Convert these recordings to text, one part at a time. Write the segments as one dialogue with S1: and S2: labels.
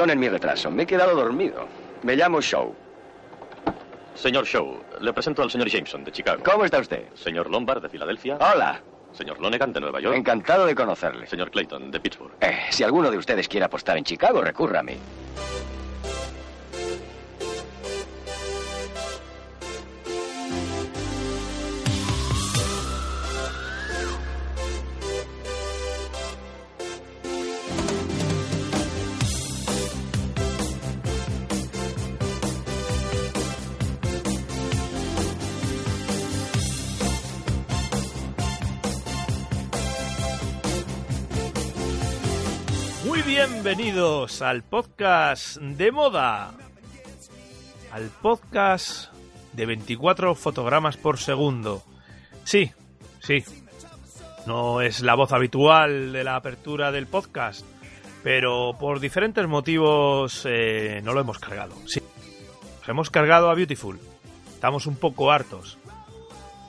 S1: Perdonen mi retraso. Me he quedado dormido. Me llamo Shaw.
S2: Señor Shaw, le presento al señor Jameson de Chicago.
S1: ¿Cómo está usted?
S2: Señor Lombard de Filadelfia.
S1: Hola.
S2: Señor Lonegan de Nueva York.
S1: Encantado de conocerle.
S2: Señor Clayton de Pittsburgh.
S1: Eh, si alguno de ustedes quiere apostar en Chicago, recurra a mí.
S3: Al podcast de moda. Al podcast de 24 fotogramas por segundo. Sí, sí. No es la voz habitual de la apertura del podcast, pero por diferentes motivos eh, no lo hemos cargado. Sí. Hemos cargado a Beautiful. Estamos un poco hartos.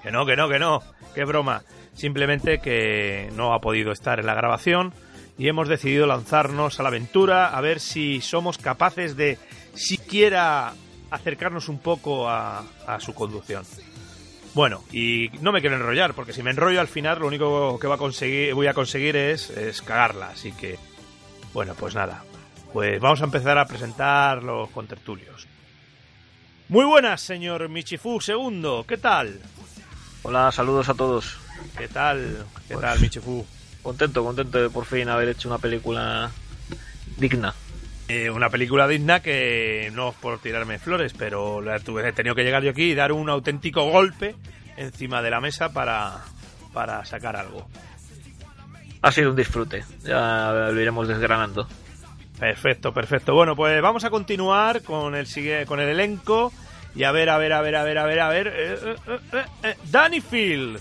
S3: Que no, que no, que no. Qué broma. Simplemente que no ha podido estar en la grabación y hemos decidido lanzarnos a la aventura a ver si somos capaces de siquiera acercarnos un poco a, a, su conducción. Bueno, y no me quiero enrollar, porque si me enrollo al final lo único que va a conseguir, voy a conseguir es, es cagarla, así que... Bueno, pues nada, pues vamos a empezar a presentar los contertulios. Muy buenas, señor Michifu segundo, ¿qué tal?
S4: Hola, saludos a todos.
S3: ¿Qué tal? ¿Qué
S4: Pues-
S3: tal, Michifu?
S4: Contento, contento de por fin haber hecho una película digna.
S3: Eh, una película digna que no es por tirarme flores, pero la tuve, he tenido que llegar yo aquí y dar un auténtico golpe encima de la mesa para, para sacar algo.
S4: Ha sido un disfrute, ya lo iremos desgranando.
S3: Perfecto, perfecto. Bueno, pues vamos a continuar con el sigue con el elenco y a ver, a ver, a ver, a ver, a ver, a ver. eh, eh, eh, eh, Danny Field,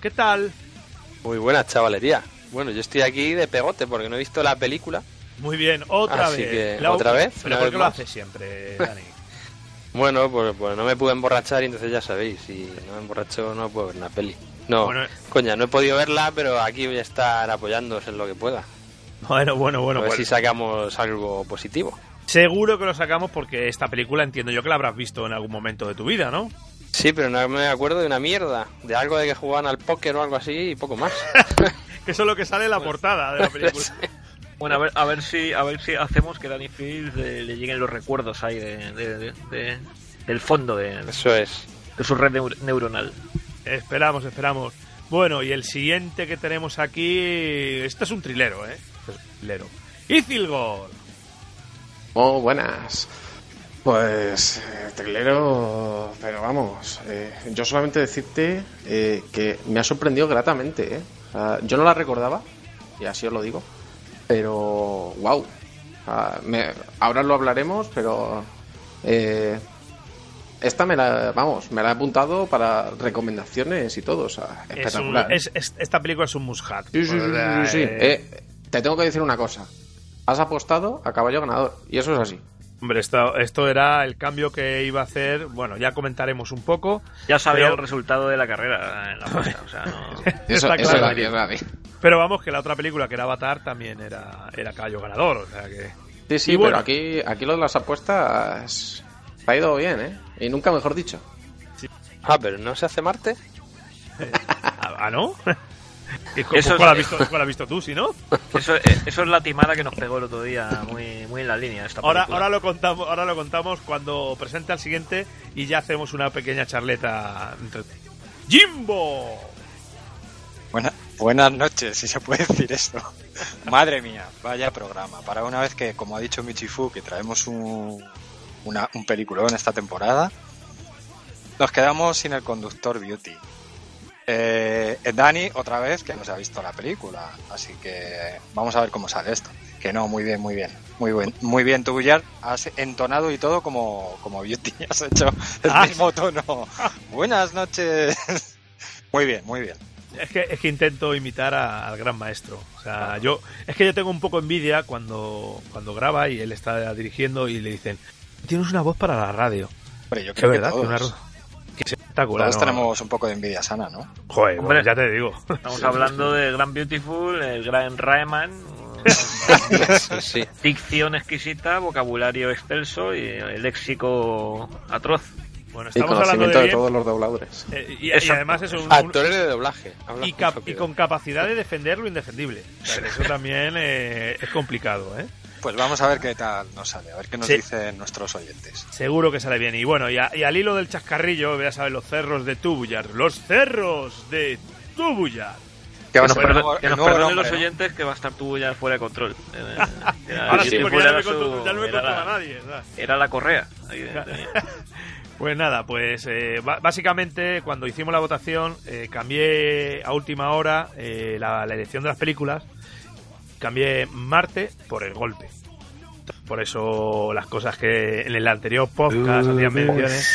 S3: ¿qué tal?
S5: Muy buena chavalería. Bueno, yo estoy aquí de pegote porque no he visto la película.
S3: Muy bien, otra
S5: Así
S3: vez.
S5: que, ¿otra vez?
S3: Pero
S5: ¿Una
S3: ¿por qué lo
S5: más?
S3: haces siempre, Dani?
S5: Bueno, pues, pues no me pude emborrachar y entonces ya sabéis, si no me emborracho no puedo ver una peli. No,
S3: Bueno,
S5: coña, no he podido verla, pero aquí voy a estar apoyándoos en lo que pueda.
S3: Bueno, bueno, bueno.
S5: a ver si sacamos algo positivo.
S3: Seguro que lo sacamos porque esta película entiendo yo que la habrás visto en algún momento de tu vida, ¿no?
S5: Sí, pero no me acuerdo de una mierda, de algo de que jugaban al póker o algo así y poco más.
S3: Que eso es lo que sale en la portada de la película.
S4: Bueno, a ver, a ver si a ver si hacemos que Danny Fields eh, le lleguen los recuerdos ahí de, de- de- de- del fondo de,
S5: Eso es.
S4: de su red neur- neuronal.
S3: Esperamos, esperamos. Bueno, y el siguiente que tenemos aquí. Este es un trilero, ¿eh? Este es un trilero. Ithilgor.
S6: Oh, buenas. Pues, eh, trilero, pero vamos, eh, yo solamente decirte eh, que me ha sorprendido gratamente, ¿eh? O sea, yo no la recordaba, y así os lo digo, pero, wow. ahora lo hablaremos, pero eh, esta me la, vamos, me la he apuntado para recomendaciones y todo, o sea,
S3: Es un-
S6: espectacular.
S3: es- es- esta película es un must-have.
S6: Sí, sí, sí, sí, sí.
S3: Eh,
S6: te tengo que decir una cosa. Has apostado a caballo ganador, y eso es así.
S3: Hombre, esto, esto era el cambio que iba a hacer. Bueno, ya comentaremos un poco.
S4: Ya sabía
S3: Pero-
S4: el resultado de la carrera en la pista, o sea, no...
S6: Eso,
S3: claro.
S6: es.
S3: Pero vamos, que la otra película que era Avatar también era, era caballo ganador. O sea que.
S6: Sí, sí,
S3: bueno.
S6: pero aquí, aquí lo de las apuestas ha ido bien, ¿eh? Y nunca mejor dicho.
S5: Ah, pero ¿no se hace Marte?
S3: ¿Ah, ah, no? ¿Y cu-
S4: Eso es-
S3: ¿Cuál, has visto, cuál has visto tú, si no?
S4: Eso, eh, eso es la timada que nos pegó el otro día, muy, muy en la línea. Esta
S3: Ahora,
S4: película.
S3: ahora, lo contamos, ahora lo contamos cuando presente al siguiente y ya hacemos una pequeña charleta entre. ¡Jimbo!
S7: Buena- buenas noches, si se puede decir esto. Madre mía, vaya programa. Para una vez que, como ha dicho Michifu, que traemos un, una, un peliculón esta temporada, nos quedamos sin el conductor Beauty. Eh, Dani, otra vez, que no se ha visto la película. Así que vamos a ver cómo sale esto. Que no, muy bien, muy bien. Muy bien, muy bien. Tú ya has entonado y todo como, como Beauty. Has hecho el
S3: Ah.
S7: mismo tono. Buenas noches. Muy bien, muy bien.
S3: Es que, es que intento imitar a- al gran maestro. O sea, yo. Es que yo tengo un poco envidia cuando, cuando graba y él está dirigiendo y le dicen: Tienes una voz para la radio.
S7: Hombre, yo
S3: Que
S7: creo que
S3: verdad, que
S7: todos,
S3: que es espectacular.
S7: todos
S3: ¿no?
S7: tenemos un poco de envidia sana, ¿no?
S3: Joder,
S4: Hombre.
S3: ya te digo.
S4: Estamos hablando de Gran Beautiful, el Gran Rayman,
S5: Sí, sí.
S4: Dicción exquisita, vocabulario excelso y el léxico atroz.
S3: Bueno,
S6: Y
S3: estamos hablando de
S6: todos los dobladores.
S3: eh, y, además es un, un-
S5: Actores de doblaje.
S3: Y, cap- con capacidad de defender lo indefendible. O sea, que eso también eh, es complicado, ¿eh?
S7: Pues vamos a ver qué tal nos sale, a ver qué nos
S3: Sí.
S7: dicen nuestros oyentes.
S3: Seguro que sale bien. Y bueno, y, a- y al hilo del chascarrillo, ya sabes, los cerros de Tubullar. Los cerros de Tubullar.
S7: Que
S4: nos,
S7: nuevo-
S4: que nos perdonen
S7: nombre,
S4: los
S7: ¿no?
S4: oyentes que va a estar tú ya fuera de control. Eh, era-
S3: Ahora sí, porque ya no me,
S4: su-
S3: ya no me nadie. ¿sabes?
S4: Era la correa. Ahí de- de-
S3: Pues nada, pues eh, básicamente cuando hicimos la votación eh, cambié a última hora eh, la, la elección de las películas, cambié Marte por el golpe. Por eso las cosas que en el anterior podcast hacían menciones.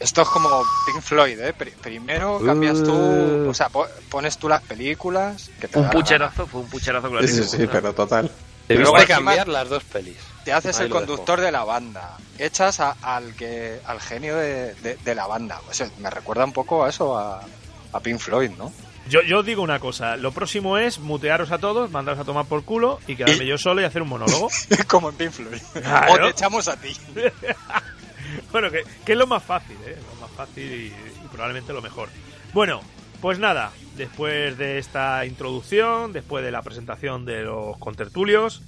S7: Esto es como Pink Floyd, ¿eh? Pri- primero cambias tú, o sea, po- pones tú las películas. Que te
S4: un
S7: la
S4: pucherazo, fue un pucherazo
S6: Sí,
S4: clarísimo.
S6: sí, sí, pero total.
S5: Debiste
S7: Luego encima-
S5: cambiar las dos pelis.
S7: Te haces
S5: Ahí
S7: el conductor de la banda, echas a- al que al genio de, de- de la banda. O sea, me recuerda un poco a eso, a, a Pink Floyd, ¿no?
S3: Yo, yo os digo una cosa, lo próximo es mutearos a todos, mandaros a tomar por culo y quedarme yo solo y hacer un monólogo.
S7: como en Pink Floyd.
S3: Claro.
S7: O te echamos a ti.
S3: Bueno, que, que es lo más fácil, ¿eh? Lo más fácil y, y probablemente lo mejor. Bueno, pues nada, después de esta introducción, después de la presentación de los contertulios,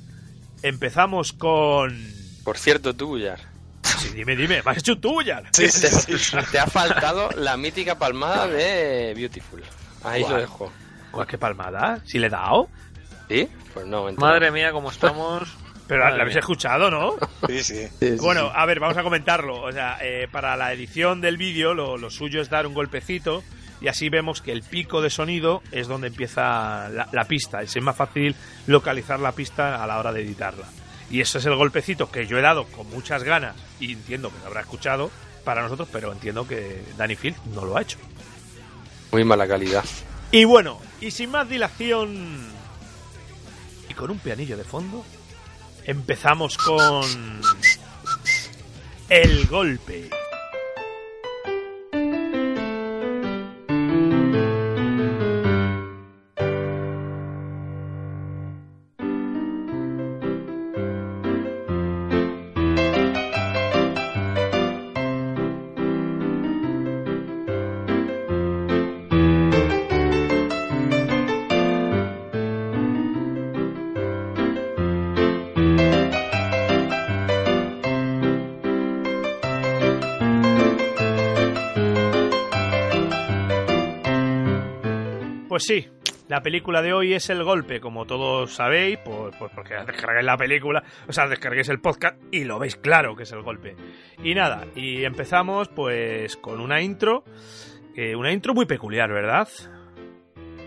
S3: empezamos con...
S5: Por cierto, tú, Bullar,
S3: Sí, dime, dime, me has hecho tú, Yar.
S7: Sí, sí, sí, sí.
S5: te ha faltado la mítica palmada de Beautiful. Ahí
S3: Guau.
S5: lo dejo.
S3: Guau, qué palmada, si le he dado.
S5: ¿Sí? Pues no, enterado.
S4: Madre mía, cómo estamos.
S3: Pero la,
S4: Madre
S3: la habéis
S4: mía.
S3: escuchado, ¿no?
S7: Sí, sí.
S3: Bueno,
S6: sí.
S3: a ver, vamos a comentarlo. O sea, eh, para la edición del vídeo, lo, lo suyo es dar un golpecito y así vemos que el pico de sonido es donde empieza la, la pista. Es más fácil localizar la pista a la hora de editarla. Y ese es el golpecito que yo he dado con muchas ganas y entiendo que lo habrá escuchado para nosotros, pero entiendo que Danny Field no lo ha hecho.
S5: Muy mala calidad.
S3: Y bueno, y sin más dilación y con un pianillo de fondo, empezamos con el golpe. Pues sí, la película de hoy es El Golpe, como todos sabéis, pues, pues porque descargáis la película, o sea, descarguéis el podcast y lo veis claro que es El Golpe. Y nada, y empezamos pues con una intro, eh, una intro muy peculiar, ¿verdad?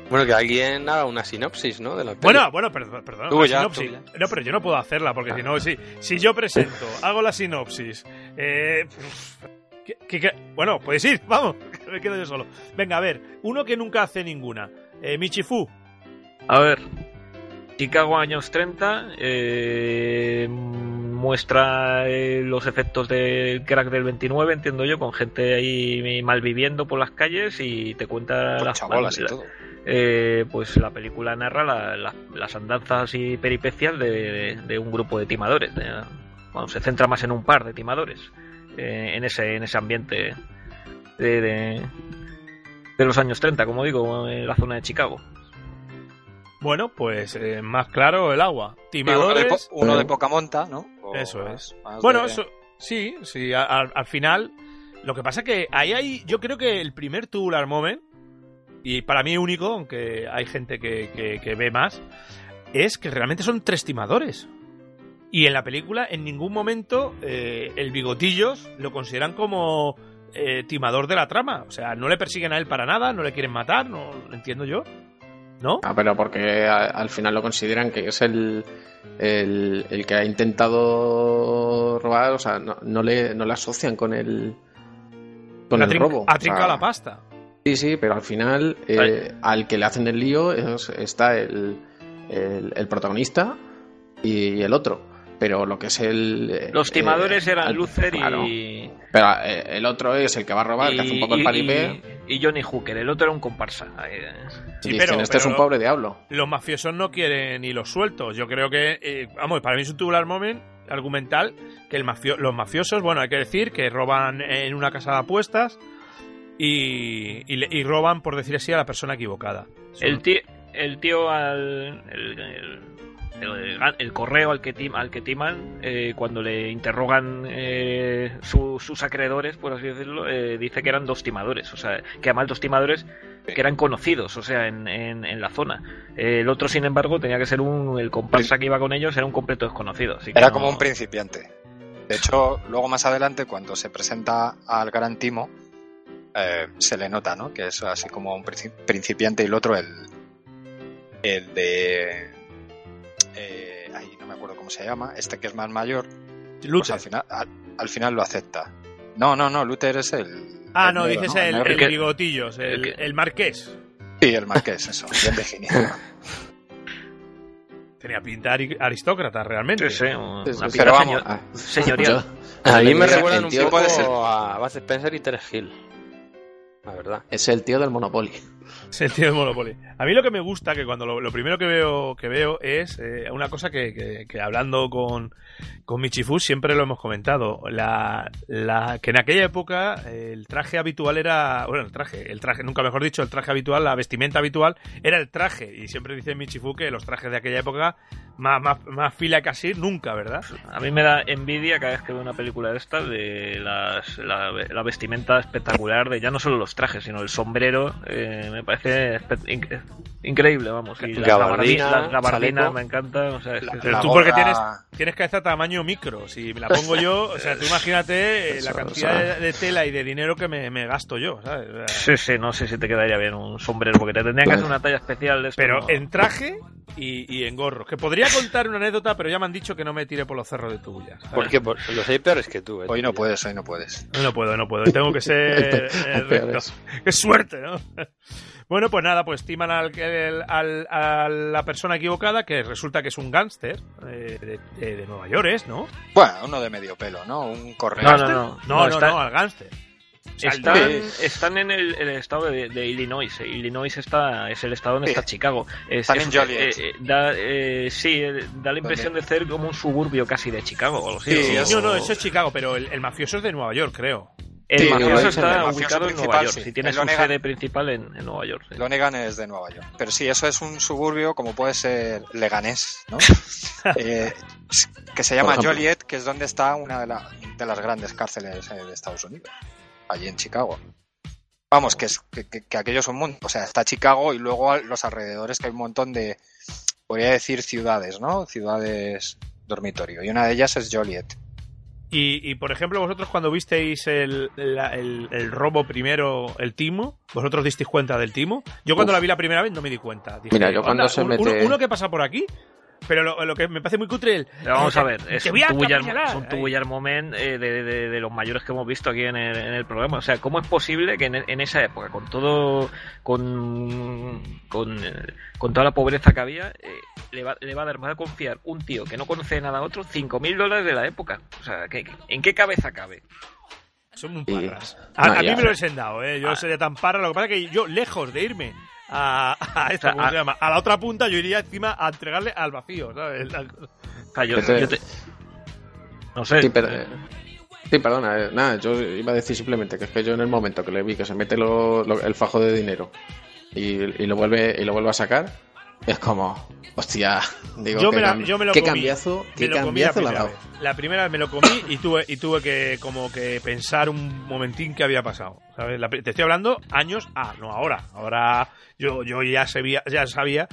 S5: Bueno, que alguien haga una sinopsis, ¿no? De la peli.
S3: Bueno, bueno, perdón, perdón.
S5: Tú ya,
S3: sinopsis.
S5: tú
S3: No, pero yo no puedo hacerla, porque si no, si, si yo presento, hago la sinopsis, eh, pff, ¿qué- qué- qué? bueno, podéis ir, vamos, que me quedo yo solo. Venga, a ver, uno que nunca hace ninguna. Eh, Michifu,
S4: A ver, Chicago años 30 eh, muestra eh, los efectos del crack del 29, entiendo yo, con gente ahí mal viviendo por las calles y te cuenta
S7: Con
S4: las
S7: chabolas y
S4: la-
S7: todo.
S4: eh, pues la película narra la- la- las andanzas y peripecias de, de un grupo de timadores. de- bueno, se centra más en un par de timadores eh, en ese en ese ambiente de, de, de los años 30, como digo, en la zona de Chicago.
S3: bueno, pues eh, más claro el agua.
S7: Sí, uno, de,
S3: Timadores.
S7: uno de poca monta, ¿no? O
S3: Eso es.
S7: más
S3: Bueno,
S7: de-
S3: eso, sí, sí, al, al final. Lo que pasa que ahí hay, yo creo que el primer Tubular Moment, y para mí único, aunque hay gente que, que- que ve más, es que realmente son tres timadores. Y en la película, en ningún momento, eh, el bigotillos lo consideran como eh, timador de la trama. O sea, no le persiguen a él para nada, no le quieren matar, no entiendo yo. ¿No?
S6: Ah, pero porque a- al final lo consideran que es el, el, el que ha intentado robar, o sea, no, no le, no le asocian con el, con el robo.
S3: ha
S6: O sea,
S3: trincado la pasta.
S6: Sí, sí, pero al final eh, al que le hacen el lío es- está el, el, el protagonista y el otro. Pero lo que es el...
S4: Los timadores
S6: eh,
S4: eran
S6: al-
S4: Luther
S6: claro.
S4: y.
S6: Pero eh, el otro es el que va a robar, que hace un poco el
S4: y-
S6: paripé.
S4: y Johnny Hooker. El otro era un comparsa. Eh,
S3: Sí,
S6: Dicen,
S3: pero-
S6: este es un pobre diablo.
S3: Los mafiosos no quieren ni los sueltos. Yo creo que, eh, vamos, para mí es un tubular moment argumental que el mafio- los mafiosos, bueno, hay que decir que roban en una casa de apuestas y, y y roban, por decir así, a la persona equivocada.
S4: El tío, el tío al. El, el- el- el correo al que, tim- al que timan, eh, cuando le interrogan eh, su- sus acreedores, por así decirlo, eh, dice que eran dos timadores. O sea, que además dos timadores que eran conocidos, o sea, en, en- en la zona. Eh, el otro, sin embargo, tenía que ser un. El comparsa que iba con ellos era un completo desconocido. así que
S7: Era
S4: no-
S7: como un principiante. De hecho, luego más adelante, cuando se presenta al gran timo, eh, se le nota, ¿no? Que es así como un princi- principiante y el otro, el, el de... eh, ay, no me acuerdo cómo se llama. Este que es más mayor, pues
S3: Luther.
S7: al final, al, al final lo acepta. No, no, no, Luther es el...
S3: ah,
S7: el
S3: no, dices
S7: ¿no?
S3: el, el bigotillos, el,
S4: el que-
S3: el marqués.
S7: Sí, el marqués, eso, bien definido.
S3: Tenía pinta ari- aristócrata, realmente.
S4: Sí, sí, una
S7: Pero vamos,
S4: señor-
S6: Ah,
S4: señorial.
S6: yo-
S5: A mí me
S6: el
S5: recuerdan un poco a Bud Spencer y Terence Hill. La verdad.
S6: Es el tío del Monopoly.
S3: Sentido de Monopoly. A mí lo que me gusta, que cuando lo, primero que veo, que veo es eh, una cosa que, que- que hablando con, con Michifu siempre lo hemos comentado. La, que en aquella época el traje habitual era. Bueno, el traje, el traje, nunca mejor dicho, el traje habitual, la vestimenta habitual era el traje. Y siempre dice Michifu que los trajes de aquella época, más, más, fila casi nunca, ¿verdad?
S4: A mí me da envidia cada vez que veo una película de estas de la, la vestimenta espectacular de ya no solo los trajes, sino el sombrero. eh, me parece increíble, vamos. Y las
S5: Gabardina,
S4: gabardinas, las gabardinas
S5: chaleco.
S4: me encantan. O sea, es
S7: La-
S4: que-
S3: Pero
S7: la
S3: tú porque tienes, tienes cabeza tamaño micro. Si me la pongo yo, o sea, tú imagínate eh, la
S6: Eso,
S3: cantidad
S6: o sea.
S3: de, de tela y de dinero que me, me gasto yo, ¿sabes? O sea,
S4: Sí, sí, no sé si te quedaría bien un sombrero, porque te tendrían que hacer una talla especial de esto,
S3: Pero
S4: no.
S3: en traje y, y en gorro. Que podría contar una anécdota, pero ya me han dicho que no me tire por los cerros de Tuya.
S5: Porque por, los hay peores que tú. eh,
S7: Hoy no puedes, hoy no puedes.
S3: No puedo, no puedo. Tengo que ser eh. Qué suerte, ¿no? Bueno, pues nada, pues timan al, al- al- a la persona equivocada, que resulta que es un gángster eh, de, de- de Nueva York, ¿es, ¿no?
S7: Bueno, uno de medio pelo, ¿no? Un correo.
S4: No, no, no.
S3: No, no, no,
S4: está-
S3: al gángster. O sea, el
S4: Están, están en el, el estado de, de Illinois. Illinois está, es el estado donde
S7: Sí.
S4: está Chicago. Es-
S7: Están en
S4: es-
S7: Joliet.
S4: eh, eh, da, eh, sí, eh, da la impresión de ser como un suburbio casi de Chicago. o.
S7: Sí,
S4: O-
S3: No, no, eso es Chicago, pero el, el mafioso es de Nueva York, creo.
S4: El
S7: Sí,
S4: mafioso está
S7: el mafioso
S4: ubicado en Nueva York.
S7: sí.
S4: Si tiene su sede principal en, en Nueva York. sí.
S7: Lonegan es de Nueva York. Pero sí, eso es un suburbio como puede ser Leganés, ¿no? Eh, que se llama. Joliet, que es donde está una de, la- de las grandes cárceles eh, de Estados Unidos, allí en Chicago. Vamos, que, es, que, que- que aquello es un mundo. O sea, está Chicago y luego a los alrededores que hay un montón de, podría decir, ciudades, ¿no? Ciudades dormitorio. Y una de ellas es Joliet.
S3: Y, y, por ejemplo, vosotros cuando visteis el, la- el, el robo primero, el timo, ¿vosotros disteis cuenta del timo? Yo cuando
S6: Uf.
S3: la vi la primera vez no me di cuenta. Dije,
S6: Mira, yo cuando
S3: "Anda,
S6: se
S3: un-
S6: mete-
S3: Uno, uno que pasa por aquí, pero lo, lo que me parece muy cutre el...
S4: Pero vamos
S3: eh,
S4: a ver, es un tubular,
S3: apuñalar.
S4: es un tubular moment eh, de, de- de los mayores que hemos visto aquí en el, en el programa. O sea, ¿cómo es posible que en, en esa época, con todo, con, con, eh, con toda la pobreza que había, eh, le, va, le va a dar más a confiar un tío que no conoce nada a otro 5.000 dólares de la época? O sea, ¿qué- ¿en qué cabeza cabe?
S3: Son muy
S6: Y-
S3: parras. A,
S6: No,
S3: a mí me lo he dado, ¿eh? Yo
S4: Ah.
S3: sería tan parra. Lo que pasa es que yo, lejos de irme a, a esta,
S4: O sea,
S3: ¿cómo
S4: a-
S3: se llama? A la otra punta, yo iría encima a entregarle al vacío, ¿sabes? La-
S4: O sea, yo, yo te- No sé.
S6: Sí, pero- Sí, perdona, eh, nada, yo iba a decir simplemente que es que yo en el momento que le vi que se mete lo- lo- el fajo de dinero y, y lo vuelve y lo vuelve a sacar, es como, hostia, digo,
S3: yo,
S6: qué,
S3: me la-
S6: cam-
S3: yo me lo
S6: qué
S3: comí.
S6: cambiazo, qué
S3: la
S6: cambiazo le ha
S3: primera. La primera vez me lo comí y tuve, y tuve que como que pensar un momentín que había pasado. ¿sabes? La te estoy hablando años ah, no ahora. Ahora yo, yo ya sabía, ya sabía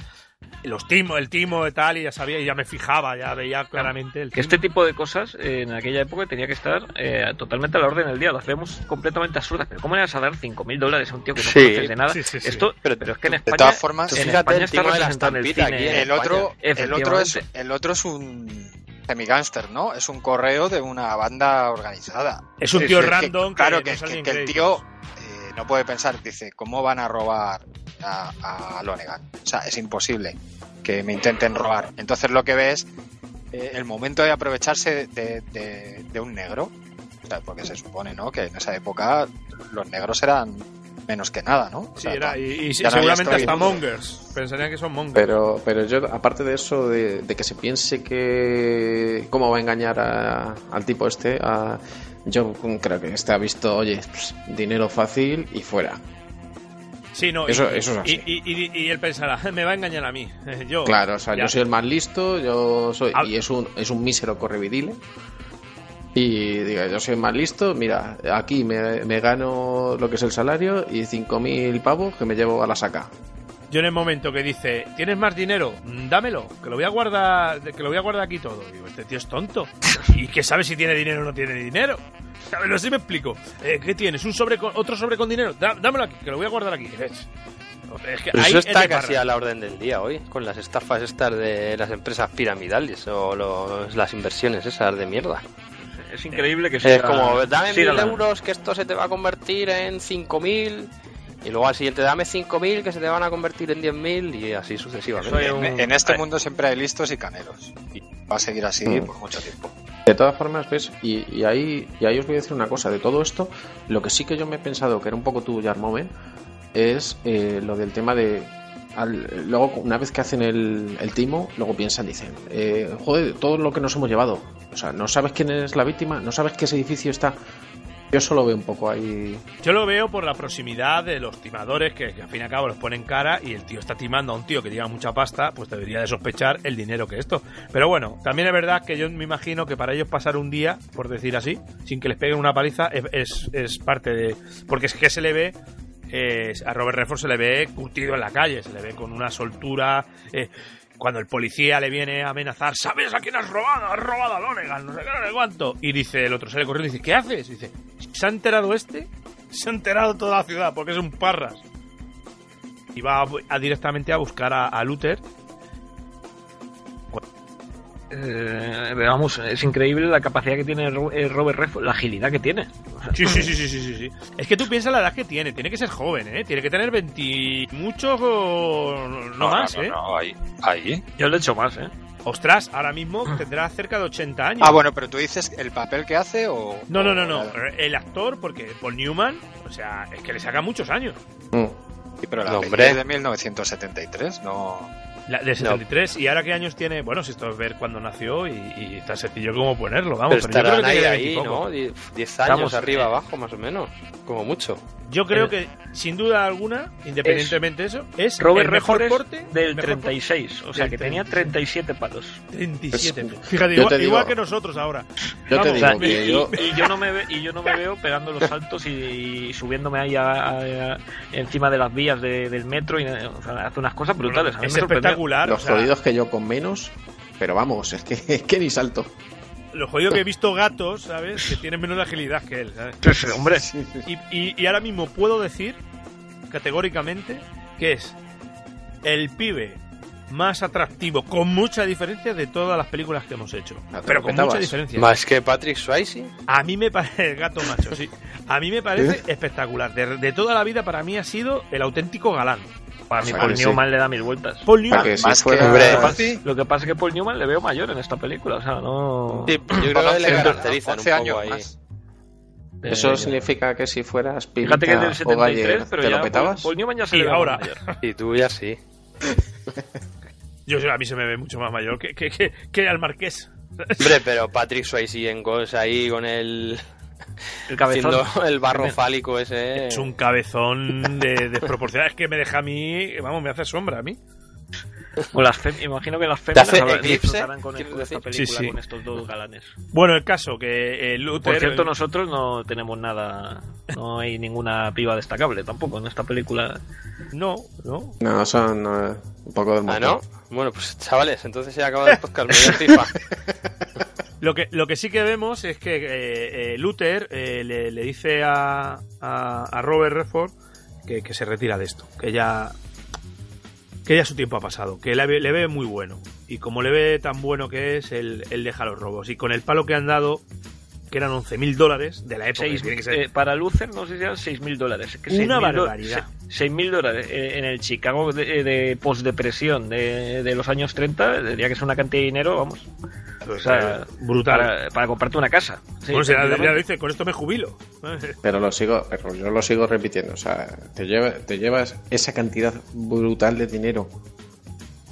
S3: los timos, el timo y tal, y ya sabía, y ya me fijaba, ya veía claramente el
S4: Que
S3: timo.
S4: este tipo de cosas eh, en aquella época tenía que estar eh, totalmente a la orden del día. Lo hacemos completamente absurdas. Pero ¿cómo le vas a dar 5.000 dólares a un tío que no
S5: Sí,
S4: conoces de nada?
S3: sí, sí, sí.
S4: Esto, pero, es que en
S7: De
S4: España,
S7: todas formas,
S4: en
S5: fíjate
S4: España
S5: el
S4: está
S5: timo de la
S4: representado en el
S5: estampita
S4: cine.
S5: aquí en
S7: el otro, el otro es el otro es un semigánster, ¿no? Es un correo de una banda organizada.
S3: Es un tío
S4: sí,
S3: random que,
S7: claro
S3: no
S7: que, el tío eh, no puede pensar, dice, ¿cómo van a robar a, a Lonegan? O sea, es imposible que me intenten robar. Entonces lo que ves eh, el momento de aprovecharse de, de- de un negro, o sea, porque se supone, ¿no? Que en esa época los negros eran menos que nada, ¿no? O
S3: Sí, era, y, y
S7: ya no
S3: seguramente hasta mongers. Pensarían que son mongers.
S6: Pero, pero yo, aparte de eso, de, de que se piense que. ¿Cómo va a engañar a- al tipo este? A- yo creo que este ha visto, oye, pues, dinero fácil y fuera.
S3: Sí, no,
S6: Eso-
S3: y,
S6: eso es así.
S3: Y, y- y- y él pensará, me va a engañar a mí. Yo,
S6: Claro, o sea,
S3: ya.
S6: yo soy el más listo, yo soy. Y es un, es un mísero correvidile. Y diga, yo soy el más listo, mira, aquí me, me gano lo que es el salario y 5.000 pavos que me llevo a la saca.
S3: Yo en el momento que dice, ¿tienes más dinero? Dámelo, que lo voy a guardar, que lo voy a guardar aquí todo. Digo, este tío es tonto. ¿Y que sabe si tiene dinero o no tiene dinero? A ver, no sé si me explico. Eh, ¿Qué tienes? ¿Un sobre con, otro sobre con dinero? Dá- dámelo aquí, que lo voy a guardar aquí. Es, es que
S5: Pero eso
S3: es
S5: está casi
S3: parra.
S5: a la orden del día hoy, con las estafas estas de las empresas piramidales o los- las inversiones esas de mierda.
S4: Es increíble que
S5: Es
S4: siga-
S5: como, dame mil euros que esto se te va a convertir en cinco mil y luego al siguiente dame cinco mil que se te van a convertir en diez mil y así sucesivamente.
S7: En,
S4: un-
S7: en este mundo siempre hay listos y caneros. Y va a seguir así
S6: Mm.
S7: por mucho tiempo.
S6: De todas formas, ves, y, y ahí, y ahí os voy a decir una cosa, de todo esto, lo que sí que yo me he pensado, que era un poco tú, Yarmome, es eh, lo del tema de... al- luego, una vez que hacen el, el timo, luego piensan, dicen, eh, joder, todo lo que nos hemos llevado. O sea, no sabes quién es la víctima, no sabes qué ese edificio está. Yo solo veo un poco ahí...
S3: Yo lo veo por la proximidad de los timadores que, al fin y al cabo los ponen cara y el tío está timando a un tío que lleva mucha pasta, pues debería de sospechar el dinero que esto. Pero bueno, también es verdad que yo me imagino que para ellos pasar un día, por decir así, sin que les peguen una paliza, es, es- es parte de... Porque es que se le ve... eh, a Robert Redford se le ve curtido en la calle, se le ve con una soltura... eh, cuando el policía le viene a amenazar, ¿sabes a quién has robado? Has robado a Lonegan, no sé qué, no sé cuánto. Y dice el otro, sale corriendo y dice, ¿qué haces? Dice, ¿se ha enterado este? Se ha enterado toda la ciudad porque es un parras. Y va a directamente a buscar a, a Luther.
S4: Eh, vamos, es increíble la capacidad que tiene eh, Robert Redford, la agilidad que tiene.
S3: Sí, sí, sí, sí, sí, sí. Es que tú piensas la edad que tiene. Tiene que ser joven, ¿eh? Tiene que tener 20 muchos o no, más,
S7: no,
S3: ¿eh?
S7: no, ahí, ahí.
S4: Yo lo he hecho más, ¿eh?
S3: Ostras, ahora mismo tendrá cerca de 80 años.
S7: Ah, bueno, pero tú dices el papel que hace o.
S3: No, no, no, no. El actor, porque Paul Newman, o sea, es que le saca muchos años.
S6: Mm.
S7: Sí, pero la
S5: No, hombre.
S7: es de 1973, no.
S3: La- de 73. ¿Y ahora qué años tiene? Bueno, si esto es ver cuándo nació y, y tan sencillo como ponerlo, vamos.
S5: Pero
S3: Pero, yo creo que
S5: ahí,
S3: tiene
S5: ahí,
S3: 20 y poco.
S5: ¿no? Die- Diez años
S4: Estamos,
S5: arriba,
S4: eh,
S5: abajo, más o menos. Como mucho.
S3: Yo creo
S4: El-
S3: que, sin duda alguna, independientemente de eso, es
S4: Robert
S3: el mejor corte
S4: es del
S3: mejor
S4: 36, o sea
S3: Del
S4: que tenía 37 palos.
S3: corte, 37.
S6: Pues,
S3: Fíjate, igual,
S6: te digo-
S3: igual que nosotros ahora.
S6: Yo te
S3: Vamos,
S6: digo
S4: O sea,
S6: que
S4: y,
S6: yo...
S4: y- y yo no me ve- y yo no me veo pegando los saltos y, y subiéndome ahí a- a- a- encima de las vías de- del metro y o sea, hace unas cosas brutales. A mí
S3: es
S4: me sorprendió.
S3: Espectacular.
S6: Los
S3: o sea,
S6: jodidos que yo con menos, pero vamos, es que, es que ni salto.
S3: Lo jodido que he visto gatos, ¿sabes? Que tienen menos agilidad que él, ¿sabes?
S4: Hombre,
S3: Y, y- y ahora mismo puedo decir categóricamente que es el pibe más atractivo, con mucha diferencia de todas las películas que hemos hecho.
S6: Ah,
S3: Pero con mucha diferencia.
S5: Más que Patrick Swayze.
S3: A mí me parece el gato macho, sí. A mí me parece espectacular. De, de toda la vida para mí ha sido el auténtico galán.
S4: para mí
S6: O sea,
S4: Paul
S6: sí.
S4: Newman le da mil vueltas.
S3: Paul Newman.
S6: Que
S7: Más que
S5: Hombre,
S4: Lo que pasa es que Paul Newman le veo mayor en esta película, o sea, no...
S5: Sí, yo creo que le
S7: 11
S5: caracterizan un
S7: 11
S5: poco
S7: años
S5: ahí.
S7: más.
S6: Eso
S4: Eh,
S6: significa que si fueras
S4: Fíjate que es del
S6: Pilita o Galler,
S4: 73, pero
S6: ¿te
S4: ya
S6: lo petabas?
S4: Paul Newman ya se
S3: Y
S4: le ve
S3: ahora.
S4: mayor.
S5: Y tú ya sí.
S3: Yo a mí se me ve mucho más mayor que, que, que, que al marqués.
S5: Hombre, pero Patrick Swayze en Ghost ahí con el.
S4: El cabezón.
S5: haciendo el barro fálico ese.
S3: Es un cabezón de desproporcionado. Es que me deja a mí, vamos, me hace sombra a mí.
S4: O las fem- imagino que las féminas disfrutarán con,
S5: ¿Quieres
S4: con esta película,
S3: Sí, sí.
S4: con estos dos galanes.
S3: Bueno, el caso que eh, Luther.
S4: Por cierto, nosotros no tenemos nada, no hay ninguna piba destacable tampoco en esta película.
S3: No, no.
S6: No, son un poco del
S5: Ah. ¿no? Bueno, pues chavales, entonces se acaba el podcast. Me voy a.
S3: Lo que, lo que sí que vemos es que eh, eh, Luther eh, le, le dice a, a, a Robert Redford que, que se retira de esto, que ya que ya su tiempo ha pasado, que le, ve- le ve muy bueno y como le ve tan bueno que es, él, él deja los robos y con el palo que han dado, que eran 11.000 dólares de la época,
S4: Seis-
S3: que tiene que ser
S4: eh, para Lucer no sé si eran 6.000 dólares. Es que
S3: Una
S4: 6.000 do-
S3: barbaridad.
S4: se- 6.000 dólares eh, en el Chicago de, de postdepresión de, de los años 30, diría que es una cantidad de dinero, vamos. O sea,
S3: Brutal.
S4: Para, para comprarte una casa. Sí,
S3: bueno, si ya, ya
S4: tranquilamente.
S3: dice, con esto me jubilo.
S6: Pero lo sigo, pero yo lo sigo repitiendo. O sea, te, lleva- te llevas esa cantidad brutal de dinero.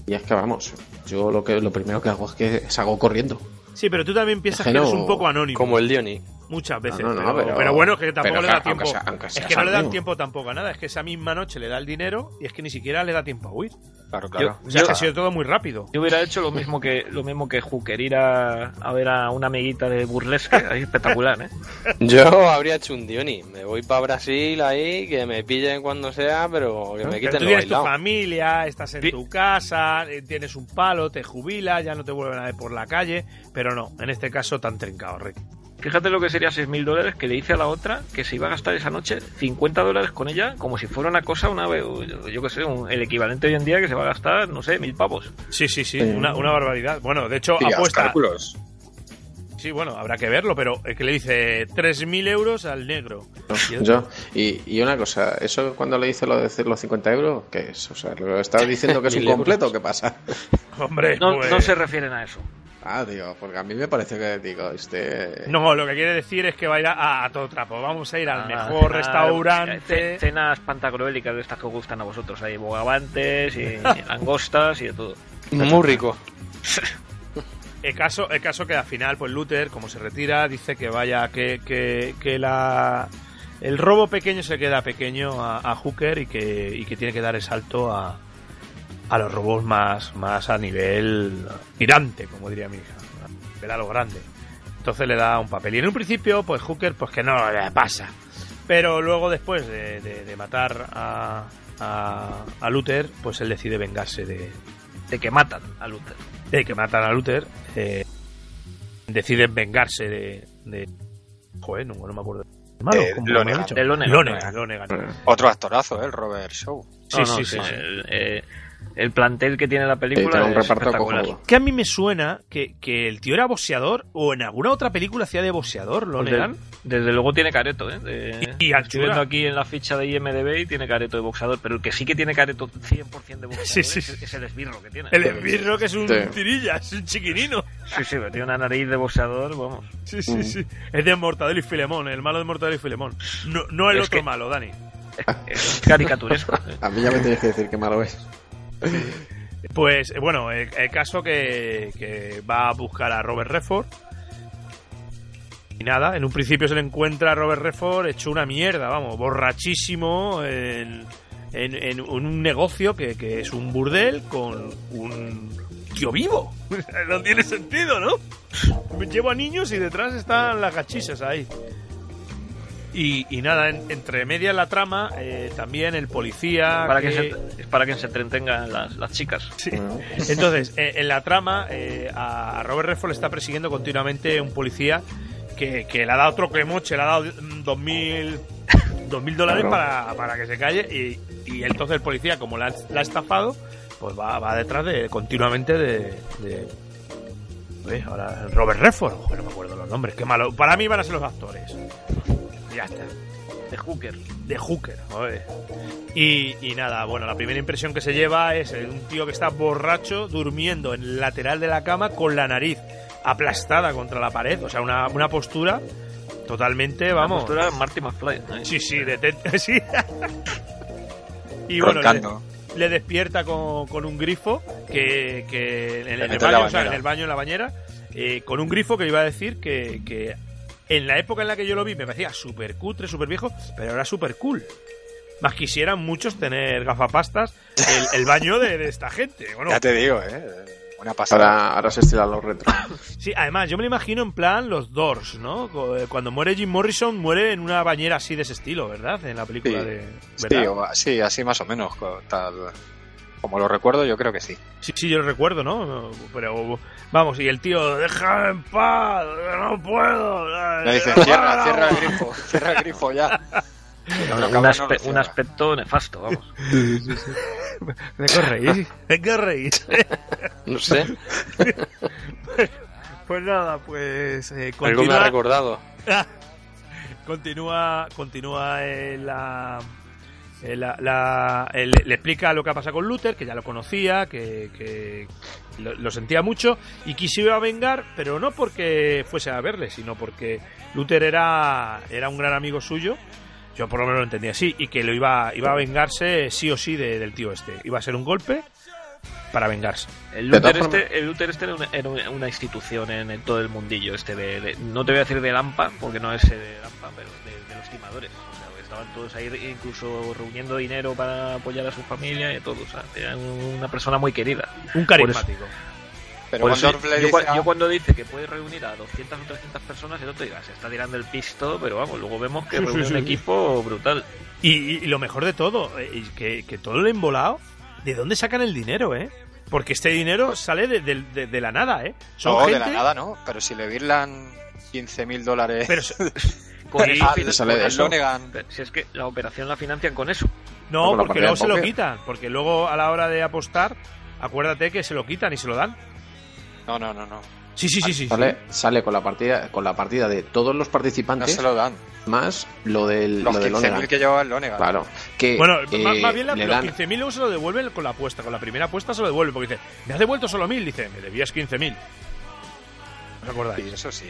S6: Y es que vamos, yo lo que lo primero que hago es que salgo corriendo.
S3: Sí, pero tú también piensas
S6: Es
S3: que
S6: que
S3: eres un poco anónimo.
S5: Como el Diony.
S3: Muchas veces.
S6: No, no, no,
S3: pero,
S6: pero-
S3: pero bueno, que tampoco
S6: pero
S3: le da
S6: aunque
S3: tiempo.
S6: sea- aunque
S3: es que no le dan tiempo tampoco a nada. Es que esa misma noche le da el dinero y es que ni siquiera le da tiempo a huir.
S7: Claro, claro.
S3: O sea, es que ha sido todo muy rápido.
S4: Yo hubiera hecho lo mismo que lo mismo que Hooker, ir a, a ver a una amiguita de burlesque, ahí espectacular, ¿eh?
S5: Yo habría hecho un Diony. Me voy para Brasil ahí, que me pillen cuando sea, pero que me
S3: Pero
S5: quiten
S3: tú
S5: lo
S3: tienes tu familia, estás en
S4: Sí.
S3: tu casa, eh, tienes un palo, te jubilas, ya no te vuelven a ver por la calle. Pero no, en este caso tan trincado, Rick.
S4: Fíjate lo que sería 6.000 dólares que le hice a la otra que se iba a gastar esa noche 50 dólares con ella como si fuera una cosa, una yo que sé, un- el equivalente hoy en día que se va a gastar, no sé, mil pavos.
S3: Sí, sí, sí,
S6: Sí.
S3: una, una barbaridad. Bueno, de hecho,
S7: haz
S3: apuesta.
S7: cálculos.
S3: Sí, bueno, habrá que verlo, pero el que le dice 3.000 euros al negro.
S6: Yo, y, y una cosa, ¿eso cuando le dice lo de los 50 euros? ¿Qué es? O sea, ¿lo estás diciendo que es un completo? ¿Qué pasa?
S3: Hombre,
S4: No,
S3: pues-
S4: no se refieren a eso.
S6: Ah, digo, porque a mí me parece que, digo, este...
S3: No, lo que quiere decir es que va a ir a, a todo trapo. Vamos a ir al
S4: Ah,
S3: mejor
S4: cenar-
S3: restaurante.
S4: ce- Cenas pantagruélicas de estas que gustan a vosotros. Hay bogavantes y langostas y de todo.
S5: Muy rico.
S3: El caso, el caso que al final, pues Luther, como se retira, dice que vaya, que, que, que la el robo pequeño se queda pequeño a, a Hooker y que, y que tiene que dar el salto a, a los robos más, más a nivel tirante, como diría mi hija. A nivel a lo grande. Entonces le da un papel. Y en un principio, pues Hooker, pues que no le pasa. Pero luego, después de, de- de matar a, a, a Luther, pues él decide vengarse de,
S4: De que matan a Luther.
S3: de que matan a Luther, eh, deciden vengarse de, de- Joder, no, no me acuerdo. Malo,
S7: Eh. Otro actorazo, ¿eh? el Robert Shaw.
S3: Sí,
S4: No, no,
S3: sí, sí, sí.
S4: El, eh, el plantel que tiene la película
S6: un
S4: es
S6: reparto
S4: espectacular.
S6: cojonudo.
S3: Que a mí me suena que, que el tío era boxeador o en alguna otra película hacía de boxeador, Lonegan.
S4: Desde, desde luego tiene careto, ¿eh? De-
S3: Y- y
S4: estoy viendo aquí en la ficha de IMDB y tiene careto de boxeador, pero el que sí que tiene careto 100% de boxeador
S3: Sí, sí,
S4: es,
S3: sí.
S4: es el esbirro que tiene.
S3: El esbirro que es un
S6: Sí.
S3: tirilla, es un chiquinino.
S4: Sí, sí, pero tiene una nariz de boxeador, vamos.
S3: Sí, sí, sí. Es de Mortadelo y Filemón, el malo de Mortadelo y Filemón. No, no el
S4: Es
S3: otro
S4: que-
S3: malo, Dani.
S4: Es caricaturesco. ¿eh?
S6: A mí ya me tienes que decir que malo es.
S3: Pues bueno, el, caso que, va a buscar a Robert Redford. Y nada, en un principio se le encuentra a Robert Redford hecho una mierda, vamos, borrachísimo en, en- un negocio que, que es un burdel con un tío vivo. no tiene sentido, ¿no? Llevo a niños y detrás están las gachisas ahí. Y, y nada, en- entre medias la trama, eh, también el policía...
S4: Para que
S3: que-
S4: se, es para que se entretengan las, las chicas.
S3: Sí. Entonces, eh, en la trama, eh, a Robert Redford le está persiguiendo continuamente un policía que, que le ha dado otro cremoche, le ha dado dos mil dos mil dólares para, para que se calle y, y entonces el policía, como la, la ha estafado, pues va, va detrás de continuamente de... de- ahora Robert Redford, no me acuerdo los nombres, qué malo. Para mí van a ser los actores. Ya está
S4: De Hooker.
S3: de Hooker. joder. Y, y nada, bueno, la primera impresión que se lleva es un tío que está borracho durmiendo en el lateral de la cama con la nariz aplastada contra la pared. O sea, una, una postura totalmente, vamos.
S4: La postura de Marty McFly. ¿eh?
S3: Sí, sí, detente, sí. y bueno, le, le despierta con, con un grifo que, que en, el- en el
S7: mete en la
S3: baño, o sea, en el baño, en la bañera, eh, con un grifo que iba a decir que, que en la época en la que yo lo vi me parecía súper cutre, súper viejo, pero era súper cool. Más quisieran muchos tener gafapastas el, el baño de, de esta gente. Bueno,
S7: Ya te digo, ¿eh? Una pasada.
S6: Ahora, ahora se estilan los retro.
S3: sí, además, yo me lo imagino en plan los Doors, ¿no? Eh, Cuando muere Jim Morrison, muere en una bañera así de ese estilo, ¿verdad? En la película
S7: Sí.
S3: de.
S7: Sí, sí, así más o menos. Tal. Como lo recuerdo, yo creo que sí.
S3: Sí, sí, yo lo recuerdo, ¿no? No, Pero vamos, y el tío, déjame en paz, no puedo.
S7: Le dice, cierra, cierra el grifo, cierra el grifo ya.
S4: Un, aspe-
S7: no
S4: aspecto nefasto, vamos.
S3: Me correís, me correís.
S5: No sé,
S3: Pues nada, pues eh,
S5: algo me ha recordado.
S3: continúa, continúa eh, la, Eh, la- la- eh, le, le explica lo que ha pasado con Luther, que ya lo conocía, que, que lo, lo sentía mucho y que se iba a vengar, pero no porque fuese a verle, sino porque Luther era, era un gran amigo suyo. Yo por lo menos lo entendía así, y que lo iba, iba a vengarse sí o sí de- del tío este. Iba a ser un golpe para vengarse.
S4: El Luther, este, el Luther este era una, era una- una institución en, en todo el mundillo este de, de- no te voy a decir de Lampa porque no es de Lampa pero de, de los timadores o sea, estaban todos ahí incluso reuniendo dinero para apoyar a su familia y todo o sea, era una persona muy querida
S3: Un carismático.
S7: Pero cuando
S4: eso yo,
S7: dice
S4: cua-
S7: a-
S4: yo cuando dice que puede reunir a 200 o 300 personas el otro diga se está tirando el pisto pero vamos luego vemos que
S3: Sí,
S4: reúne
S3: sí,
S4: un
S3: sí.
S4: equipo brutal
S3: Y, y- y lo mejor de todo, eh, que, que todo lo embolado, ¿de dónde sacan el dinero, eh? Porque este dinero sale de, de- de- de la nada, ¿eh? Son
S7: no, de
S3: gente-
S7: la nada, ¿no? Pero si le virlan 15 mil dólares
S3: Pero, so-
S4: con eso,
S6: le sale de eso.
S4: Si es que la operación la financian con eso
S3: no, porque luego se lo quitan. Porque luego a la hora de apostar, acuérdate que se lo quitan y se lo dan.
S7: No, no, no, no.
S3: Sí, sí, sí, sí.
S6: Sale, sale con la partida con la partida de todos los
S7: No
S6: participantes
S7: se lo dan.
S6: más lo del
S7: Los
S6: lo del
S7: 15.000
S6: Lonegan.
S7: que llevaba el Lonegan.
S6: Claro, que
S3: Bueno,
S6: eh,
S3: más, más bien la- los
S6: dan
S3: 15.000 luego se lo devuelven con la apuesta. Con la primera apuesta se lo devuelven porque dice, me has devuelto solo 1.000. Dice, me debías 15.000. ¿Os acordáis?
S7: Sí, eso sí.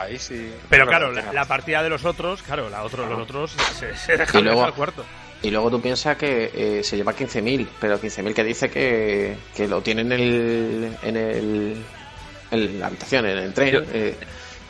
S7: Ahí sí.
S3: Pero claro, la, partida de los otros, claro, la otro, los otros se, se dejan
S6: Y luego-
S3: al cuarto.
S6: y luego tú piensas que eh, se lleva 15.000, pero 15.000 que dice que, que lo tiene en el en el en la habitación, en el tren.
S4: Yo-
S6: eh,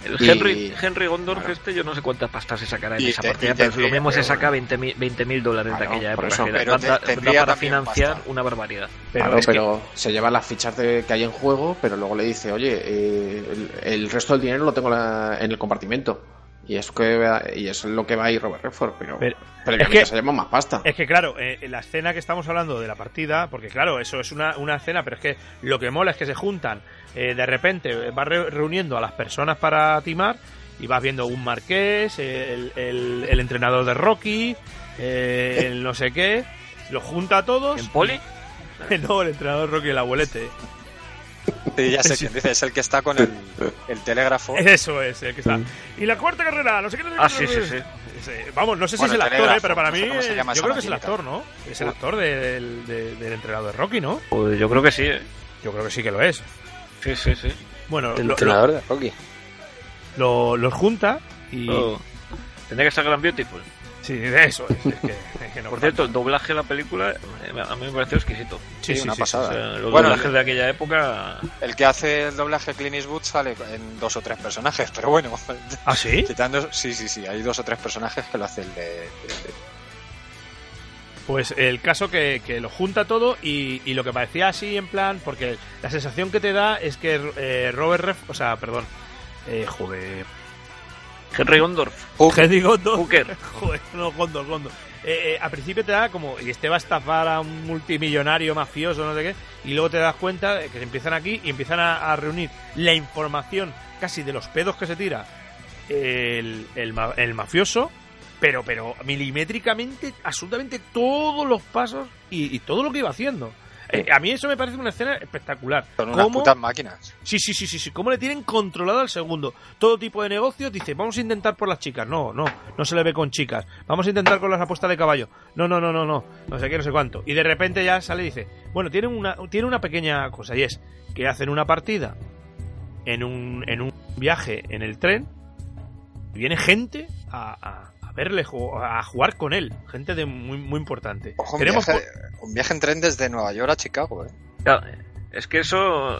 S4: El
S6: Y-
S4: Henry, Henry Gondorf
S6: Claro.
S4: este, yo no sé cuántas pastas se sacará en
S7: Y
S4: esa
S7: te-
S4: partida,
S7: te-
S4: pero lo mismo se saca 20 mil dólares de aquella época.
S6: eso.
S4: que
S7: Pero
S4: da-
S7: te-
S4: da-
S7: tendría
S4: da para financiar
S7: pasta.
S4: una barbaridad.
S3: Pero
S6: claro,
S3: es que-
S6: pero se lleva las fichas de- que hay en juego, pero luego le dice, oye, eh, el, el resto del dinero lo tengo la- en el compartimento. Y es, que, y es lo que va a ir Robert Redford, pero,
S3: Pero-
S6: pero,
S3: es
S6: que, se lleva más pasta.
S3: Es que claro, eh, en la escena que estamos hablando de la partida, porque claro, eso es una, una escena, pero es que lo que mola es que se juntan, eh, de repente eh, vas re- reuniendo a las personas para timar y vas viendo un marqués, eh, el, el- el entrenador de Rocky, eh, el no sé qué, los junta a todos.
S4: ¿En poli?
S3: no, el entrenador de Rocky, el abuelete.
S7: Sí, ya sé quién dice. Es el que está con el, el telégrafo.
S3: Eso es, el que está. Y la cuarta carrera, no sé qué. no sé qué,
S4: Ah, sí, sí, sí.
S3: Ese- Vamos, no sé si
S7: Bueno,
S3: es el actor, eh, pero para
S7: no
S3: mí eh, yo creo que es el actor, ¿no? Es el actor del, de- del entrenador de Rocky, ¿no?
S4: Pues yo creo que sí, ¿eh?
S3: Yo creo que sí que lo es.
S4: Sí, sí, sí.
S3: Bueno,
S5: El
S3: lo-
S5: entrenador de Rocky.
S3: lo- los junta y...
S4: Oh. Tendría que ser Grand Beautiful.
S3: Sí, de eso es. es que, es que no
S4: Por cierto, el doblaje de la película eh, a mí me pareció exquisito.
S3: Sí, sí,
S7: una
S3: sí,
S4: O
S7: pasada.
S4: sea, los
S7: Bueno,
S4: doblajes de aquella época.
S7: El que hace el doblaje Clint Eastwood sale en dos o tres personajes, pero bueno.
S3: ¿Ah, sí?
S7: Quitando, sí, sí, sí, hay dos o tres personajes que lo hace el de. de-
S3: Pues el caso que, que lo junta todo y, y lo que parecía así en plan, porque la sensación que te da es que eh, Robert Ref, o sea, perdón, eh, joder,
S4: Henry Gondorf.
S3: Henry Gondor,
S4: Hooker.
S3: joder, no, Gondor, Gondor. Eh, eh, a principio te da como, y este va a estafar a un multimillonario mafioso, no sé qué, y luego te das cuenta que se empiezan aquí y empiezan a, a reunir la información casi de los pedos que se tira el, el, el mafioso, pero, pero milimétricamente, absolutamente todos los pasos y, y todo lo que iba haciendo. Eh, a mí eso me parece una escena espectacular.
S7: Son unas
S3: ¿Cómo-
S7: putas máquinas.
S3: Sí, sí, sí, sí, sí. ¿Cómo le tienen controlado al segundo? Todo tipo de negocios. Dice, vamos a intentar por las chicas. No, no, no se le ve con chicas. Vamos a intentar con las apuestas de caballo. No, no, no, no, no. No sé qué, no sé cuánto. Y de repente ya sale y dice, bueno, tienen una, tiene una pequeña cosa y es que hacen una partida en un, en un viaje en el tren. Y viene gente a, a- a verle, a jugar con él. Gente de muy, muy importante.
S7: Ojo, un,
S3: Tenemos
S7: viaje, un viaje en tren desde Nueva York a Chicago, ¿eh?
S4: Claro, es que eso.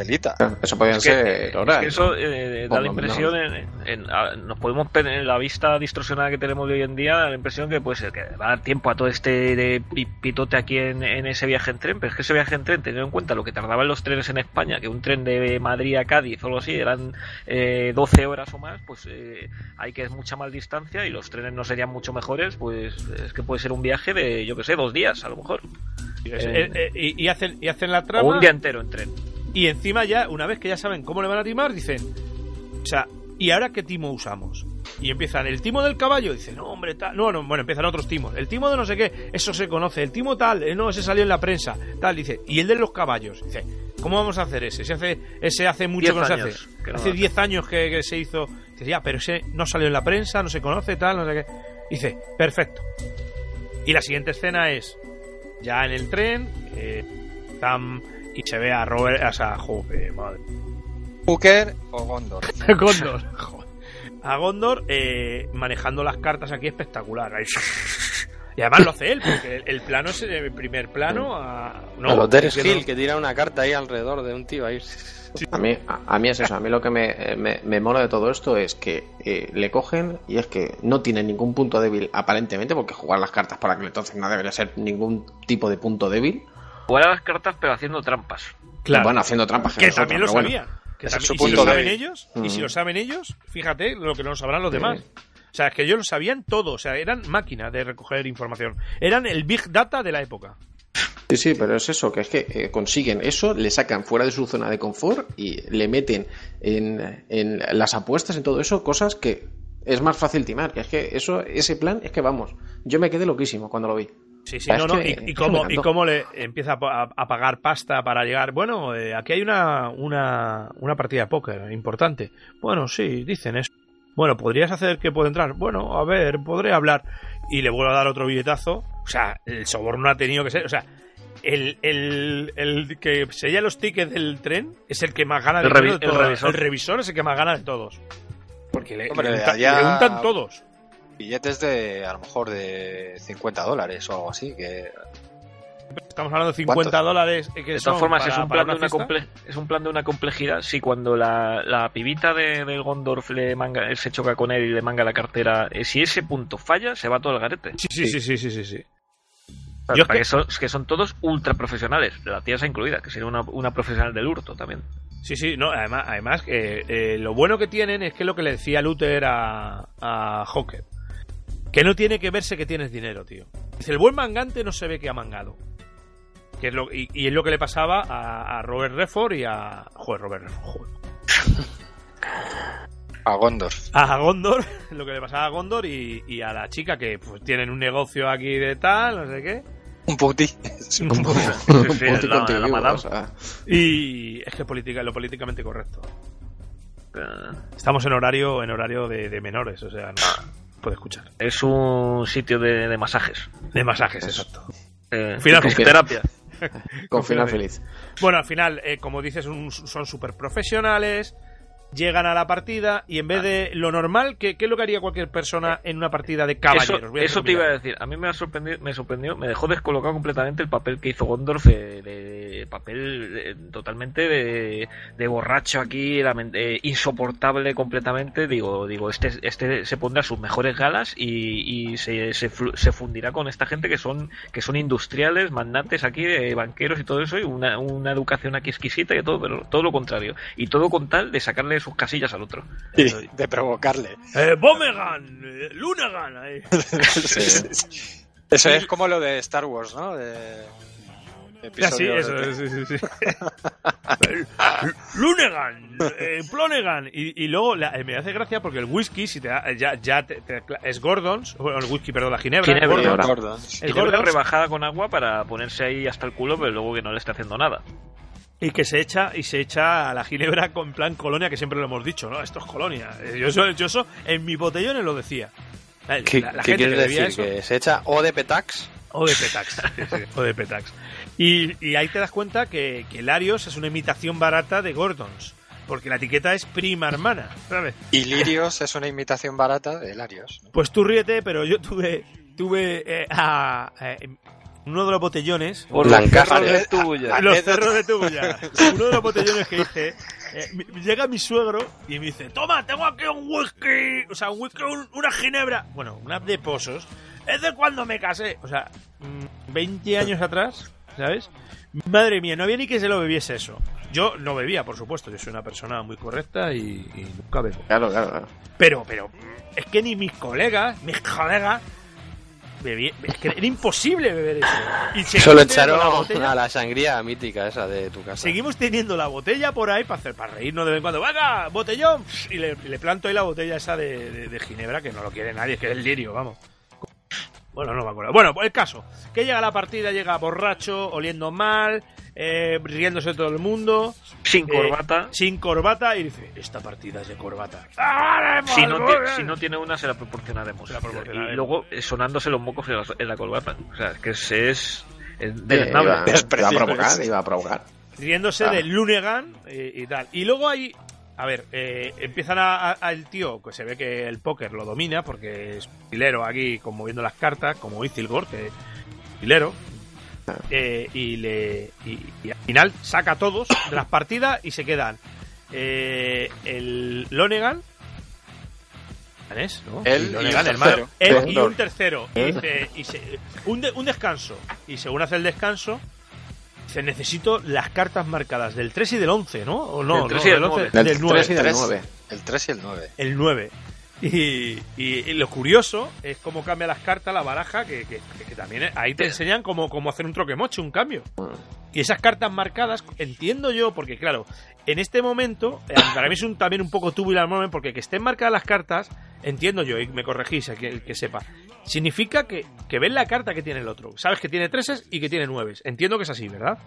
S4: Eh,
S7: Telita.
S6: Eso podían
S4: Es que,
S6: ser
S4: es que eso eh, da la impresión, en, en- a- nos podemos en la vista distorsionada que tenemos de hoy en día, da la impresión que pues que va a dar tiempo a todo este de pi- pitote aquí en, en ese viaje en tren, pero es que ese viaje en tren, teniendo en cuenta lo que tardaban los trenes en España, que un tren de Madrid a Cádiz o algo así, eran eh, 12 horas o más, pues eh, hay que es mucha más distancia y los trenes no serían mucho mejores, pues es que puede ser un viaje de, yo que sé, dos días a lo mejor,
S3: Eh, eh, y, y hacen, y hacen la trama.
S4: o un día entero en tren.
S3: Y encima ya, una vez que ya saben cómo le van a timar, dicen, o sea, ¿y ahora qué timo usamos? Y empiezan, el timo del caballo, dicen, no, hombre, tal, no, no, bueno, empiezan otros timos, el timo de no sé qué, eso se conoce, el timo tal, eh, no, ese salió en la prensa, tal, dice, y el de los caballos, dice, ¿cómo vamos a hacer ese? Se hace, ese hace mucho que no se hace,
S4: que no
S3: hace
S4: lo
S3: 10 años que, que se hizo, dice, ya, pero ese no salió en la prensa, no se conoce, tal, no sé qué, dice, perfecto. Y la siguiente escena es ya en el tren, eh, Sam y se ve a Robert, o sea, joder, madre.
S7: Hooker o Gondor.
S3: Gondor. joder. A Gondor eh, manejando las cartas aquí espectacular. Ahí. Y además lo hace él, porque el, el plano es el primer plano a. No,
S5: a los
S3: que
S5: Hill que tira una carta ahí alrededor de un tío ahí.
S6: A mí, a, a mí es eso, a mí lo que me, me, me mola de todo esto es que eh, le cogen y es que no tiene ningún punto débil aparentemente, porque jugar las cartas para aquel entonces no debería ser ningún tipo de punto débil.
S4: Jugar a las cartas, pero haciendo trampas.
S3: Claro.
S6: Bueno, haciendo trampas.
S3: que también lo
S6: bueno.
S3: sabían. Que
S7: es
S3: también- y si lo saben ellos, y si
S6: Mm.
S3: lo saben ellos, fíjate lo que no sabrán los demás.
S6: Sí.
S3: O sea, es que ellos lo sabían todo. O sea, eran máquinas de recoger información. Eran el Big Data de la época.
S6: Sí, sí, pero es eso, que es que eh, consiguen eso, le sacan fuera de su zona de confort y le meten en, en las apuestas, en todo eso, cosas que es más fácil timar. Que es que eso, ese plan, es que vamos, yo me quedé loquísimo cuando lo vi.
S3: Sí, sí, no, no.
S6: que-
S3: Y, cómo, y cómo le empieza a, pa- a pagar pasta para llegar. Bueno, eh, aquí hay una, una, una partida de póker importante. Bueno, sí, dicen eso. Bueno, ¿podrías hacer que pueda entrar? Bueno, a ver, podré hablar. Y le vuelvo a dar otro billetazo. O sea, el soborno ha tenido que ser. O sea, el, el, el que sella los tickets del tren es el que más gana de
S4: El revi-
S3: de
S4: el
S3: todos.
S4: revisor.
S3: El revisor es el que más gana de todos. Porque le,
S7: Hombre,
S3: le unta-
S7: allá-
S3: le untan todos.
S7: Billetes de, a lo mejor, de 50 dólares o algo así. que
S3: Estamos hablando de 50
S7: ¿Cuántos?
S3: dólares. eh, que
S4: De
S3: son
S4: todas formas,
S3: para-
S4: es, un plan de una comple- es un plan de una complejidad. Si cuando la, la pibita de, de Gondorf le manga, se choca con él y le manga la cartera, eh, si ese punto falla, se va todo el garete.
S3: Sí, sí, sí, sí, sí, sí, sí.
S4: Yo que...
S3: que-
S4: son, que son todos ultra profesionales, la tía esa incluida, que sería una, una profesional del hurto también.
S3: Sí, sí, no, además, además que eh, lo bueno que tienen es que lo que le decía Luther a, a Hawker, que no tiene que verse que tienes dinero, tío. Dice, el buen mangante no se ve que ha mangado. Que es lo, y, y es lo que le pasaba a, a Robert Redford y a... Joder, Robert Redford, joder.
S7: a Gondor.
S3: A Gondor, lo que le pasaba a Gondor y, y a la chica que pues, tienen un negocio aquí de tal, no sé qué.
S7: Un puti.
S4: Sí,
S6: Un
S4: sí, la-
S6: contigo,
S4: la madame.
S6: o sea,
S3: Y es que política, lo políticamente correcto. Estamos en horario en horario de, de menores, o sea, no puede escuchar.
S4: Es un sitio de, de masajes.
S3: De masajes, exacto.
S4: Eh,
S3: Final
S4: fisioterapia.
S6: con final feliz.
S3: Bueno, al final, eh, como dices, un- son súper profesionales, llegan a la partida y en vez de lo normal, ¿qué, qué es lo que haría cualquier persona en una partida de caballeros?
S4: Eso, eso te iba a decir. A mí me ha sorprendido, me sorprendió, me dejó descolocado completamente el papel que hizo Gondorf de, de papel eh, totalmente de, de borracho aquí, eh, insoportable completamente. Digo, digo, este, este se pondrá sus mejores galas y, y se, se, flu- se fundirá con esta gente que son, que son industriales, mandantes aquí, de banqueros y todo eso, y una, una educación aquí exquisita y todo, pero todo lo contrario. Y todo con tal de sacarle sus casillas al otro.
S7: de provocarle.
S3: Eh, Bomegan, eh, Lunagan, ahí.
S7: Eso es como lo de Star Wars, ¿no? De...
S3: Ah, sí, eso, sí, sí, sí. Lunegan, eh, Plonegan. Y, y luego la- eh, me hace gracia porque el whisky, si te da- ya, ya te- te- es Gordons, bueno, el whisky, perdón, la ginebra.
S4: Ginebra.
S3: Gordons.
S6: Ahora.
S7: Gordon.
S3: El
S4: Ginebra
S3: Gordons,
S4: rebajada con agua para ponerse ahí hasta el culo, pero luego que no le esté haciendo nada.
S3: y que se echa y se echa a la ginebra con plan colonia, que siempre lo hemos dicho, ¿no? Esto es colonia. Eh, Yo eso, yo eso en mi botellones lo decía. La-
S5: ¿Qué,
S3: la- la
S5: qué
S3: gente
S5: quieres
S3: que
S5: decir?
S3: eso.
S5: ¿Que se echa O de Petax?
S3: O de Petax. sí, sí, o de Petax. Y, y ahí te das cuenta que, que Larios es una imitación barata de Gordons. Porque la etiqueta es prima hermana, ¿sabes?
S7: Y Lirios es una imitación barata de Larios.
S3: Pues tú ríete, pero yo tuve tuve eh, a, eh, uno de los botellones,
S4: Por los cerros de tuya.
S3: los cerros de Tubuya, uno de los botellones que hice, eh, llega mi suegro y me dice, toma, tengo aquí un whisky, o sea, un whisky, un- una ginebra, bueno, una de pozos, es de cuando me casé, o sea, mm, 20 años atrás, ¿sabes? Madre mía, no había ni que se lo bebiese eso. Yo no bebía, por supuesto, yo soy una persona muy correcta y, y nunca bebo.
S6: Claro, claro, claro.
S3: Pero, pero, es que ni mis colegas, mis colegas, bebí- es que era imposible beber eso. Y
S5: Solo
S3: teniendo la
S5: echaron
S3: botella-
S5: a la sangría mítica esa de tu casa.
S3: Seguimos teniendo la botella por ahí para hacer para reírnos de vez en cuando. ¡Venga, botellón! Y le, y le planto ahí la botella esa de, de- de ginebra que no lo quiere nadie, es que es el lirio, vamos. Bueno, no me acuerdo. Bueno, pues el caso, que llega a la partida, llega borracho, oliendo mal, eh, riéndose todo el mundo.
S4: Sin
S3: eh,
S4: corbata.
S3: sin corbata y dice, esta partida es de corbata. ¡Ah,
S4: Si no, si no tiene una, se la proporcionaremos.
S3: Se la proporcionaremos.
S4: Y luego eh, sonándose los mocos en la, en la corbata. O sea, es que es, es, es deleznable.
S6: iba, iba a provocar, iba a provocar.
S3: riéndose
S6: Ah.
S3: de Lunegan eh, y tal. Y luego hay, a ver, eh, empiezan a, a- tío, que se ve que el póker lo domina, porque es pilero aquí, como viendo las cartas, como Ithilgor, que es pilero. eh, y, le, y, y al final saca a todos de las partidas y se quedan eh, el Lonegan. ¿Quién es? ¿no?
S7: Él y
S3: Lonegan,
S7: un
S3: el malo.
S7: tercero.
S3: Él y un tercero. Y
S6: ¿Eh?
S3: dice, y se- un, de- un descanso. Y según hace el descanso, Dice, necesito las cartas marcadas del 3 y del 11, ¿no? O no,
S4: Del 3
S3: no,
S4: y del
S3: 11,
S4: 9.
S6: Del
S3: del 9.
S6: 3 y del
S7: Tres.
S6: 9.
S7: El 3 y el 9.
S3: El 9. Y, y- y lo curioso es cómo cambia las cartas, la baraja, que, que- que también ahí te enseñan cómo, cómo hacer un troque moche, un cambio. Y esas cartas marcadas, entiendo yo, porque claro, en este momento, eh, para mí es un, también un poco tubular moment, porque que estén marcadas las cartas, entiendo yo, y me corregís, el que, el que sepa, significa que, que ves la carta que tiene el otro. Sabes que tiene treses y que tiene nueves. Entiendo que es así, ¿verdad?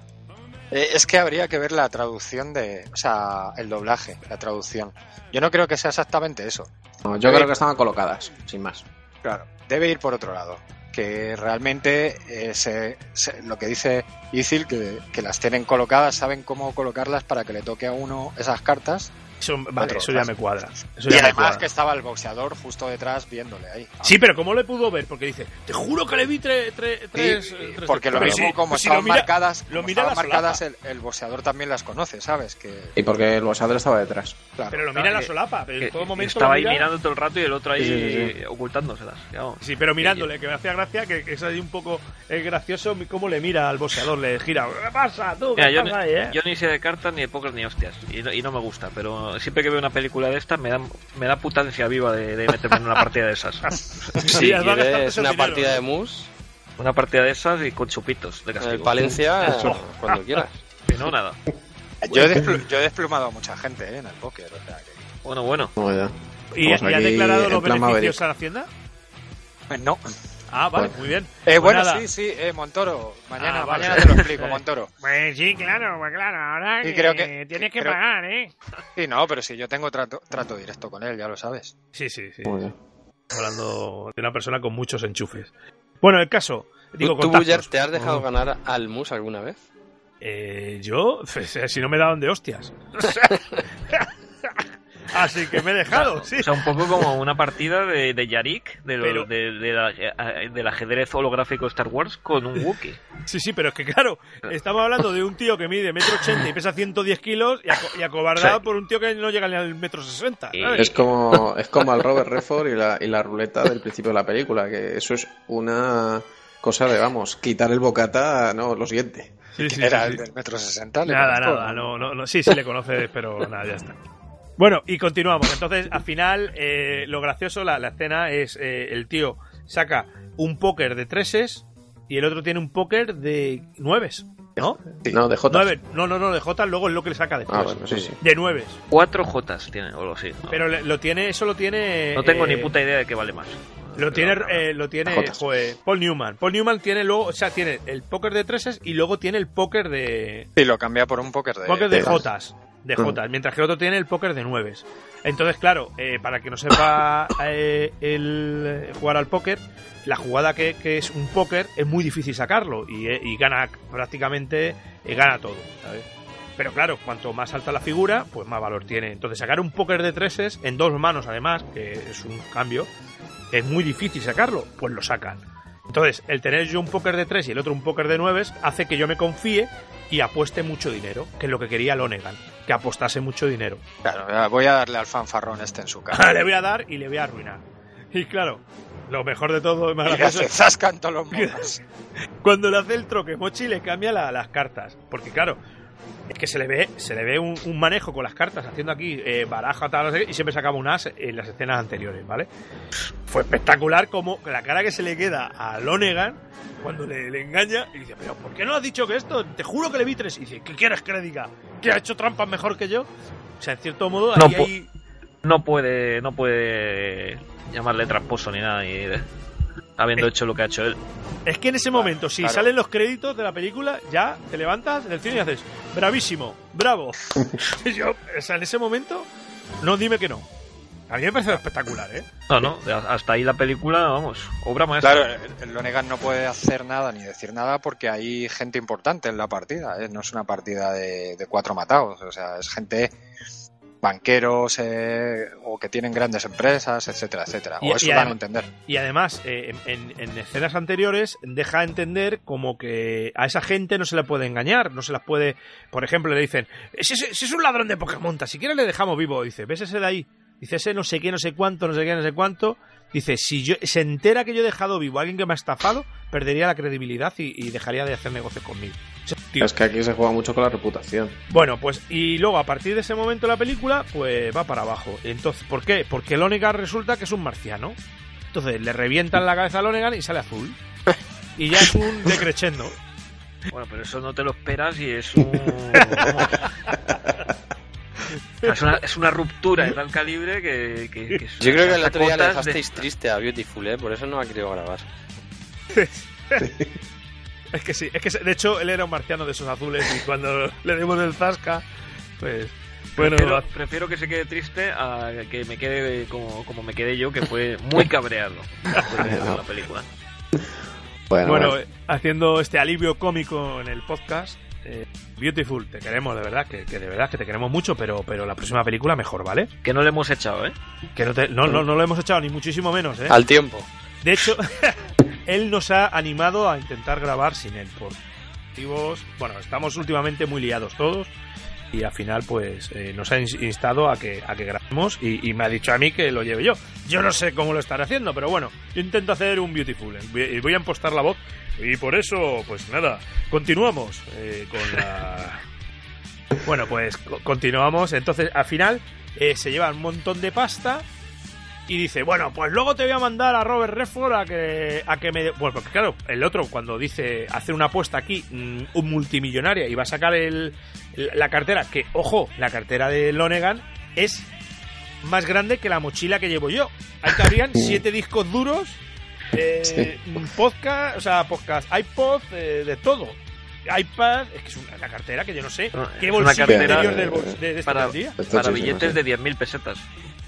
S7: Eh, es que habría que ver la traducción de. O sea, el doblaje, la traducción. Yo no creo que sea exactamente eso.
S6: No, yo creo que estaban colocadas, sin más.
S7: Claro, debe ir por otro lado. Que realmente eh, se- se- lo que dice Ithil, que, que las tienen colocadas, saben cómo colocarlas para que le toque a uno esas cartas.
S3: Eso, vale,
S7: Otro,
S3: eso ya me cuadra. Eso
S7: Y además
S3: cuadra.
S7: que estaba el boxeador justo detrás viéndole ahí.
S3: Sí, pero ¿cómo le pudo ver? Porque dice, te juro que le vi tre- tre-
S7: Sí,
S3: tres...
S7: y
S3: tres-
S7: porque lo mismo,
S3: sí,
S7: como
S3: pues si
S7: estaban
S3: lo mira-
S7: marcadas,
S3: lo
S7: como
S3: mira
S7: estaban
S3: la
S7: marcadas el, el boxeador también las conoce, ¿sabes? Que,
S6: Y porque el boxeador estaba detrás.
S7: claro.
S3: Pero lo mira en la solapa, pero
S4: Que
S3: en todo momento
S4: estaba ahí
S3: mira-
S4: mirando todo el rato y el otro ahí
S6: Sí, sí, sí.
S4: ocultándoselas. digamos.
S3: Sí, pero mirándole, que me hacía gracia, que, que es ahí un poco eh, gracioso cómo le mira al boxeador, le gira, ¿qué pasa tú? ¿Qué
S4: Mira, yo,
S3: pasa
S4: ni-
S3: ahí, eh?
S4: yo ni sé de cartas, ni de póker, ni hostias. Y no, y no me gusta, pero siempre que veo una película de estas me da, me da puta ansia viva de, de meterme en una partida de esas.
S5: Si quieres una partida de mus,
S4: Una partida de esas y con chupitos de
S5: en el
S4: castigo.
S5: Palencia, cuando quieras.
S4: Que no, nada.
S7: Yo he, yo he desplumado a mucha gente ¿eh? en el póker. o sea que-
S4: Bueno, bueno.
S3: ¿Y, y ha declarado
S6: en
S3: los beneficios
S6: Maverick.
S3: a la Hacienda?
S7: Pues no.
S3: Ah, vale,
S6: Bueno.
S3: muy bien.
S7: Eh,
S3: Pues
S7: bueno,
S3: nada.
S7: sí, sí, eh, Montoro. Mañana,
S3: Ah, vale.
S7: mañana te lo explico, Montoro.
S3: Pues sí, claro, pues claro, ahora
S7: Y creo que-
S3: tienes que
S7: creo-
S3: pagar, ¿eh?
S7: Sí, no, pero si yo tengo trato, trato directo con él, ya lo sabes.
S3: Sí, sí, sí.
S6: Muy bien.
S3: Hablando de una persona con muchos enchufes. Bueno, el caso, digo,
S5: ¿Tú, tú, te has dejado
S3: Oh.
S5: ganar al mus alguna vez?
S3: Eh, yo, si no me daban de hostias. Así que me he dejado, sí.
S4: O sea, un poco como una partida de, de Yarik, de lo-
S3: Pero-
S4: de- de la- eh, del ajedrez holográfico Star Wars con un Wookiee.
S3: Sí, sí, pero es que claro, estamos hablando de un tío que mide metro ochenta y pesa 110 kilos y, aco- y acobardado
S4: Sí.
S3: por un tío que no llega ni al metro sesenta.
S4: Y-
S3: ¿sabes?
S6: Es como, es como el Robert Redford y la, y la ruleta del principio de la película, que eso es una cosa de, vamos, quitar el bocata, no, lo siguiente.
S3: Sí, sí,
S7: Era
S3: sí,
S7: el del metro sesenta.
S3: Nada,
S7: conozco,
S3: nada, no, no, no, sí, sí le conoces, pero nada, ya está. Bueno, y continuamos. Entonces, al final, eh, lo gracioso, la, la escena es eh, el tío saca un póker de treses y el otro tiene un póker de nueves, ¿no?
S6: No, de J.
S3: Nueve, no, no, no, de J luego es lo que le saca después.
S6: Ah, bueno, sí, sí.
S3: De nueves.
S4: Cuatro Jotas tiene, o algo así. ¿no?
S3: Pero le- lo tiene, eso lo tiene.
S4: no tengo
S3: eh,
S4: ni puta idea de qué vale más.
S3: Lo tiene, eh, lo tiene
S6: Jotas.
S3: joder, Paul Newman. Paul Newman tiene luego, o sea, tiene el póker de treses y luego tiene el póker de,
S7: Sí, lo cambia por un póker de...
S3: póker de
S6: de-
S3: jotas, de jotas, mientras que el otro tiene el póker de nueves. Entonces, claro, eh, para que no sepa eh, el eh, jugar al póker, la jugada que, que es un póker es muy difícil sacarlo y, y gana prácticamente, eh, gana todo, ¿sabes? Pero claro, cuanto más alta la figura, pues más valor tiene. Entonces, sacar un póker de treses en dos manos, además, que es un cambio, es muy difícil sacarlo, pues lo sacan. Entonces, el tener yo un póker de tres y el otro un póker de nueves hace que yo me confíe y apueste mucho dinero, que es lo que quería Lonegan, que apostase mucho dinero.
S7: Claro, voy a darle al fanfarrón este en su cara.
S3: le voy a dar y le voy a arruinar. Y claro, lo mejor de todo es más
S7: y hace zascan todos los monos.
S3: cuando le hace el troque mochi le cambia la- las cartas. Porque claro, es que se le ve, se le ve un, un manejo con las cartas, haciendo aquí eh, baraja, tal, no y siempre sacaba un as en las escenas anteriores, ¿vale? Fue espectacular como la cara que se le queda a Lonegan cuando le, le engaña y dice, pero ¿por qué no has dicho que esto? Te juro que le vi tres. Y dice, ¿qué quieres que le diga? ¿Que ha hecho trampas mejor que yo? O sea, en cierto modo,
S4: No
S3: ahí hay...
S4: No puede, no puede llamarle tramposo ni nada. Ni habiendo hecho lo que ha hecho él.
S3: Es que en ese momento, si
S6: claro.
S3: salen los créditos de la película, ya te levantas en el cine y haces, bravísimo, bravo. Y yo, o sea, en ese momento, no dime que no. A mí me parece espectacular, ¿eh?
S4: No, no, hasta ahí la película, vamos, obra maestra.
S7: Claro, el- el Lonegan no puede hacer nada ni decir nada porque hay gente importante en la partida. ¿eh? No es una partida de, de cuatro matados. O sea, es gente banqueros eh, o que tienen grandes empresas, etcétera, etcétera.
S3: Y-
S7: O eso
S3: y
S7: dan a entender.
S3: Y además, eh, en, en escenas anteriores, deja entender como que a esa gente no se le puede engañar, no se las puede. Por ejemplo, le dicen: si, es- si es un ladrón de Pokémon, si quieres le dejamos vivo. Dice: ¿ves ese de ahí? Dice: ese no sé qué, no sé cuánto, no sé qué, no sé cuánto. Dice: si yo se entera que yo he dejado vivo a alguien que me ha estafado, perdería la credibilidad y, y dejaría de hacer negocios conmigo. Tío.
S6: Es que aquí se juega mucho con la reputación.
S3: Bueno, pues y luego a partir de ese momento la película pues va para abajo. Entonces, ¿por qué? Porque Lonegan resulta que es un marciano. Entonces le revientan la cabeza a Lonegan y sale azul. Y ya es un decrechendo.
S4: Bueno, pero eso no te lo esperas y es un. Es una, es una ruptura de tal calibre que. que- que
S5: Yo creo que el otro día le
S4: sacotas de-
S5: dejasteis triste a Beautiful, ¿eh? Por eso no ha querido grabar.
S3: Es que sí, es que de hecho él era un marciano de esos azules y cuando le dimos el zasca, pues bueno,
S4: Prefiero, prefiero que se quede triste a que me quede como, como me quedé yo, que fue muy cabreado ver la película.
S6: Bueno,
S3: bueno,
S6: bueno.
S3: eh, haciendo este alivio cómico en el podcast. Eh, Beautiful, te queremos de verdad, que, que de verdad que te queremos mucho, pero, pero la próxima película mejor, ¿vale?
S4: Que no le hemos echado, ¿eh?
S3: Que no, te- no, no, no lo hemos echado ni muchísimo menos, ¿eh?
S5: Al tiempo.
S3: De hecho, él nos ha animado a intentar grabar sin él por motivos. Bueno, estamos últimamente muy liados todos y al final, pues eh, nos ha ins- instado a que, a que grabemos y, me ha dicho a mí que lo lleve yo. Yo no sé cómo lo estaré haciendo, pero bueno, intento hacer un Beautiful eh, y voy a impostar la voz y por eso, pues nada, continuamos eh, con la. Bueno, pues co- continuamos. Entonces, al final, eh, se lleva un montón de pasta y dice, bueno, pues luego te voy a mandar a Robert Redford a que, a que me... Bueno, porque claro, el otro cuando dice hacer una apuesta aquí, mm, un multimillonaria, y va a sacar el, la cartera, que, ojo, la cartera de Lonegan es más grande que la mochila que llevo yo. Ahí cabrían siete discos duros, eh, podcast, o sea, podcast, iPod, eh, de todo. iPad, es que es una, una cartera que yo no sé qué bolsillo interior del bol- de, de este
S4: para- Para
S6: sí, sí,
S4: billetes
S6: sí.
S4: de 10.000 pesetas,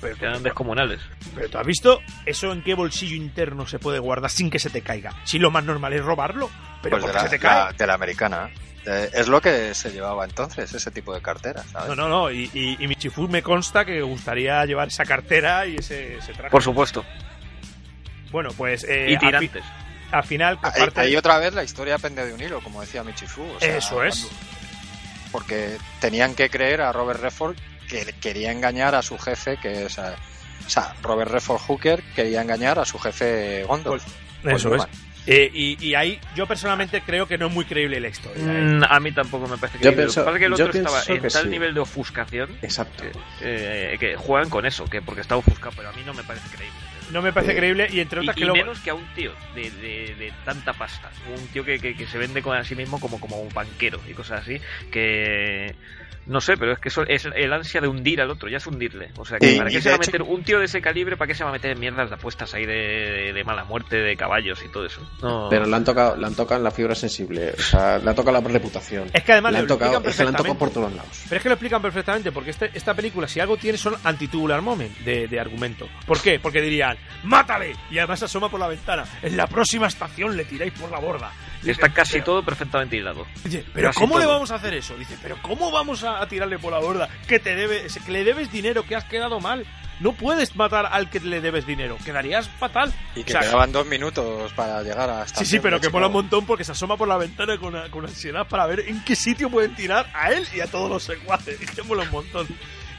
S3: Pero,
S4: que eran descomunales.
S3: pero tú has visto eso en qué bolsillo interno se puede guardar sin que se te caiga. Si lo más normal es robarlo, pero
S7: Pues de la,
S3: se te cae.
S7: la- de la americana. Eh, es lo que se llevaba entonces, ese tipo de cartera, ¿sabes?
S3: No, no, no. Y, y, y Michifu me consta que gustaría llevar esa cartera y ese, ese traje.
S4: Por supuesto.
S3: Bueno, pues. eh,
S4: y tirantes.
S3: Al, final,
S7: Ahí,
S3: aparte.
S7: ahí otra vez la historia pende de un hilo, como decía Michifu. o sea,
S3: Eso es.
S7: cuando- Porque tenían que creer a Robert Redford que quería engañar a su jefe, que es... eh, o sea, Robert Redford Hooker quería engañar a su jefe Gondor. Paul
S3: Eso es.
S7: Newman.
S3: Eh, y, y ahí yo personalmente creo que no es muy creíble la historia. ¿eh?
S4: Mm, a mí tampoco me parece que
S6: Yo
S4: Lo que
S6: pienso-
S4: pasa es que el otro estaba en
S6: que
S4: tal
S6: sí.
S4: nivel de ofuscación
S6: Exacto.
S4: eh, que juegan con eso, que porque está ofuscado, pero a mí no me parece creíble.
S3: No me parece
S6: Eh,
S3: creíble y entre
S4: Y,
S3: otras
S4: y
S3: que luego.
S4: menos que a un tío de, de- de tanta pasta, un tío que, que- que se vende con a sí mismo como, como un banquero y cosas así, que no sé, pero es que eso es el ansia de hundir al otro, ya es hundirle. O sea, que ¿para qué se va a
S7: hecho-
S4: meter un tío de ese calibre? ¿Para qué se va a meter en mierdas de apuestas ahí de, de- de mala muerte, de caballos y todo eso? No.
S6: Pero le han tocado, le han tocado en la fibra sensible. O sea, le ha tocado la reputación.
S3: Es que además
S6: le han
S3: lo
S6: tocado,
S3: explican
S6: es que le han tocado por todos lados.
S3: Pero es que lo explican perfectamente, porque este- esta película, si algo tiene, son antitubular moment de, de argumento. ¿Por qué? Porque dirían, ¡mátale! Y además asoma por la ventana. En la próxima estación le tiráis por la borda. Y
S4: Está casi
S3: pero-
S4: todo perfectamente hilado.
S3: Oye, pero
S4: Casi
S3: ¿cómo le vamos a hacer eso? Dice, pero ¿cómo vamos a, a tirarle por la borda? Que te debe, que le debes dinero, que has quedado mal. No puedes matar al que le debes dinero. Quedarías fatal.
S7: Y que
S3: O sea,
S7: quedaban dos minutos para llegar a esta
S3: Sí, sí, pero que mola un montón porque se asoma por la ventana con, con ansiedad para ver en qué sitio pueden tirar a él y a todos los secuaces. Que mola un montón.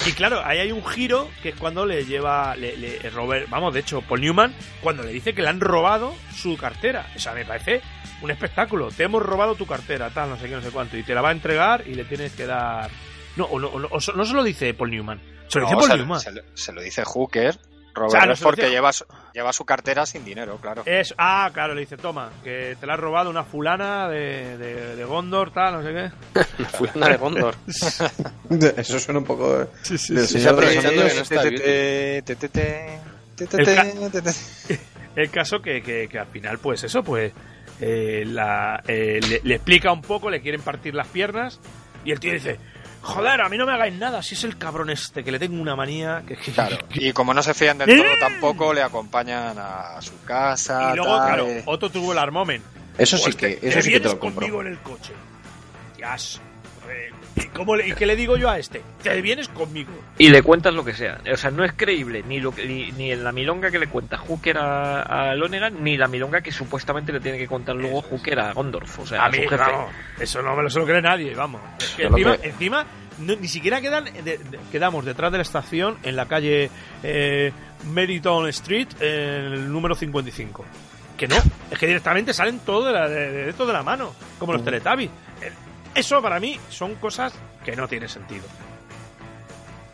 S3: Y claro, ahí hay un giro que es cuando le lleva le, le- Robert, vamos, de hecho, Paul Newman, cuando le dice que le han robado su cartera. O sea, me parece un espectáculo. Te hemos robado tu cartera, tal, no sé qué, no sé cuánto. Y te la va a entregar y le tienes que dar. No, o no, o no, o so- no se lo dice Paul Newman. Se lo dice Paul
S7: se,
S3: Newman.
S7: se lo- se lo dice Hooker, Robert
S3: sea, no se lo
S7: Redford,
S3: dice-
S7: que lleva su, lleva su cartera sin dinero, claro.
S3: Es, ah, claro, le dice, toma, que te la has robado una fulana de, de, de Gondor, tal, no sé qué.
S5: Fulana de Gondor.
S6: Eso suena un poco. de-
S3: Sí,
S5: sí,
S7: te,
S3: El ca-. El caso que, que, que al final, pues eso, pues eh, la, eh, le, le explica un poco, le quieren partir las piernas y el tío dice, joder, a mí no me hagáis nada, si es el cabrón este, que le tengo una manía. Que, que-
S7: Claro. Y como no se fían del
S3: ¡Eh!
S7: todo tampoco, le acompañan a su casa.
S3: Y luego,
S7: tal,
S3: claro,
S7: eh.
S3: otro tuvo el armomen.
S6: Eso sí que,
S3: te-
S6: eso sí que te lo compro.
S3: conmigo en el coche. Joder, ¿Y, cómo le- ¿Y qué le digo yo a este? Te vienes conmigo.
S4: Y le cuentas lo que sea. O sea, no es creíble ni lo que, ni, ni en la milonga que le cuenta Hooker a, a Lonegan, ni la milonga que supuestamente le tiene que contar luego Hooker a Gondorf. O sea, a,
S3: a mí,
S4: su jefe.
S3: vamos, eso no me lo se lo cree nadie, vamos. Es que encima,
S6: que-
S3: encima no- ni siquiera quedan, de- de- quedamos detrás de la estación en la calle eh, Meriton Street, en el número 55. Que no, es que directamente salen todo de, la, de, de esto de la mano, como los Teletubbies. Eso para mí son cosas que no tienen sentido.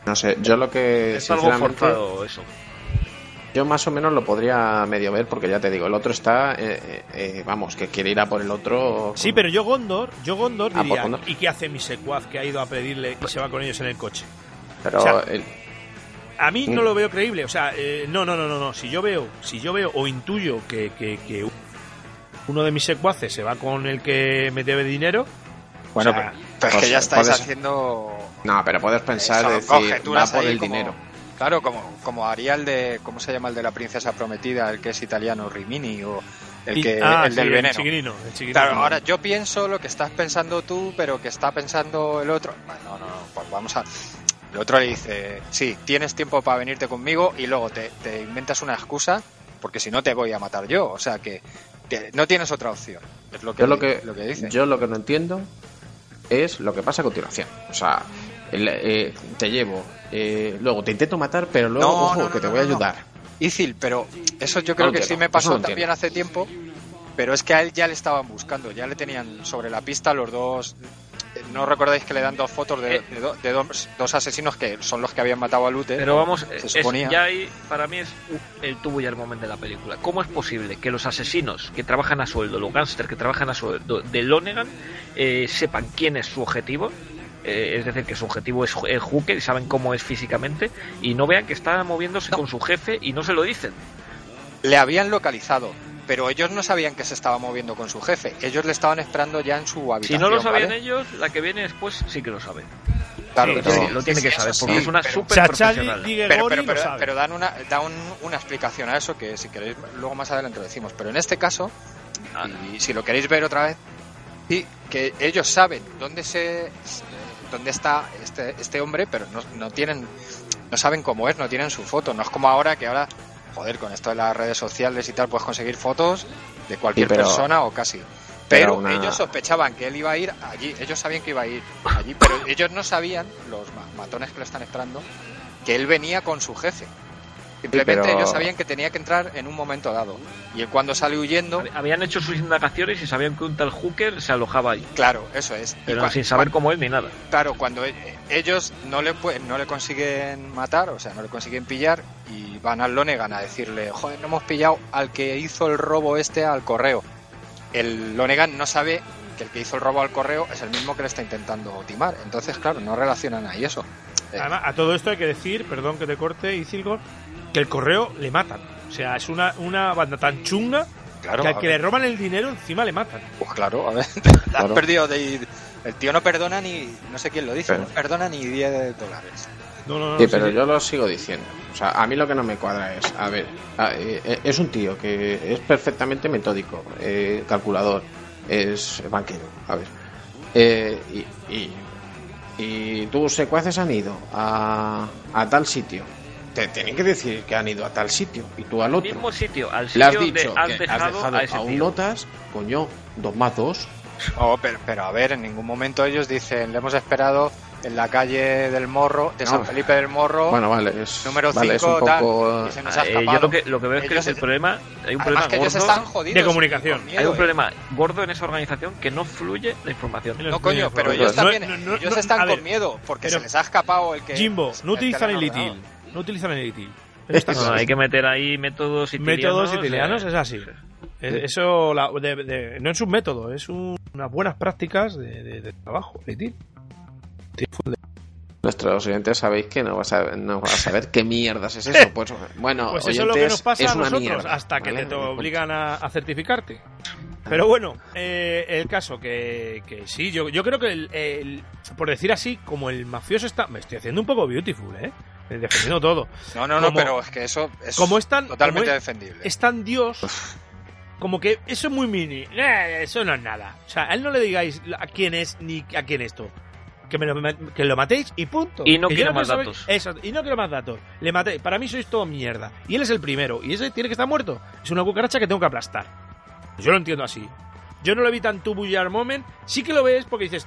S6: No sé, yo lo que
S4: es algo forzado eso.
S6: yo más o menos lo podría medio ver porque ya te digo, el otro está, eh, eh, eh, vamos, que quiere ir a por el otro.
S3: Sí, pero yo Gondor, yo Gondor
S6: Ah, pues
S3: diría,
S6: Gondor.
S3: ¿y qué hace mi secuaz que ha ido a pedirle y se va con ellos en el coche?
S6: Pero
S3: o sea,
S6: el-
S3: A mí no
S6: Mm.
S3: lo veo creíble, o sea, eh, no, no, no, no, no. Si yo veo, si yo veo o intuyo que, que, que uno de mis secuaces se va con el que me debe dinero,
S7: Bueno,
S3: o sea,
S7: pero, pero es
S6: pues,
S7: que ya estáis
S6: puedes-
S7: haciendo.
S6: no, pero puedes pensar,
S7: Eso,
S6: decir, va por el
S7: como-
S6: dinero.
S7: Claro, como, como haría el de. ¿Cómo se llama el de la princesa prometida? El que es italiano, Rimini, o el,
S3: y-
S7: que,
S3: ah,
S7: el
S3: sí,
S7: del veneno.
S3: El chiquirino, el chiquirino.
S7: Claro, ahora yo pienso lo que estás pensando tú, pero que está pensando el otro. Bueno, no, no, no, pues vamos a. El otro le dice, sí, tienes tiempo para venirte conmigo y luego te, te inventas una excusa porque si no te voy a matar yo. O sea que, que no tienes otra opción. Es lo que,
S6: Yo lo que,
S7: lo que dice.
S6: yo lo que no entiendo es lo que pasa a continuación. O sea, eh, te llevo, eh, luego te intento matar, pero luego,
S7: No,
S6: ojo,
S7: no, no,
S6: que te voy a ayudar.
S7: Ithil, pero eso yo creo que sí me pasó también hace tiempo, pero es que a él ya le estaban buscando, ya le tenían sobre la pista los dos... ¿No recordáis que le dan dos fotos de,
S4: Eh.
S7: de do- de dos, dos asesinos que son los que habían matado a Lute?
S4: Pero vamos,
S7: se
S4: es- ya ahí para mí es el tubo y el momento de la película. ¿Cómo es posible que los asesinos que trabajan a sueldo, los gángsters que trabajan a sueldo de Lonegan, eh, sepan quién es su objetivo? Eh, es decir, que su objetivo es el Hooker y saben cómo es físicamente y no vean que está moviéndose con su jefe y no se lo dicen.
S7: Le habían localizado, pero ellos no sabían que se estaba moviendo con su jefe. Ellos le estaban esperando ya en su
S4: Si
S7: habitación.
S4: no lo sabían
S7: ¿vale?
S4: ellos, la que viene después sí que lo sabe.
S7: Claro,
S3: Sí,
S7: pero-
S4: Sí, lo tiene que saber porque
S7: sí,
S4: es una
S7: pero-
S3: Charlie
S4: profesional.
S7: Pero, pero, pero, dan una da un- una explicación a eso que si queréis luego más adelante lo decimos pero en este caso
S4: Ah,
S7: y si lo queréis ver otra vez sí que ellos saben dónde se dónde está este este hombre pero no, no tienen no saben cómo es no tienen su foto no es como ahora que ahora joder con esto de las redes sociales y tal puedes conseguir fotos de cualquier
S6: Sí, pero-
S7: persona o casi
S6: pero
S7: pero
S6: una-
S7: ellos sospechaban que él iba a ir allí ellos sabían que iba a ir allí pero ellos no sabían los ma- matones que lo están esperando que él venía con su jefe. Simplemente
S6: pero-
S7: ellos sabían que tenía que entrar en un momento dado. Y él cuando sale huyendo,
S4: Habían hecho sus indagaciones y sabían que un tal Hooker se alojaba ahí,
S7: claro, eso es. Y
S4: pero sin saber cómo es ni nada.
S7: Claro, cuando e- ellos no le, no le consiguen matar, o sea, no le consiguen pillar, y van al Lonegan a decirle, joder, no hemos pillado al que hizo el robo este al correo. El Lonegan no sabe que el que hizo el robo al correo es el mismo que le está intentando timar. Entonces, claro, no relacionan ahí eso.
S3: Además, a todo esto hay que decir, perdón que te corte, Isilgor, que el correo le matan. O sea, es una, una banda tan chunga
S7: claro,
S3: que al
S7: a
S3: que
S7: ver.
S3: le roban el dinero encima le matan.
S7: Pues claro, a ver, has perdido de ir. El tío no perdona ni, no sé quién lo dice,
S6: Pero-
S7: no perdona ni 10 dólares.
S3: No, no, no.
S6: Sí, pero
S3: sí.
S6: yo lo sigo diciendo. O sea, a mí lo que no me cuadra es, a ver, a- eh, es un tío que es perfectamente metódico, eh, calculador, es banquero, a ver. Eh, y, y, y tus secuaces han ido a, a tal sitio. Te tienen que decir que han ido a tal sitio y tú al otro.
S4: Mismo sitio, al
S6: Le has
S4: sitio
S6: dicho
S4: de has
S6: que
S4: dejado,
S6: has dejado
S4: a ese
S6: a un
S4: tío.
S6: notas, coño, dos más dos.
S7: Oh, pero, pero a ver, en ningún momento ellos dicen, le hemos esperado en la calle del Morro, de
S6: No.
S7: San Felipe del Morro,
S6: Bueno, vale, es,
S7: número
S6: vale, es
S7: 5,
S6: un poco...
S7: tal, y se nos ha
S4: eh,
S7: escapado.
S4: yo lo que, lo que veo es que
S7: Ellos-
S4: el problema, hay un
S7: Además
S4: problema
S7: que ellos
S4: gordo,
S7: están jodidos.
S3: de comunicación.
S7: miedo,
S4: hay un
S7: eh.
S4: problema gordo en esa organización que no fluye la información.
S7: No, coño, pero ellos también,
S3: No, no,
S7: ellos
S3: no,
S7: están
S3: ver,
S7: con miedo, porque se les ha escapado el que...
S3: Jimbo, no
S7: que
S3: utilizan el
S7: ordenado.
S3: No utilizan el ITIL.
S4: No, hay que meter ahí métodos italianos.
S3: Métodos italianos
S4: eh,
S3: es así. Es- Eso la- de- de- no es un método, es un- unas buenas prácticas de, de- de trabajo. ITIL.
S6: Nuestros oyentes sabéis que no vas a, no vas a saber qué mierdas es eso. Pues bueno,
S3: Pues eso es lo que nos pasa a nosotros
S6: mierda,
S3: hasta que
S6: ¿vale?
S3: te, te obligan a, a certificarte. Pero bueno, eh, el caso que, que sí, yo, yo creo que el, el- por decir así, como el mafioso está, me estoy haciendo un poco beautiful, ¿eh? Defendiendo todo.
S7: No, no, no,
S3: Como-
S7: pero es que eso es
S3: como es tan-
S7: totalmente
S3: como es-
S7: defendible.
S3: Es tan Dios, como que eso es muy mini. Eh, eso no es nada. O sea, a él no le digáis a quién es ni a quién esto. Que, me lo, que lo matéis y punto.
S4: Y no
S3: Que
S4: quiero más
S3: saber-
S4: datos.
S3: Eso, y no quiero más datos. Le matéis. Para mí sois todo mierda. Y él es el primero. Y ese tiene que estar muerto. Es una cucaracha que tengo que aplastar. Yo lo entiendo así. Yo no lo vi tan tubular moment. Sí que lo ves porque dices,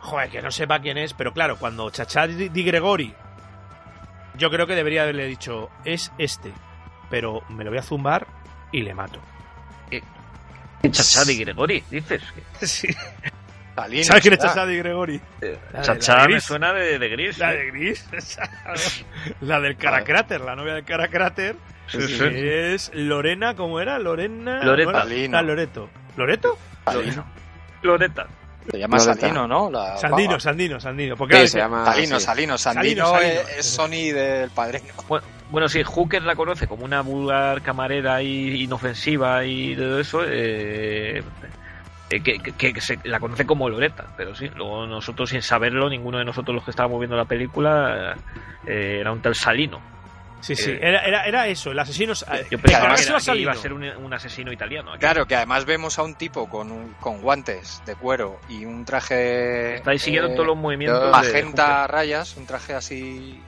S3: joder, que no sepa quién es. Pero claro, cuando Chacha Di Di Gregori, yo creo que debería haberle dicho, es este. Pero me lo voy a zumbar y le mato.
S4: Chacha de Gregori, dices.
S3: Sí. ¿Sabes quién es. Chacha Gregori? La de- la
S4: Chacha
S3: de
S4: me suena de, de gris.
S3: La
S4: ¿eh?
S3: de Gris. la del Caracráter, la novia del Caracráter.
S4: Sí, sí.
S3: Es Lorena, ¿cómo era? Lorena.
S4: Loreta.
S3: ¿no era? Ah, Loreto. ¿Loreto?
S7: Salino.
S4: Loreta.
S7: Se llama. Salino, ¿no? La
S3: Sandino. Sandino, Sandino. Porque
S6: Sí, se llama
S7: Salino,
S6: así.
S7: Salino, Sandino,
S3: Salino, Salino.
S7: Es, es Sony del padrino.
S4: Bueno, bueno, sí, Hooker la conoce como una vulgar camarera y inofensiva y todo eso. eh, eh, que, que- que se la conoce como Loreta, pero sí, luego nosotros sin saberlo, ninguno de nosotros los que estábamos viendo la película eh, era un tal Salino.
S3: Sí, sí.
S4: Eh,
S3: Era, era, era eso, el asesino. eh,
S4: Yo pensaba
S7: además
S4: que, era- iba a ser un, un asesino italiano. aquí.
S7: Claro, que además vemos a un tipo con, un- con guantes de cuero y un traje.
S4: Estáis siguiendo
S7: eh,
S4: todos los movimientos de
S7: Magenta a rayas, un traje así.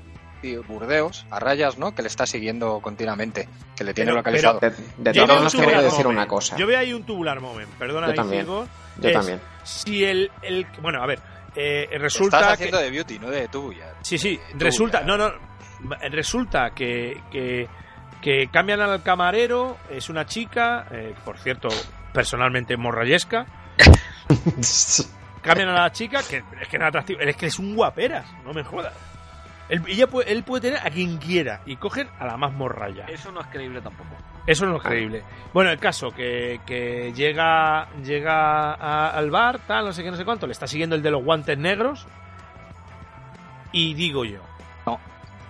S7: sí, burdeos, a rayas, ¿no? Que le está siguiendo continuamente, que le tiene
S3: Pero-
S7: localizado.
S6: De, de
S3: Yo
S6: todas que
S3: tubular
S6: decir
S3: moment.
S6: una cosa.
S3: Yo veo ahí un tubular moment, perdona,
S6: Yo también.
S3: Ciego.
S6: Yo
S3: Es,
S6: también.
S3: Si el, el. Bueno, a ver. eh,
S7: Estás
S3: resulta
S7: haciendo
S3: que.
S7: de beauty, no de tú ya.
S3: Sí, sí. Resulta. No, no. Resulta que. que que cambian al camarero, es una chica, eh, por cierto, personalmente morrayesca. Cambian a la chica, que es que no es atractivo, es que es un guaperas, no me jodas. Él, ella puede, él puede tener a quien quiera y cogen a la más morraya.
S4: Eso no es creíble tampoco.
S3: Eso no es creíble. Bueno, el caso que, que llega llega a- al bar, tal, no sé qué, no sé cuánto, le está siguiendo el de los guantes negros. Y digo yo,
S7: No.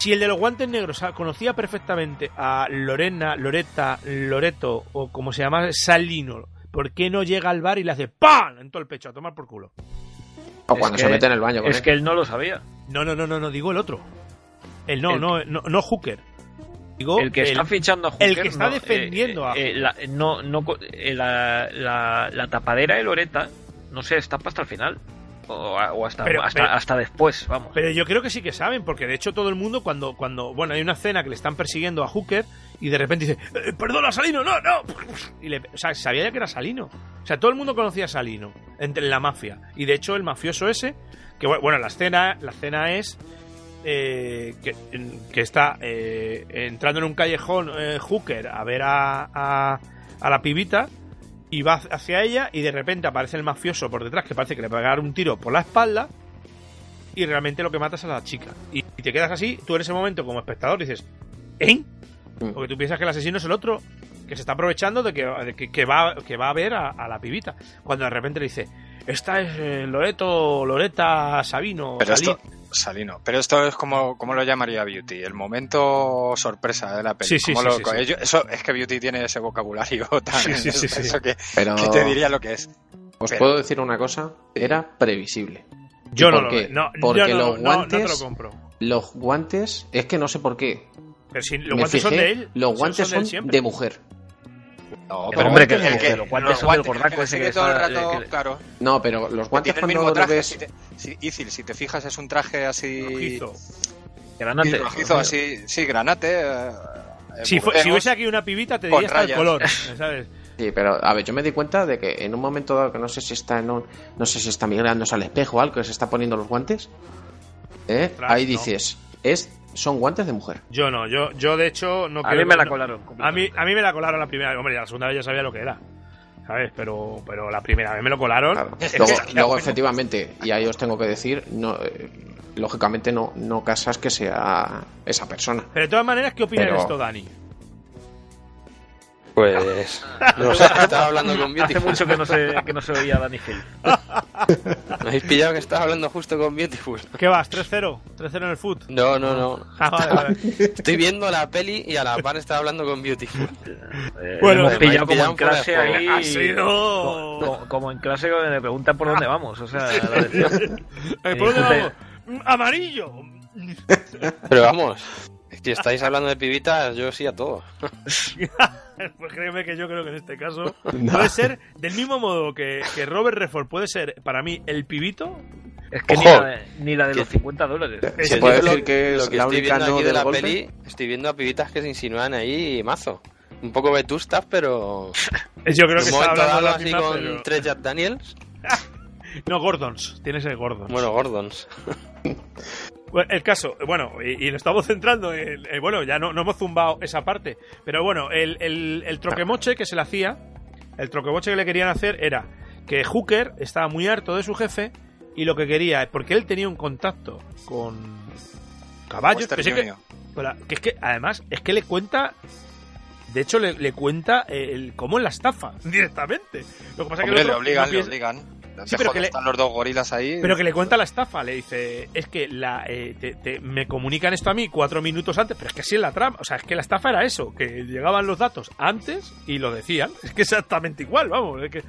S3: Si el de los guantes negros ah, conocía perfectamente a Lorena, Loreta, Loreto o como se llama Salino, ¿por qué no llega al bar y le hace ¡pam! en todo el pecho a tomar por culo?
S6: O
S4: Es
S6: cuando
S4: que-
S6: se mete en el baño con
S4: Es
S6: él.
S4: que él no lo sabía.
S3: No, no, no, no, no, digo el otro. El no,
S4: El-
S3: no, no, no Hooker. Digo
S4: el que está fichando a Hooker,
S3: el que está
S4: no,
S3: defendiendo a
S4: eh, la, no, no, eh, la, la, la tapadera de Loreta no se destapa hasta el final. O, o hasta,
S3: Pero-
S4: hasta,
S3: pero-
S4: hasta después, vamos.
S3: Pero yo creo que sí que saben, porque de hecho todo el mundo cuando, cuando bueno, hay una escena que le están persiguiendo a Hooker y de repente dice, "Eh, perdona Salino, no, no. Y le, o sea, sabía ya que era Salino. O sea, todo el mundo conocía a Salino entre la mafia. Y de hecho el mafioso ese, que bu- bueno, la escena, la escena es eh, que, que está eh, entrando en un callejón eh, Hooker a ver a, a, a la pibita y va hacia ella y de repente aparece el mafioso por detrás que parece que le va a pegar un tiro por la espalda y realmente lo que matas a la chica. Y, te quedas así, tú en ese momento como espectador dices, ¿eh? Porque tú piensas que el asesino es el otro que se está aprovechando de que, de que, que va, que va a ver a, a la pibita. Cuando de repente le dice, esta es eh, Loreto, Loreta, Sabino,
S7: Pero
S3: Salí".
S7: esto, Salino, pero esto es como, como lo llamaría Beauty, el momento sorpresa de la peli.
S3: Sí, sí, sí,
S7: lo-
S3: sí, sí.
S7: ello- Eso es que Beauty tiene ese vocabulario tan
S3: Sí, sí, sí, sí.
S7: eso que,
S6: Pero
S7: que te diría lo que es.
S6: os
S7: pero-
S6: puedo decir una cosa, era previsible.
S3: Yo
S6: ¿Y
S3: no lo. No,
S6: Porque
S3: yo no,
S6: los
S3: no, no
S6: guantes-
S3: te lo compro.
S6: Los guantes, es que no sé por qué.
S3: Pero si los
S6: Me
S3: guantes son de él.
S6: Los guantes son, de mujer.
S7: No,
S6: Pero
S4: hombre, que,
S6: de
S4: que los guantes son del gordaco
S7: que
S4: ese
S7: sigue
S4: que
S7: todo el rato,
S4: que-
S7: claro.
S6: No, pero los
S7: que
S6: guantes
S7: tiene el
S6: cuando
S7: mismo
S6: los
S7: traje.
S6: ves...
S7: Si te, si, Ithil, si te fijas, es un traje así.
S3: Rojizo.
S4: Granate.
S7: sí, rojizo, así. Sí, granate. eh,
S3: Si, fue-
S7: burdeos.
S3: si hubiese aquí una pibita, te diría hasta el color. ¿Sabes?
S6: Sí, pero a ver, yo me di cuenta de que en un momento dado que no sé si está en un, no sé si está mirándose al espejo o algo, que se está poniendo los guantes, ¿eh?
S3: Ostras,
S6: ahí
S3: no.
S6: dices, es, son guantes de mujer.
S3: Yo no, yo, yo de hecho no
S4: A
S3: creo
S4: mí me la
S3: no-
S4: colaron.
S3: A mí, a mí me la colaron la primera vez. Hombre, la segunda vez ya sabía lo que era. ¿Sabes? Pero, pero la primera vez me lo colaron.
S6: Claro. Luego, efectivamente, y ahí os tengo que decir, no, eh, lógicamente no, no casas que sea esa persona.
S3: Pero de todas maneras, ¿qué opinas
S6: Pero-
S3: de esto, Dani?
S5: Pues. No sé, estaba hablando con
S4: Hace
S5: Beautiful.
S4: mucho que no se, que no se oía Danny Hill.
S5: ¿Me habéis pillado que estaba hablando justo con Beautiful?
S3: ¿Qué vas? ¿3-0? ¿3-0 en el foot?
S5: No, no, no.
S3: Ah, vale, vale.
S5: Estoy viendo la peli y a la par estaba hablando con Beautiful.
S4: Eh,
S3: Bueno,
S4: hemos
S3: me
S4: pillado como en clase ahí.
S3: Ha sido-
S4: Como, como en clase que me preguntan por dónde vamos. O sea, la.
S3: Eh, ¿Por dónde
S4: te-
S3: vamos? Mm, ¡Amarillo!
S5: Pero vamos, si estáis hablando de pibitas, yo sí a todo.
S3: pues créeme que yo creo que en este caso puede ser del mismo modo que, que Robert Redford puede ser para mí el pibito.
S4: Es que ni la, de- ni la de los 50 dólares.
S3: Es
S6: Se puede decir
S5: lo-
S6: que
S5: lo que
S6: la
S5: estoy
S6: única
S5: viendo
S6: no
S5: aquí de la
S6: golpe.
S5: peli, estoy viendo a pibitas que se insinúan ahí mazo. Un poco vetustas, pero.
S3: Yo creo que
S5: momento dado así
S3: misma,
S5: con
S3: pero-
S5: tres Jack Daniels.
S3: No, Gordons. Tienes el Gordons.
S5: Bueno, Gordons.
S3: El caso, bueno, y, y lo estamos centrando en. bueno, ya no, no hemos zumbado esa parte. Pero bueno, el, el, el troquemoche que se le hacía, el troquemoche que le querían hacer era que Hooker estaba muy harto de su jefe y lo que quería, porque él tenía un contacto con caballos, que, que, es que además es que le cuenta de hecho le, le cuenta el cómo es la estafa directamente lo que pasa es que
S7: Hombre, le obligan,
S3: no
S7: le obligan.
S3: Sí, pero que le-
S7: están los dos gorilas ahí.
S3: pero que le cuenta la estafa le dice es que la eh, te- te- me comunican esto a mí cuatro minutos antes pero es que así es la trama o sea es que la estafa era eso que llegaban los datos antes y lo decían es que exactamente igual vamos es que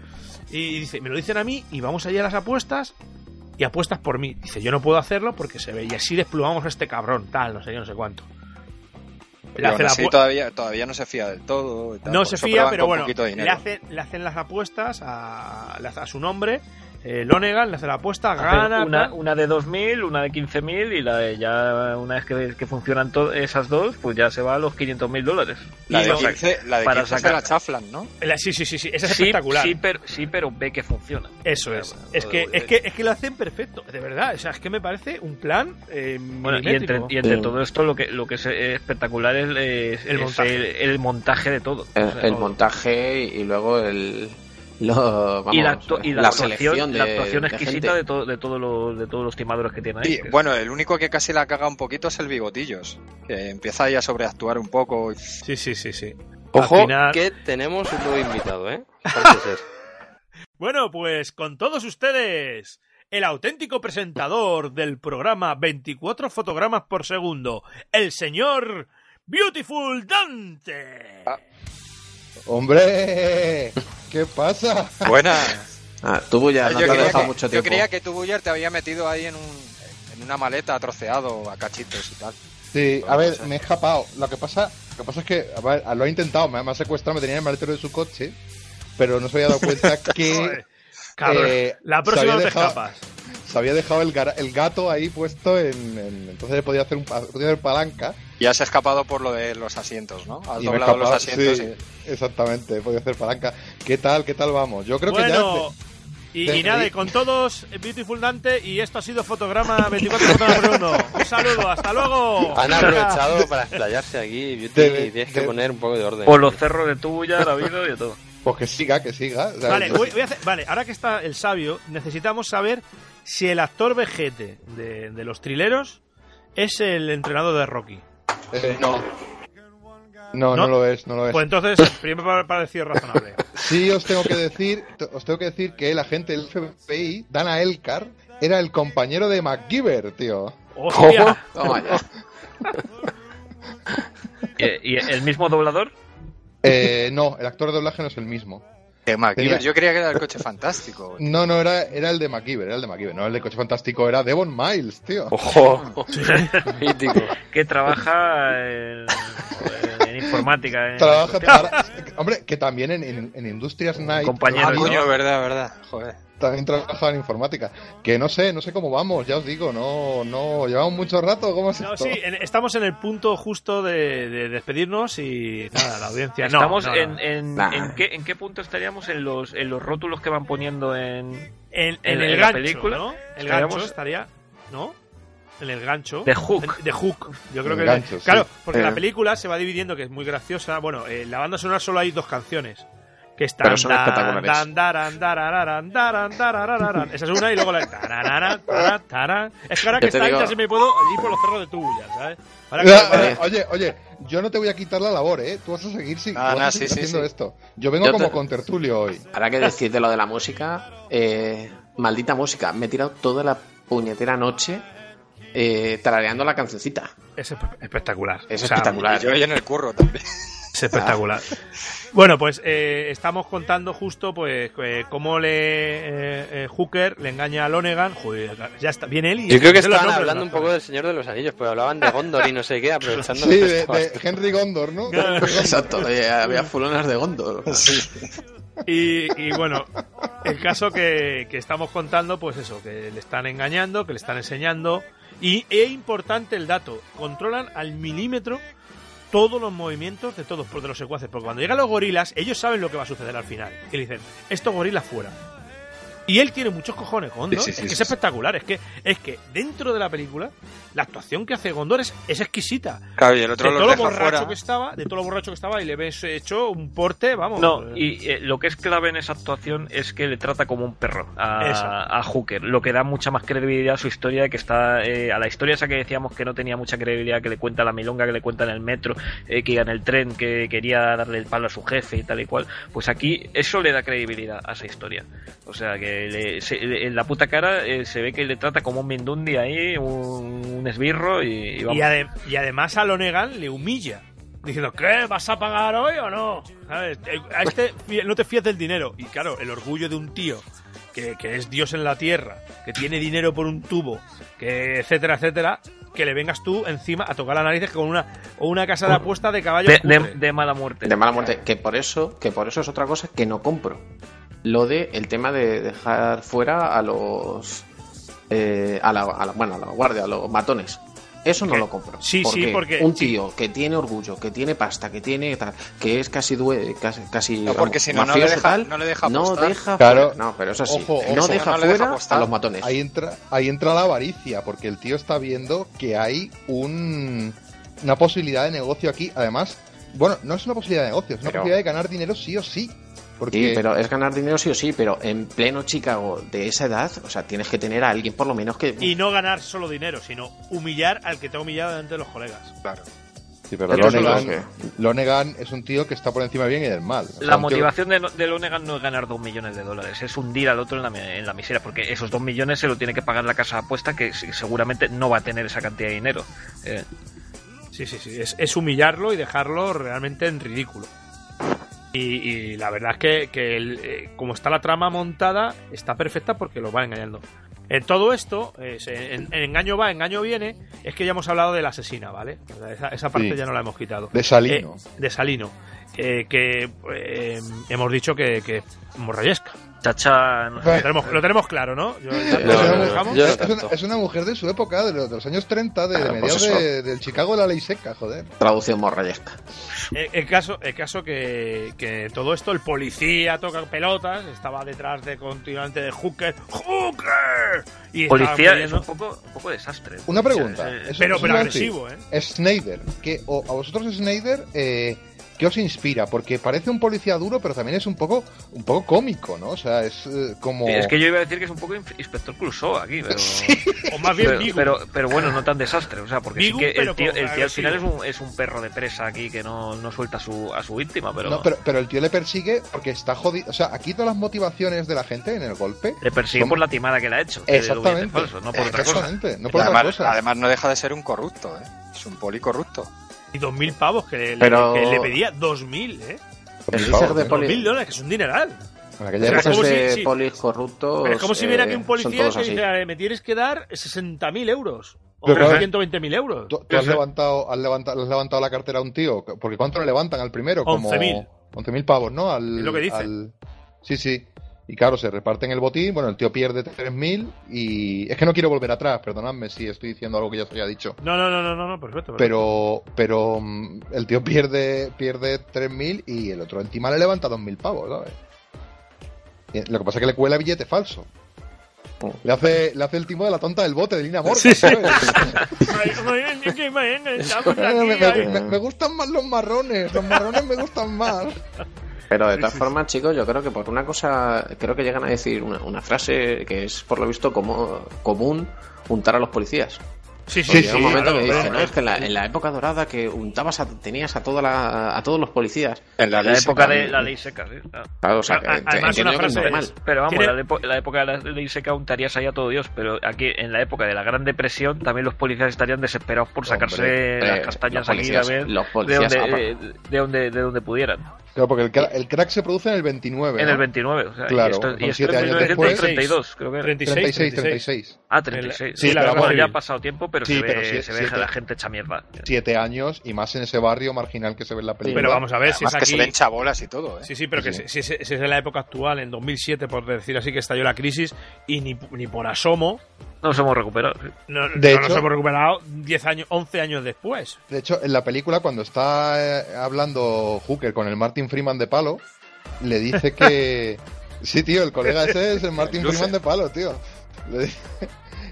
S3: y dice me lo dicen a mí y vamos allá a las apuestas y apuestas por mí dice yo no puedo hacerlo porque se ve y así desplumamos a este cabrón tal no sé yo no sé cuánto Le hace la
S7: todavía, todavía no se fía del todo. y tal,
S3: no se fía, pero bueno, le, hace- le hacen las apuestas a, a su nombre, eh, Lonegan, le hace la apuesta, gana.
S4: una, una de 2.000, una de 15.000 y la de ya una vez que, que funcionan esas dos, pues ya se va a los 500.000 dólares.
S7: La
S3: y
S7: de
S3: lo-
S7: 15, la de
S4: para
S7: 15 se
S4: sacar-
S7: la chaflan, ¿no?
S3: La- sí, sí, sí, sí, esa es
S4: Sí,
S3: espectacular.
S4: sí, pero, sí, pero ve que funciona.
S3: Eso es.
S4: Bueno,
S3: Es que,
S4: eh,
S3: es, que, es que lo hacen perfecto, de verdad. O sea, es que me parece un plan eh,
S4: Bueno, y entre,
S3: milimétrico.
S4: y entre
S6: Sí.
S4: todo esto lo que lo que es eh, espectacular es, es-
S3: El
S4: es
S3: montaje.
S4: el, el montaje de todo.
S6: El,
S4: O sea,
S6: el montaje y luego el. Lo, vamos,
S4: y la, actu- y la,
S6: la
S4: actuación,
S6: selección de,
S4: la actuación
S6: de
S4: exquisita
S6: gente.
S4: de, to- de, todos los, de todos los timadores que tiene ahí.
S7: Bueno, el único que casi la caga un poquito es el Bigotillos, que empieza ahí a sobreactuar un poco. y-
S3: Sí, sí, sí, sí.
S5: Ojo,
S3: final-
S5: que tenemos un nuevo invitado, ¿eh? Ser.
S3: Bueno, pues con todos ustedes, el auténtico presentador del programa 24 fotogramas por segundo, el señor Beautiful Dante.
S8: ¡Hombre! ¿Qué pasa?
S7: Buenas.
S6: Ah, tú ya no
S7: yo,
S6: te dejado
S7: que,
S6: mucho
S7: yo
S6: tiempo.
S7: creía que tu Buller te había metido ahí en, un, en una maleta troceado a cachitos y tal.
S8: Sí, a ver, me he escapado. Lo que pasa, lo que pasa es que a ver, lo ha intentado, me ha, me ha secuestrado, me tenía en el maletero de su coche, pero no se había dado cuenta que
S3: Cabrón,
S8: eh,
S3: la próxima te
S8: dejado-
S3: escapas.
S8: se había dejado el, gara- el gato ahí puesto en, en- entonces le podía hacer un podía hacer palanca
S7: Y has escapado por lo de los asientos, ¿no? Has
S8: y he
S7: doblado los
S8: escapado.
S7: asientos
S8: Sí, exactamente, podía hacer palanca. ¿Qué tal? ¿Qué tal vamos? Yo creo que
S3: Bueno,
S8: ya
S3: y, y nada, y con todos, Beautiful Dante, y esto ha sido Fotograma 24 fotogramas por segundo. Un salulo, hasta luego.
S5: Han aprovechado para explayarse aquí, Beauty,
S8: De-
S5: y tienes que poner un poco de orden.
S4: Por los cerros de tuya, la vida y de todo.
S8: pues que siga, que siga. O sea,
S3: Vale, voy- voy a hacer- vale, ahora que está el sabio, necesitamos saber si el actor vejete de, de los trileros es el entrenador de Rocky.
S8: Eh, no. No,
S3: ¿No?
S8: no lo es, no lo es.
S3: Pues entonces, primero para parecido razonable.
S8: Sí, os tengo que decir, os tengo que decir que el agente del FBI, Dana Elkar, era el compañero de MacGyver, tío.
S3: ¡Hostia!
S6: Toma ya.
S4: ¿Y, y el mismo doblador?
S8: Eh, no, el actor de doblaje no es el mismo.
S7: Que MacGyver,
S8: Tenía-
S7: Yo creía que era el coche fantástico.
S8: No, no, era, era el de MacGyver, era el de MacGyver. No, el de Coche Fantástico era Devon Miles, tío.
S5: ¡Ojo! Mítico.
S4: Que trabaja en, en informática. en-
S8: Trabaja para- Hombre, que también en, en- en Industrias Night
S4: Compañero,
S7: Ah, verdad, verdad. Joder.
S8: También trabajaba en informática. Que no sé, no sé cómo vamos, ya os digo, no, no, llevamos mucho rato, ¿cómo es
S3: No,
S8: esto?
S3: sí, en- estamos en el punto justo de, de despedirnos y nada, la audiencia. No,
S4: Estamos
S3: no, no.
S4: en, en,
S6: Nah.
S4: en qué, ¿en qué punto estaríamos en los, en los rótulos que van poniendo en
S3: En, en
S4: en
S3: el
S4: la
S3: gancho,
S4: película
S3: ¿no? El
S4: estaríamos-
S3: gancho estaría, ¿no? En el gancho.
S4: The Hook.
S3: De Hook. Yo creo
S8: El
S3: que.
S8: gancho, sí.
S3: claro, porque
S6: Eh.
S3: la película se va dividiendo, que es muy graciosa. Bueno, en la banda sonora solo hay dos canciones. Que está
S6: Pero son espectaculares.
S3: esa es una y luego la es que ahora que está ya se me puedo ir por los cerros de Tuya ¿sabes?
S8: Eh, Oye, oye, yo no te voy a quitar la labor, ¿eh? Tú vas a seguir, si-
S7: Ah, no,
S8: a
S7: sí,
S8: seguir
S7: sí,
S8: haciendo
S7: sí.
S8: esto. Yo vengo
S6: Yo
S8: como
S6: te-
S8: con tertulio hoy.
S6: Ahora que decís de lo de la música, eh, maldita música, me he tirado toda la puñetera noche eh, tarareando la cancioncita.
S3: es espe- espectacular
S6: Es
S3: O sea,
S6: espectacular.
S7: Yo hoy en el curro también.
S3: Es espectacular. Bueno, pues eh, estamos contando justo pues eh, cómo le eh, eh, Hooker le engaña a Lonegan. Joder, ya está, viene él y
S5: Yo creo que estaban
S3: nombres
S5: hablando un
S3: las
S5: poco del Señor de los Anillos, pues hablaban de Gondor y no sé qué, aprovechando
S8: Sí, de, de Henry Gondor, ¿no?
S6: Exacto, había fulonas de Gondor.
S3: Y, y bueno, el caso que, que estamos contando, pues eso, que le están engañando, que le están enseñando. Y es importante el dato, controlan al milímetro todos los movimientos de todos de los secuaces. Porque cuando llegan los gorilas, ellos saben lo que va a suceder al final. Y dicen, estos gorilas fuera. Y él tiene muchos cojones, Gondor.
S6: Sí, sí,
S3: es que
S6: sí,
S3: es
S6: sí.
S3: espectacular. Es que, es que dentro de la película, la actuación que hace Gondor es, es exquisita.
S7: Claro, y el otro
S3: de todo lo borracho
S7: fuera.
S3: que estaba, de todo lo borracho que estaba, y le ves hecho un porte, vamos.
S4: No,
S3: eh,
S4: y eh, lo que es clave en esa actuación es que le trata como un perro a, a Hooker, lo que da mucha más credibilidad a su historia, que está eh, a la historia esa que decíamos que no tenía mucha credibilidad, que le cuenta la milonga, que le cuenta en el metro, eh, que iba en el tren, que quería darle el palo a su jefe y tal y cual, pues aquí eso le da credibilidad a esa historia. O sea que le- se- le- en la puta cara eh, se ve que le trata como un mindundi ahí, un, un esbirro y, y vamos.
S3: Y, ade- y además a Lonegan le humilla. Diciendo, ¿qué? ¿Vas a pagar hoy o no? ¿Sabes? Eh, A este no te fías del dinero. Y claro, el orgullo de un tío que, que es Dios en la tierra, que tiene dinero por un tubo, que etcétera, etcétera, que le vengas tú encima a tocar las narices con una, o una casa de apuesta de caballo.
S4: de, de mala muerte.
S6: De mala muerte. Que por eso, que por eso es otra cosa que no compro. Lo de el tema de dejar fuera a los eh, a, la, a la- bueno, a la guardia, a los matones. Eso no
S3: ¿Qué?
S6: lo compro.
S3: Sí, sí, porque-
S6: un
S3: sí.
S6: tío que tiene orgullo, que tiene pasta, que tiene tal, que es casi due, casi, casi
S7: No, porque si no, no le deja-
S6: tal,
S7: no le deja
S6: no deja
S8: Claro.
S6: fuera- no, pero eso sí,
S8: Ojo,
S6: no
S8: ojo.
S6: deja
S7: No le deja
S6: fuera
S7: apostar.
S6: a los matones.
S8: Ahí entra, ahí entra la avaricia, porque el tío está viendo que hay un, una posibilidad de negocio aquí. Además, bueno, no es una posibilidad de negocio, es una
S6: Pero-
S8: posibilidad de ganar dinero sí o sí. Porque
S6: Sí, pero es ganar dinero sí o sí, pero en pleno Chicago de esa edad, o sea, tienes que tener a alguien por lo menos que...
S3: Y no ganar solo dinero, sino humillar al que te ha humillado delante de los colegas.
S7: Claro.
S8: Sí, pero Lonegan,
S6: lo que-
S8: Lonegan es un tío que está por encima del bien y del mal. O sea,
S4: La
S8: un tío-
S4: motivación de, Lonegan no es ganar dos millones de dólares, es hundir al otro en la, mi- en la miseria, porque esos dos millones se lo tiene que pagar la casa de apuesta, que se- seguramente no va a tener esa cantidad de dinero. Eh,
S3: Sí, sí, sí. Es, es humillarlo y dejarlo realmente en ridículo. Y, y la verdad es que, que el- eh, como está la trama montada, está perfecta porque lo va engañando. En todo esto, eh, en, en engaño va, engaño viene, es que ya hemos hablado de la asesina, ¿vale? Esa, esa parte
S8: Sí.
S3: ya no la hemos quitado.
S8: De Salino.
S3: Eh, de Salino. eh, que eh, hemos dicho que, que morrayesca.
S4: Chacha, no-
S3: Lo tenemos, lo tenemos claro, ¿no? Yo-
S8: Es
S5: No,
S8: una
S5: yo-
S8: mujer-
S5: no
S8: es, una,
S5: tanto.
S8: es una mujer de su época, de los, de los años 30, de,
S6: Claro,
S8: mediados de- del Chicago de la ley seca, joder.
S6: Traducción morrayesca.
S3: El, el caso, el caso que, que todo esto, el policía toca pelotas, estaba detrás de continuamente de Hooker, ¡Hooker! Y
S4: policía es un poco, un poco desastre.
S8: Una pregunta.
S4: O sea, eh,
S8: Eso-
S3: pero, pero agresivo, ¿eh?
S8: Snyder. Que, o, a vosotros Snyder, eh, ¿qué os inspira? Porque parece un policía duro, pero también es un poco, un poco cómico, ¿no? O sea, es eh, como...
S4: Es que yo iba a decir que es un poco Inspector Clouseau aquí, pero...
S3: O más bien
S4: pero, pero, pero bueno, no tan desastre, o sea, porque sí que el tío, el tío al final es un, es un perro de presa aquí que no, no suelta a su, a su víctima, pero,
S8: No, pero, pero el tío le persigue porque está jodido. O sea, aquí todas las motivaciones de la gente en el golpe.
S4: le persigue
S8: son-
S4: por la timada que le ha hecho.
S8: Exactamente.
S4: falso, no por otra cosa.
S8: Exactamente, no por otra
S7: además,
S8: cosa.
S7: además no deja de ser un corrupto, ¿eh? Es un poli corrupto.
S3: Y dos mil pavos que le, que pedía dos mil, ¿eh? Dos mil dólares, que es un dineral.
S8: En
S3: si-
S6: de polis corruptos.
S3: Pero es como si viera aquí
S6: eh,
S3: un
S6: son
S3: policía que dice, me tienes que dar 60.000 euros. O
S8: Pero claro,
S3: 120.000 euros.
S8: Tú, tú has, levantado, has, levantado, le has levantado la cartera a un tío, porque ¿cuánto le levantan al primero? Como
S3: 11.000.
S8: 11.000 pavos, ¿no? Al,
S3: Es lo que dice.
S8: al- Sí, sí. Y claro, se reparten el botín, bueno, el tío pierde 3.000 y... Es que no quiero volver atrás, perdonadme si estoy diciendo algo que ya se había dicho.
S3: No, no, no, no, no, no, perfecto. perfecto.
S8: Pero pero mm, el tío pierde pierde 3.000 y el otro encima le levanta 2.000 pavos, ¿sabes? Y Lo que pasa es que le cuela billete falso. Le hace, le hace el timo de la tonta del bote de Lina Morgan,
S3: Sí,
S8: me gustan más los marrones, los marrones me gustan más.
S6: Pero de todas formas, chicos, yo creo que por una cosa, creo que llegan a decir una, una frase que es por lo visto como, común untar a los policías.
S3: Sí, sí, sí.
S6: un momento
S3: claro,
S6: que dice,
S3: claro.
S6: no, es que en la, en la época dorada que untabas a, tenías a toda la, a todos los policías.
S7: En la,
S4: época
S7: seca,
S4: de la ley seca, sí. claro.
S6: Claro, o sea, que,
S3: además, una
S6: que es
S3: frase
S6: normal.
S4: Pero vamos, la, de- la época de la ley seca untarías ahí a todo Dios, pero aquí en la época de la Gran Depresión también los policías estarían desesperados por sacarse
S8: Hombre,
S4: las
S6: eh,
S4: castañas aquí a ver
S6: los
S4: de
S6: policías,
S4: donde, de, de donde, de donde pudieran.
S8: Claro, porque el, el crack se produce en el 29.
S4: En
S8: ¿no?
S4: el 29, o sea,
S8: Claro,
S4: y esto, y esto
S8: siete
S4: es
S8: años
S4: 1932, creo que era.
S3: 36,
S8: 36,
S3: 36.
S8: 36.
S4: Ah, 36.
S3: Sí, guerra
S4: bueno, ya ha pasado tiempo, pero
S8: Sí,
S4: se ve,
S8: pero sí-
S4: se ve
S8: siete-
S4: la gente hecha mierda.
S8: Siete años y más en ese barrio marginal que se ve en la película.
S3: Pero vamos a ver si
S7: Además
S3: es
S7: que
S3: aquí.
S7: se ven chabolas y todo, ¿eh?
S3: Sí, sí, pero que
S8: Sí.
S3: si, si es si es en la época actual, en 2007, por decir así, que estalló la crisis, y ni, ni por asomo,
S4: Nos hemos recuperado. sí.
S3: no,
S8: De
S3: no nos
S8: hecho-
S3: hemos recuperado 10 años, 11 años después.
S8: De hecho, en la película, cuando está eh, hablando Hooker con el Martin Freeman de palo, le dice que. Sí, tío, el colega ese es el Martin. Freeman de palo, tío. Le,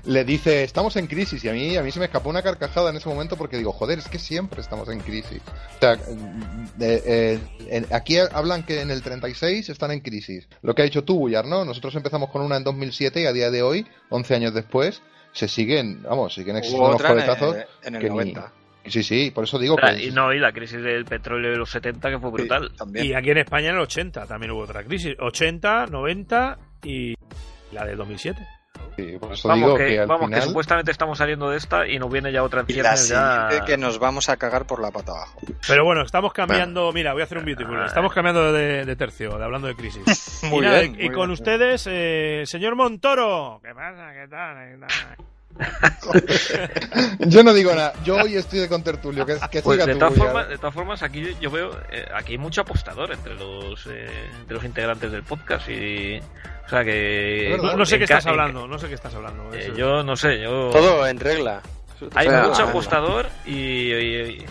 S8: le dice, estamos en crisis. Y a mí, a mí se me escapó una carcajada en ese momento porque digo, joder, es que siempre estamos en crisis. O sea, eh, eh, en- aquí hablan que en el 36 están en crisis. Lo que ha dicho tú, Bullar, ¿no? Nosotros empezamos con una en 2007 y a día de hoy, 11 años después, se siguen, vamos, siguen existiendo
S7: en
S8: coletazos.
S7: el, en el
S8: que ni-
S7: 90.
S8: Sí, sí, por eso digo que.
S4: Y no, y la crisis del petróleo de los 70 que fue brutal.
S7: Sí, también.
S3: Y aquí en España en el 80 también hubo otra crisis. 80, 90 y la del 2007.
S8: Sí, por eso
S4: Vamos,
S8: digo
S4: que,
S8: que, al
S4: vamos que
S8: final.
S4: supuestamente estamos saliendo de esta y nos viene ya otra en ya...
S7: que nos vamos a cagar por la pata abajo.
S3: Pero bueno, estamos cambiando. Mira, voy a hacer un beautiful. Estamos cambiando de, de tercio, de hablando de crisis.
S7: Muy
S3: y nada,
S7: bien,
S3: y
S7: muy
S3: con
S7: bien.
S3: ustedes, eh, señor Montoro. ¿Qué pasa? ¿Qué tal? ¿Qué tal?
S8: Yo no digo nada, yo hoy estoy de contertulio, que, que
S4: Pues
S8: siga
S4: de
S8: tú,
S4: todas, formas, de todas formas, aquí yo- veo, eh, aquí hay mucho apostador entre los, eh, entre los integrantes del podcast y, o sea que...
S3: No, no sé qué estás hablando, no sé qué estás hablando.
S4: eh, yo no sé, yo...
S5: Todo en regla.
S4: Hay
S6: O sea,
S4: mucho apostador y, y-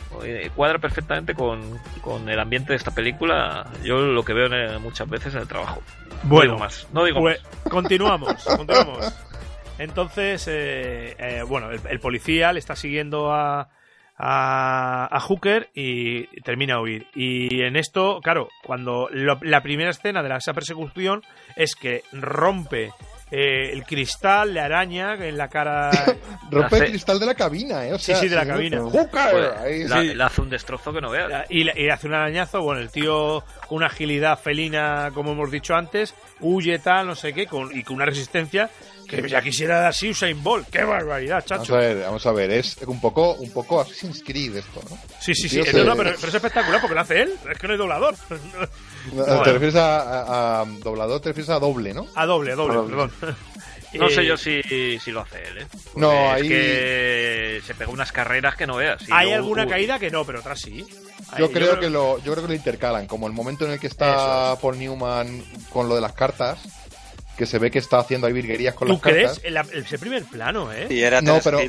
S4: y cuadra perfectamente con, con el ambiente de esta película. Yo lo que veo en el- muchas veces en el trabajo. No
S3: Bueno,
S4: digo más. No digo
S3: Pues
S4: más.
S3: continuamos, continuamos. Entonces, eh, eh, bueno, el, el policía le está siguiendo a, a, a Hooker y termina a huir. Y en esto, claro, cuando lo- la primera escena de la- esa persecución es que rompe eh, el cristal, le araña en la cara.
S8: Rompe el cristal de la cabina, ¿eh? O
S3: Sí,
S8: sea,
S3: sí, de la cabina.
S8: ¡Hooker!
S4: Pues,
S8: Ahí,
S4: la-
S8: sí.
S4: le hace un destrozo que no veas.
S3: y, le, y le hace un arañazo. Bueno, el tío con una agilidad felina, como hemos dicho antes, huye tal, no sé qué, con, y con una resistencia que ya quisiera dar así Usain Bolt. ¡Qué barbaridad,
S8: Vamos
S3: chacho!
S8: a ver, vamos a ver, es un poco, un poco Assassin's Creed esto, ¿no?
S3: Sí, sí, sí. No, no, pero, pero es espectacular porque lo hace él. Es que no hay doblador.
S8: Te refieres a, a- a doblador, te refieres a doble, ¿no?
S3: A doble, a doble,
S6: A doble.
S3: perdón.
S4: No
S3: Eh,
S4: sé yo si, si lo hace él, ¿eh? Porque
S8: No,
S4: es
S8: ahí-
S4: que se pegó unas carreras que no veas.
S3: Hay alguna
S4: uy,
S3: caída que no, pero otras sí.
S8: Yo
S3: Ahí,
S8: creo que lo, yo creo que lo intercalan, como el momento en el que está
S3: Eso
S8: Paul Newman con lo de las cartas, que se ve que está haciendo ahí virguerías con
S3: ¿Tú
S8: las
S3: crees?
S8: cartas.
S3: El, el- ese primer plano, ¿eh?
S7: Y era
S8: No, pero-.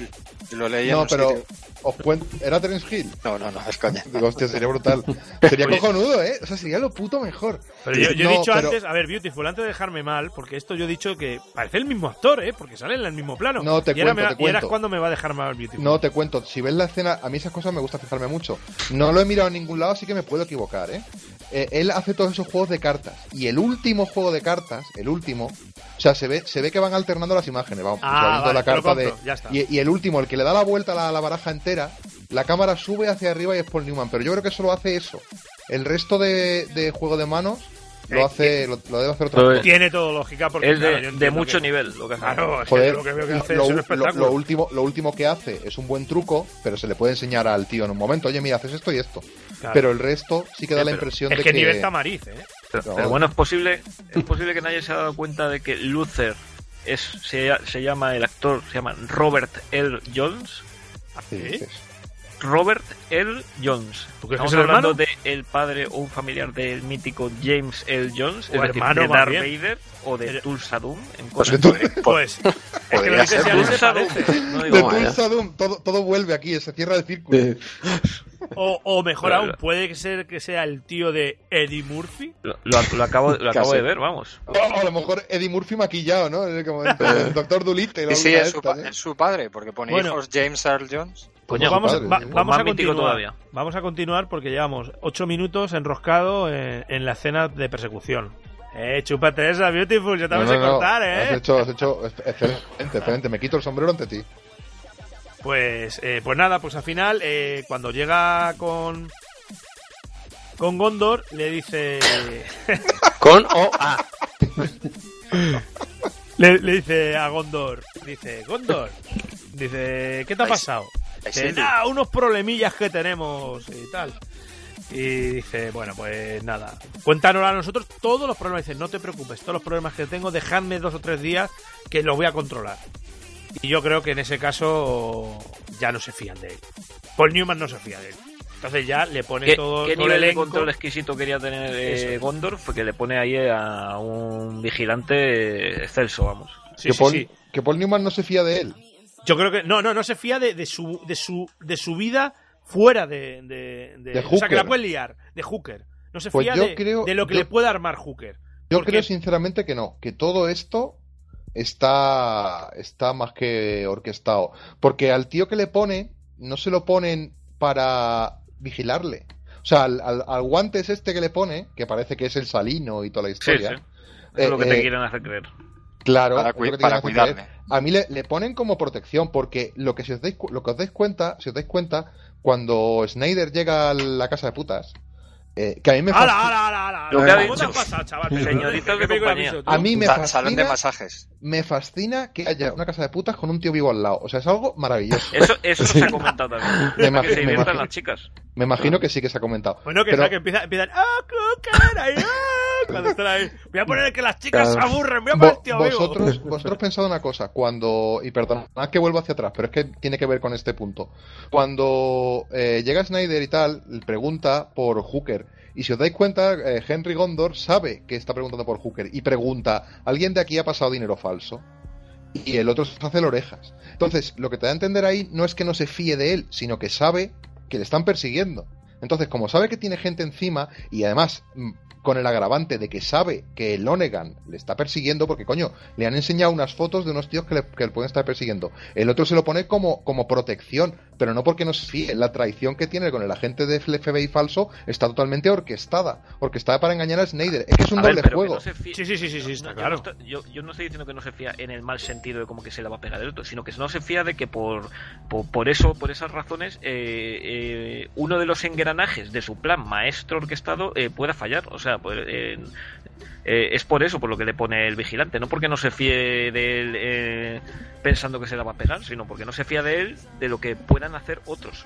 S7: Lo leí en
S8: No,
S7: un
S8: pero
S7: sitio.
S8: os cuento, ¿era Terence Hill?
S7: No, no, no, es coña.
S8: Digo, hostia, sería brutal. Sería
S3: Oye.
S8: cojonudo, ¿eh? O sea, sería lo puto mejor.
S3: Pero yo, yo
S8: No,
S3: he dicho
S8: pero-
S3: antes, a ver, Beautiful, antes de dejarme mal, porque esto yo he dicho que parece el mismo actor, ¿eh? Porque sale en el mismo plano.
S8: No, te
S3: y
S8: cuento,
S3: me va-
S8: te
S3: y ahora es
S8: cuento.
S3: cuando me va a dejar mal Beautiful.
S8: No, te cuento, si ves la escena, a mí esas cosas me gusta fijarme mucho. No lo he mirado en ningún lado, así que me puedo equivocar, ¿eh? Eh, él hace todos esos juegos de cartas. Y el último juego de cartas, el último, o sea, se ve, se ve que van alternando las imágenes. Vamos,
S3: Ah, vale,
S8: la
S3: te
S8: carta de.
S3: ya está.
S8: Y, y el último, el que le da la vuelta a la, baraja entera, la cámara sube hacia arriba y es Paul Newman. Pero yo creo que solo hace eso. El resto de, de juego de manos lo
S3: Eh,
S8: hace, lo, lo debe hacer otra.
S3: Tiene todo lógica porque
S4: Es
S3: claro,
S4: de,
S3: yo
S4: de
S3: entiendo
S4: mucho
S3: que-
S4: nivel lo que hace.
S3: Claro, es
S8: Joder,
S3: que lo que veo que
S8: lo,
S3: hace
S8: lo-
S3: es un
S8: lo-
S3: espectáculo.
S8: lo último, lo último que hace es un buen truco, pero se le puede enseñar al tío en un momento. Oye, mira, haces esto y esto.
S3: Claro.
S8: Pero el resto sí que da
S3: Eh,
S8: la impresión
S3: es
S8: de
S3: que,
S8: que.
S3: nivel tamariz, ¿eh?
S4: Pero bueno, es posible, es posible que nadie se haya dado cuenta de que Luther es, se, se llama el actor, se llama Robert L. Jones.
S8: Sí,
S3: ¿Sí?
S4: Robert L. Jones.
S3: ¿Tú crees que
S4: Estamos
S3: es el
S4: hablando
S3: hermano?
S4: de el padre o un familiar del mítico James L. Jones,
S3: O
S4: es decir,
S3: hermano,
S4: de Darth
S3: bien.
S4: Vader o de
S3: Pero-
S4: Tulsa Doom en
S8: Pues
S3: Pues, es que lo dices se
S4: Tulsa Doom, no
S8: de
S4: digo.
S8: Tulsa Doom, todo, todo vuelve aquí, se cierra el círculo.
S3: O, o mejor
S4: Pero-
S3: aún, puede ser que sea el tío de Eddie Murphy.
S4: Lo, lo- lo acabo, lo acabo
S6: Casi.
S4: de ver, vamos.
S8: O a lo mejor Eddie Murphy maquillado, ¿no? Como el, el doctor Dolittle.
S7: Sí, sí, es su,
S8: ¿eh?
S7: es su padre, porque pone
S3: Bueno.
S7: hijos James Earl Jones.
S4: Coño,
S3: vamos,
S8: padre,
S3: va-
S8: ¿eh?
S3: vamos a continuar.
S4: todavía.
S3: Vamos a continuar porque llevamos ocho minutos enroscado en, en la escena de persecución. Eh, chúpate esa, Beautiful, ya te
S8: No,
S3: vas
S8: no,
S3: a
S8: no,
S3: cortar,
S8: Has
S3: eh.
S8: hecho, has hecho excelente, excelente. Me quito el sombrero ante ti.
S3: Pues, eh, pues nada, pues al final, eh, cuando llega con. Con Gondor, le dice.
S5: Con o a.
S3: le, le dice a Gondor. Dice, Gondor. Dice, ¿qué te ha pasado?
S7: Ahí
S3: Dice,
S7: sí.
S3: "Nah, unos problemillas que tenemos y tal. Y dice, bueno, pues nada, cuéntanos a nosotros todos los problemas. Dice, no te preocupes, todos los problemas que tengo, dejadme dos o tres días que los voy a controlar. Y yo creo que en ese caso ya no se fían de él. Paul Newman no se fía de él. Entonces ya le pone
S4: ¿Qué,
S3: todo,
S4: qué
S3: todo
S4: nivel de control exquisito quería tener eh. Gondor? Fue que le pone ahí a un vigilante excelso, vamos.
S3: Sí,
S8: que,
S3: sí,
S8: Paul,
S3: sí.
S8: que Paul Newman no se fía de él.
S3: Yo creo que no, no, no se fía de, de su, de su, de su vida fuera de, de, de-
S8: De
S3: o sea que la puede liar, de Hooker. No se
S8: Pues
S3: fía de,
S8: creo-
S3: de lo que
S8: yo-
S3: le pueda armar Hooker.
S8: Yo
S3: Porque-
S8: creo sinceramente que no, que todo esto está, está más que orquestado. Porque al tío que le pone, no se lo ponen para vigilarle. O sea, al, al, al guantes este que le pone, que parece que es el salino y toda la historia.
S4: sí. Eso es lo que
S8: eh,
S4: te
S8: eh,
S4: quieren hacer creer.
S8: Claro,
S7: Para cuidarme.
S8: A mí le, le ponen como protección, porque lo que si os dais, lo que os dais cuenta, si os dais cuenta, cuando Snyder llega a la casa de putas, eh, que a mí me
S3: ¡Hala,
S8: fascina-
S3: hala, hala, hala!
S4: Lo que ha
S3: ¿Cómo te
S4: dicho.
S3: pasado, chaval?
S8: A mí me
S7: Salón de
S8: fascina,
S7: masajes.
S8: me fascina que haya una casa de putas con un tío vivo al lado. O sea, es algo maravilloso.
S4: Eso, eso se ha comentado también.
S8: Me
S4: que
S8: imagino-
S4: se
S8: me
S4: diviertan
S8: imagino.
S4: las chicas.
S8: Me imagino que sí que se ha comentado.
S3: Bueno, que,
S8: Pero-
S3: está, que empieza, empiezan ¡Ah, Cooker! Ahí, ah", Cuando están ahí. Voy a poner que las chicas se aburren. Voy a poner
S8: Vo-
S3: tío vivo.
S8: vosotros, vosotros pensad una cosa, cuando, y perdonad que vuelvo hacia atrás, pero es que tiene que ver con este punto. Cuando eh, llega Snyder y tal, le pregunta por Hooker, y si os dais cuenta, eh, Henry Gondor sabe que está preguntando por Hooker, y pregunta, ¿alguien de aquí ha pasado dinero falso? Y el otro se hace el orejas. Entonces, lo que te da a entender ahí no es que no se fíe de él, sino que sabe que le están persiguiendo. Entonces, como sabe que tiene gente encima y además mm, con el agravante de que sabe que el Onegan le está persiguiendo, porque coño, le han enseñado unas fotos de unos tíos que le, que le pueden estar persiguiendo. El otro se lo pone como, como protección, pero no porque no se fíe. La traición que tiene con el agente de FBI falso está totalmente orquestada, orquestada para engañar a Snyder. Es que es un
S4: A ver,
S8: doble juego.
S4: no se fía-
S3: Sí, sí, sí, sí, sí, está
S4: No, yo
S3: claro.
S4: no estoy- Yo, yo no estoy diciendo que no se fía en el mal sentido de como que se le va a pegar el otro, sino que no se fía de que por, por, por eso, por esas razones, eh, eh, uno de los engranajes de su plan maestro orquestado eh, pueda fallar. O sea, pues, eh, eh, es por eso por lo que le pone el vigilante, no porque no se fíe de él eh, pensando que se la va a pegar, sino porque no se fía de él de lo que puedan hacer otros.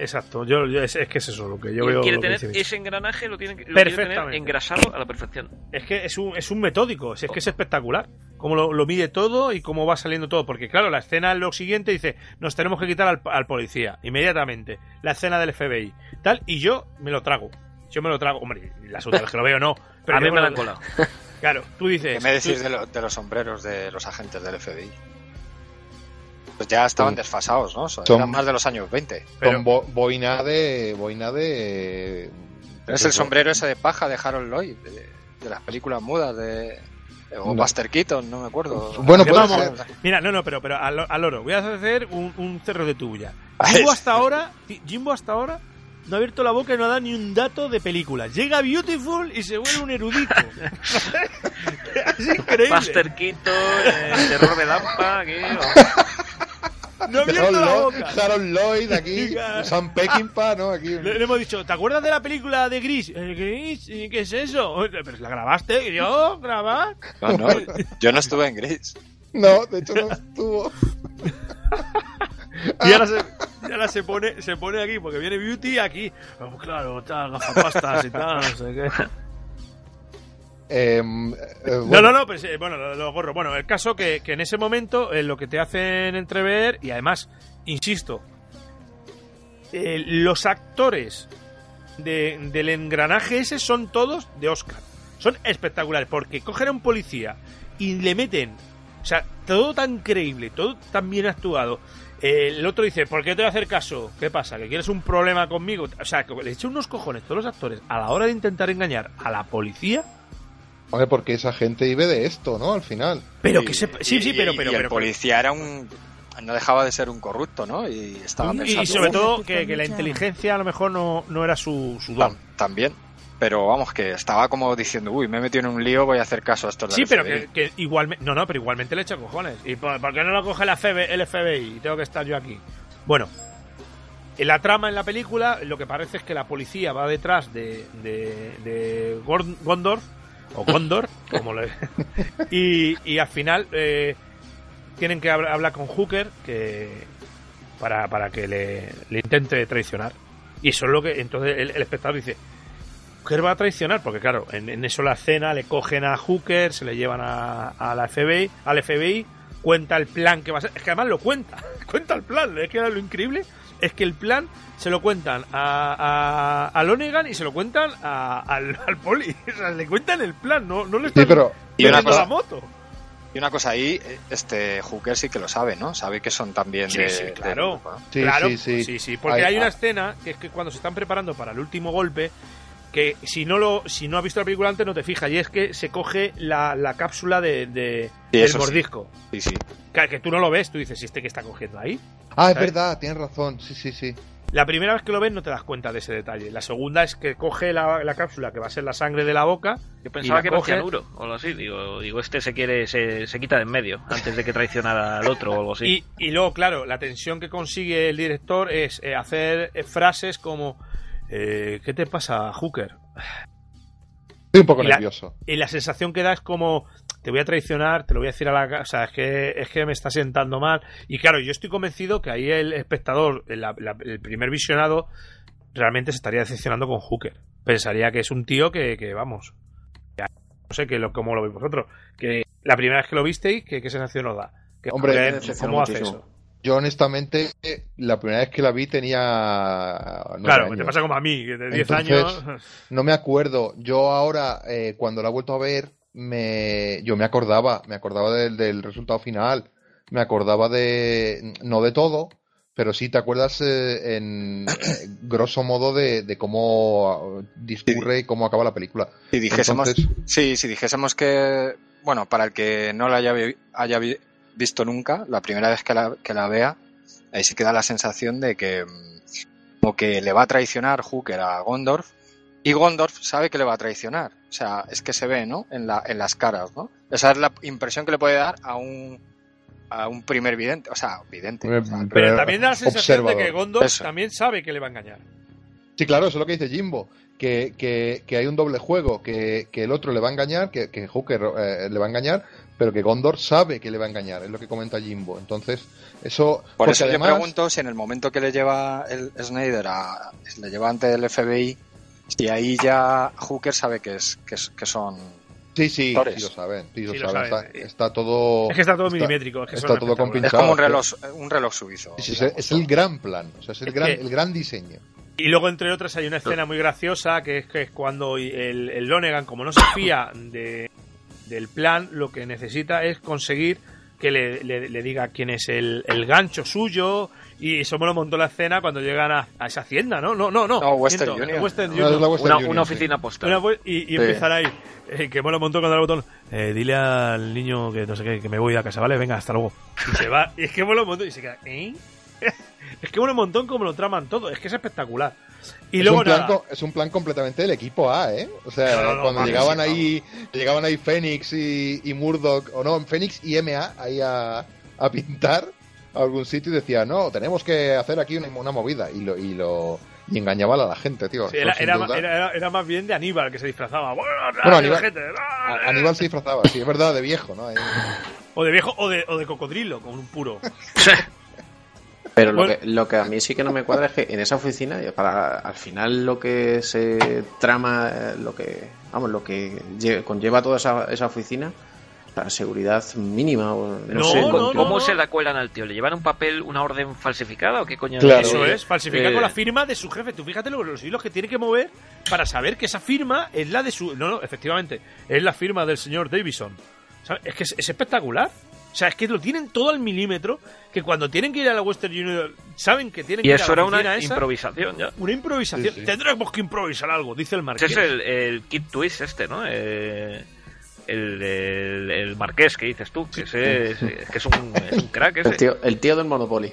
S3: Exacto, yo, yo- es, es que es eso lo que yo
S4: y
S3: veo.
S4: quiere
S3: que
S4: tener ese engranaje, lo tiene, que- lo quiere tener
S3: Perfectamente.
S4: engrasado a la perfección.
S3: Es que es un, es un metódico, es, es que es espectacular. Cómo lo, lo mide todo y cómo va saliendo todo. Porque, claro, la escena lo siguiente dice: Nos tenemos que quitar al, al policía inmediatamente. La escena del FBI. Tal, y yo me lo trago. Yo me lo trago. Hombre, las otras veces que lo veo no. Pero
S4: a mí me la
S3: lo-
S4: han colado.
S3: Claro, tú dices.
S7: ¿Qué me decís
S3: tú-
S7: de, lo- de los sombreros de los agentes del FBI? Pues ya estaban desfasados, ¿no? Son-
S8: son-
S7: Eran más de los años 20.
S3: pero-
S8: Con bo- boina de. Boina de.
S7: Es el sombrero ese de paja de Harold Lloyd, de, de las películas mudas de. O
S8: No.
S7: Buster Keaton, no me acuerdo.
S8: Bueno, ser.
S3: Mira, no, no, pero, pero al, al oro. Voy a hacer un, un cerro de tuya. Jimbo hasta ahora, Jimbo hasta ahora no ha abierto la boca y no ha dado ni un dato de películas. Llega Beautiful y se vuelve un erudito. es increíble.
S4: Buster Keaton, eh, terror de Lampa, aquí, vamos.
S3: No ha abierto
S8: Harold,
S3: la
S8: Lloyd,
S3: boca.
S8: Harold Lloyd aquí. Sam Peckinpah, ¿no? Aquí.
S3: Le, le hemos dicho, ¿te acuerdas de la película de Gris? Eh, ¿Gris? ¿Y ¿Qué es eso? ¿Pero la grabaste? ¿Yo? ¿Grabar?
S7: No, no, yo no estuve en Gris.
S8: No, de hecho no estuvo.
S3: Y ahora se, y ahora se pone se pone aquí, porque viene Beauty aquí. Oh, claro, tal, gafapastas y tal, no sé qué.
S8: Em, eh,
S3: No,
S8: bueno,
S3: no, no, pues, eh, bueno, lo, lo gorro. Bueno, el caso que, que en ese momento eh, lo que te hacen entrever, y además, insisto, los actores de- del engranaje ese son todos de Oscar. Son espectaculares, porque cogen a un policía y le meten, o sea, todo tan creíble, todo tan bien actuado. Eh, el otro dice, ¿por qué te voy a hacer caso? ¿Qué pasa? ¿Que quieres un problema conmigo? O sea, que le echan unos cojones todos los actores a la hora de intentar engañar a la policía.
S8: Hombre, porque esa gente vive de esto, ¿no? Al final.
S3: Pero
S7: Y-
S3: que se... Sí,
S7: y-
S3: sí, pero...
S7: y-
S3: pero,
S7: el
S3: pero-
S7: policía era un. no dejaba de ser un corrupto, ¿no? Y estaba
S3: Y,
S7: pensando.
S3: y sobre
S7: "Uf,
S3: todo que, que la inteligencia a lo mejor no, no era su, su don.
S7: tam- también. Pero vamos, que estaba como diciendo, uy, me he metido en un lío, voy a hacer caso a estos
S3: Sí, pero
S7: FBI".
S3: que, que igualmente. No, no, pero igualmente le echa cojones. ¿Y por, por qué no lo coge la FBI, el FBI y tengo que estar yo aquí? Bueno, en la trama en la película, lo que parece es que la policía va detrás de, de, de Gondor, o Gondor, como le. Y, y al final eh, tienen que hablar, hablar con Hooker que para, para que le, le intente traicionar. Y eso es lo que. Entonces el, el espectador dice. Hooker va a traicionar, porque claro, en, en eso la escena le cogen a Hooker, se le llevan a, a la FBI, al FBI, cuenta el plan que va a ser. Es que además lo cuenta, cuenta el plan, es que era lo increíble, es que el plan se lo cuentan a, a, a Lonegan y se lo cuentan a- al, al poli. O sea, le cuentan el plan, no, no le
S8: Sí,
S3: están
S8: pero
S7: Y una cosa-
S3: la moto.
S7: Y una cosa ahí, este Hooker sí que lo sabe, ¿no? Sabe que son también
S3: Sí,
S7: de,
S3: sí, claro.
S7: grupo, ¿no?
S8: Sí,
S3: claro,
S8: sí, sí.
S3: porque
S8: Hay-
S3: hay, una
S8: ah.
S3: escena que es que cuando se están preparando para el último golpe, que si no lo, si no has visto la película antes no te fijas, y es que se coge la, la cápsula de, de
S7: Sí,
S3: del
S7: sí.
S3: mordisco.
S7: Sí, sí.
S3: Que, que tú no lo ves, tú dices, ¿y este que está cogiendo ahí?
S8: Ah, es verdad, tienes razón. Sí, sí, sí.
S3: La primera vez que lo ves no te das cuenta de ese detalle. La segunda es que coge la, la cápsula, que va a ser la sangre de la boca.
S4: Yo pensaba que era
S3: coge-
S4: cianuro o algo así. Digo, digo, este se quiere, se, se quita de en medio antes de que traicionara al otro o algo así.
S3: Y, y luego, claro, la tensión que consigue el director es eh, hacer eh, frases como eh, ¿Qué te pasa, Hooker?
S8: Estoy un poco
S3: Y la-
S8: nervioso.
S3: Y la sensación que da es como te voy a traicionar, te lo voy a decir a la casa, es que, es que me está sentando mal. Y claro, yo estoy convencido que ahí el espectador, el, la- el primer visionado, realmente se estaría decepcionando con Hooker. Pensaría que es un tío que, que, vamos, ya, no sé que lo, cómo lo veis vosotros, que la primera vez que lo visteis, ¿qué, qué sensación os da? Que,
S8: Hombre,
S3: ¿cómo hace eso?
S8: Yo honestamente, la primera vez que la vi tenía...
S3: Claro,
S8: años.
S3: te pasa como a mí, que de 10
S8: Entonces,
S3: años...
S8: No me acuerdo. Yo ahora, eh, cuando la he vuelto a ver, me, yo me acordaba, me acordaba del, del resultado final, me acordaba de, no de todo, pero sí te acuerdas eh, en eh, grosso modo de, de cómo discurre y cómo acaba la película.
S7: Si dijésemos,
S8: Entonces-
S7: sí, si dijésemos que, bueno, para el que no la haya, haya visto nunca, la primera vez que la, que la vea, ahí sí queda la sensación de que mm, como que le va a traicionar Hooker a Gondorf y Gondorf sabe que le va a traicionar. O sea, es que se ve, ¿no? En, la, en las caras, ¿no? Esa es la impresión que le puede dar a un, a un primer vidente, o sea, vidente. o sea,
S3: Pero también da la sensación de que
S8: observador.
S3: Gondor
S7: Eso.
S3: también sabe que le va a engañar.
S8: Sí, claro, eso es lo que dice Jimbo, que, que, que hay un doble juego, que, que el otro le va a engañar, que, que Hooker eh, le va a engañar, pero que Gondor sabe que le va a engañar, es lo que comenta Jimbo. Entonces, eso...
S7: Por eso
S8: además-
S7: yo pregunto si en el momento que le lleva el Snyder a, le lleva ante el FBI, si ahí ya Hooker sabe que es, que, es- que son
S8: Sí, sí,
S7: actores.
S8: sí lo saben, sí lo
S3: Sí lo
S8: saben.
S3: saben.
S8: Está, está todo...
S3: Es que está todo
S8: está-
S3: milimétrico. Es que
S8: está todo
S3: espectaculares.
S7: es como un reloj un reloj suizo.
S8: Sí, sí, es, es el gran plan, o sea, es el,
S3: Es
S8: gran,
S3: que-
S8: el gran diseño.
S3: Y luego, entre otras, hay una escena muy graciosa que es, que es cuando el, el Lonegan, como no se fía de, del plan, lo que necesita es conseguir que le, le- le diga quién es el, el gancho suyo. Y eso me lo montó la escena cuando llegan a, a esa hacienda, ¿no? No, no, no.
S7: No, Western Union.
S3: Western Union.
S8: Western
S4: una,
S8: Union,
S4: una
S8: sí.
S4: oficina postal.
S3: Una y, empiezan ahí. eh, que me lo montó cuando le botón. Eh, dile al niño que no sé qué, que me voy a casa, ¿vale? Venga, hasta luego. Y se va. Y es que me lo montó y se queda. ¿eh? Es que lo montón como lo traman todo. Es que es espectacular. Y
S8: es,
S3: luego
S8: un plan,
S3: nada.
S8: es un plan completamente del equipo A, ¿eh? O sea,
S3: No, no, no,
S8: cuando llegaban ahí, llegaban ahí Fénix y, y Murdoch, o no, Fénix y MA ahí a, a pintar a algún sitio y decía, no, tenemos que hacer aquí una, una movida. Y lo, y lo y engañaban a la gente, tío.
S3: Sí, era, era, era- era- era más bien de Aníbal que se disfrazaba. Bueno,
S8: Aníbal-
S3: gente,
S8: A- Aníbal se disfrazaba, sí, es verdad, de viejo, ¿no? Ahí-
S3: O de viejo o de, o de cocodrilo, con un puro.
S6: Pero lo,
S3: Bueno.
S6: que, lo que a mí sí que no me cuadra es que en esa oficina, para al final lo que se trama, eh, lo que vamos, lo que lle- conlleva toda esa, esa oficina, la seguridad mínima, o no,
S3: No,
S6: sé,
S3: no,
S6: con-
S3: no,
S4: ¿Cómo
S3: no.
S4: se la cuelan al tío? ¿Le llevan un papel, una orden falsificada o qué coño?
S8: Claro.
S3: Eso es, falsificar
S4: eh,
S3: con la firma de su jefe. Tú fíjate lo- los hilos que tiene que mover para saber que esa firma es la de su. No, no, efectivamente, es la firma del señor Davison. ¿Sabes? Es que es, es espectacular. O sea, es que lo tienen todo al milímetro. Que cuando tienen que ir a la Western Union, saben que tienen
S4: Y
S3: que ir
S4: eso
S3: a la
S4: era una
S3: oficina esa.
S4: improvisación ya.
S3: Una improvisación.
S8: Sí, sí.
S3: Tendremos que improvisar algo, dice el
S4: Ese
S3: marqués.
S4: es el, el kit twist este, ¿no? Eh, el, el, el marqués que dices tú, que, ese, es, que es, un, es un crack ese.
S6: El tío, el tío del Monopoly.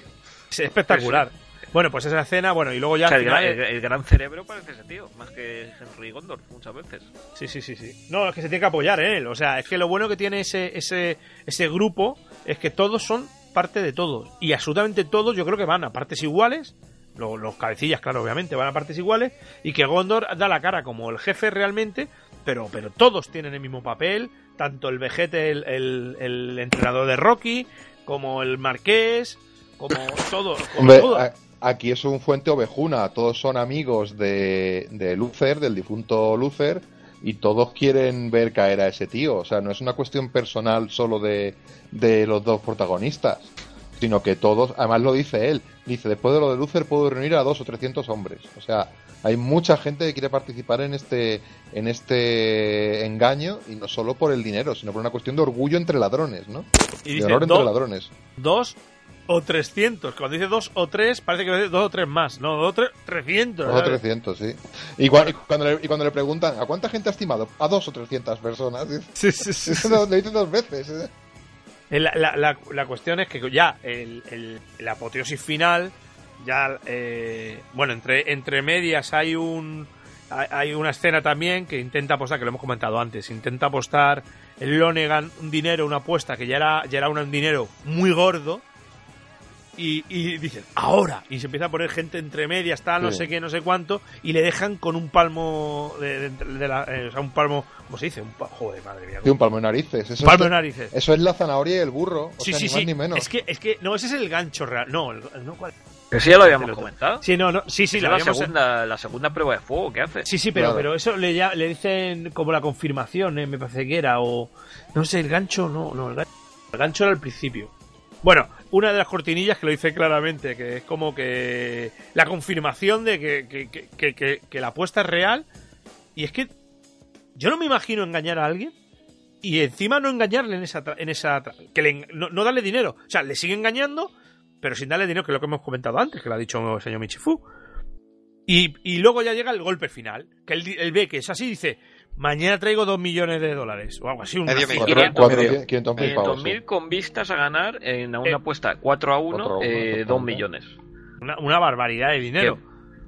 S3: Es espectacular. Bueno, pues esa escena, bueno, y luego ya...
S4: O sea,
S3: al
S4: el, gran,
S3: final-
S4: el- el gran cerebro parece ese tío, más que Henry Gondor muchas veces.
S3: Sí, sí, sí, sí. No, es que se tiene que apoyar en él. O sea, es que lo bueno que tiene ese, ese, ese grupo es que todos son parte de todos. Y absolutamente todos yo creo que van a partes iguales. Lo- Los, cabecillas, claro, obviamente, van a partes iguales. Y que Gondor da la cara como el jefe realmente. Pero, pero todos tienen el mismo papel. Tanto el vejete, el, el- el entrenador de Rocky, como el marqués, como todos. como
S8: Hombre,
S3: todos.
S8: Aquí es un fuente ovejuna, todos son amigos de, de Luther, del difunto Luther, y todos quieren ver caer a ese tío. O sea, no es una cuestión personal solo de, de los dos protagonistas, sino que todos, además lo dice él, dice, después de lo de Luther puedo reunir a dos o trescientos hombres. O sea, hay mucha gente que quiere participar en este, en este engaño, y no solo por el dinero, sino por una cuestión de orgullo entre ladrones, ¿no?
S3: Y
S8: de
S3: dice,
S8: honor entre
S3: "Do-
S8: ladrones.
S3: dos o 300. Cuando dice dos o tres, parece que dice dos o tres más. No, dos o tres, 300.
S8: Dos o
S3: ¿sabes?
S8: 300, sí. Y, cua- y cuando le, y cuando le preguntan, ¿a cuánta gente ha estimado? A dos o 300 personas.
S3: Sí, sí, sí, sí.
S8: Lo le dicen dos veces. ¿eh?
S3: Eh, La, la- la- la cuestión es que ya el, el- la apoteosis final, ya, eh, bueno, entre, entre medias hay un hay, hay una escena también que intenta apostar, que lo hemos comentado antes, intenta apostar el Lonegan un dinero, una apuesta que ya era, ya era un dinero muy gordo. Y, y dicen, ahora. Y se empieza a poner gente entre medias, tal, no
S8: Sí.
S3: sé qué, no sé cuánto. Y le dejan con un palmo de, de- de la. eh, o sea, un palmo. ¿Cómo se dice? Un pa- joder, madre mía.
S8: Sí, un palmo de narices. Eso
S3: palmo
S8: es,
S3: de narices.
S8: Eso es la zanahoria y el burro. O
S3: Sí,
S8: sea,
S3: sí,
S8: ni más
S3: sí.
S8: ni menos.
S3: Es que, es que, no, ese es el gancho real. No, el- no ¿cuál?
S4: Que sí, ya lo habíamos comentado.
S3: Sí, no, no, sí, sí,
S4: es la
S3: habíamos-
S4: segunda, la segunda prueba de fuego que hace.
S3: Sí, sí, pero,
S8: Claro.
S3: pero eso le, ya- le dicen como la confirmación, ¿eh? me parece que era, o no sé, el gancho, no, no, el gancho, el gancho era al principio. Bueno, una de las cortinillas que lo dice claramente, que es como que la confirmación de que, que, que- que- la apuesta es real. Y es que yo no me imagino engañar a alguien y encima no engañarle en esa, en esa que le no, no darle dinero. O sea, le sigue engañando, pero sin darle dinero, que es lo que hemos comentado antes, que lo ha dicho el señor Michifu. Y, y luego ya llega el golpe final, que él, él ve que es así y dice, mañana traigo dos millones de dólares, o algo así. Una
S7: Medio
S3: cifra.
S7: millón.
S8: Cuatro-
S4: 500
S8: cuatro-
S6: medio.
S8: 500 mil pavos.
S4: 500.000
S8: sí.
S4: con vistas a ganar en una
S3: Eh,
S4: apuesta 4 a 1,
S8: 4 a 1,
S4: eh, 2 millones.
S3: Una, una barbaridad de dinero.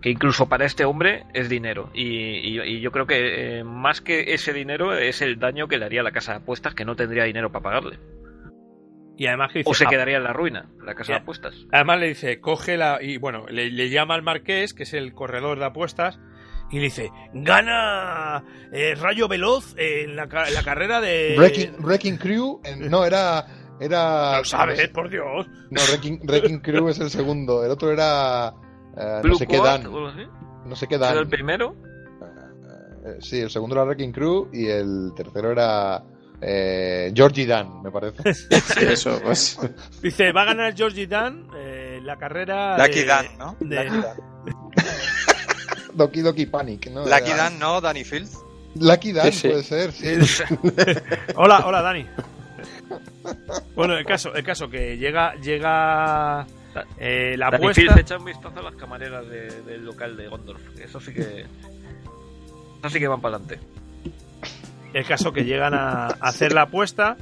S4: Que incluso para este hombre es dinero. Y, y- y yo creo que eh, más que ese dinero es el daño que le haría a la casa de apuestas que no tendría dinero para pagarle.
S3: Y además que dice,
S4: O se
S3: "Ah,
S4: quedaría en la ruina, la casa de apuestas.
S3: Además le dice, coge la... Y bueno, le, le llama al marqués, que es el corredor de apuestas, y le dice, gana eh, Rayo Veloz en la, la carrera de...
S8: Wrecking, Wrecking Crew, en- no, era. era
S3: Lo sabes, por Dios.
S8: No, Wrecking, Wrecking Crew es el segundo. El otro era. eh, no
S4: Blue
S8: sé qué Dan. No sé qué
S4: ¿Era
S8: Dan.
S4: el primero?
S8: Eh, sí, el segundo era Wrecking Crew y el tercero era. Eh, Georgie Dan, me parece.
S6: Sí, eso, pues.
S3: Dice, va a ganar Georgie Dan eh, la carrera...
S7: Lucky
S3: de-
S7: Dan, ¿no?
S3: de-
S8: Doki Doki Panic, ¿no?
S7: Lucky
S8: Era-
S7: Dan, no, Danny Field.
S8: Lucky Dan
S6: Sí, sí.
S8: puede ser, sí.
S3: Hola, hola Dani. Bueno, el caso, el caso que llega, llega eh, la
S4: Danny
S3: apuesta.
S4: Field echa un vistazo a las camareras de- del local de Gondorf. Eso sí que. Eso sí que van para adelante.
S3: El caso que llegan a, a hacer la apuesta,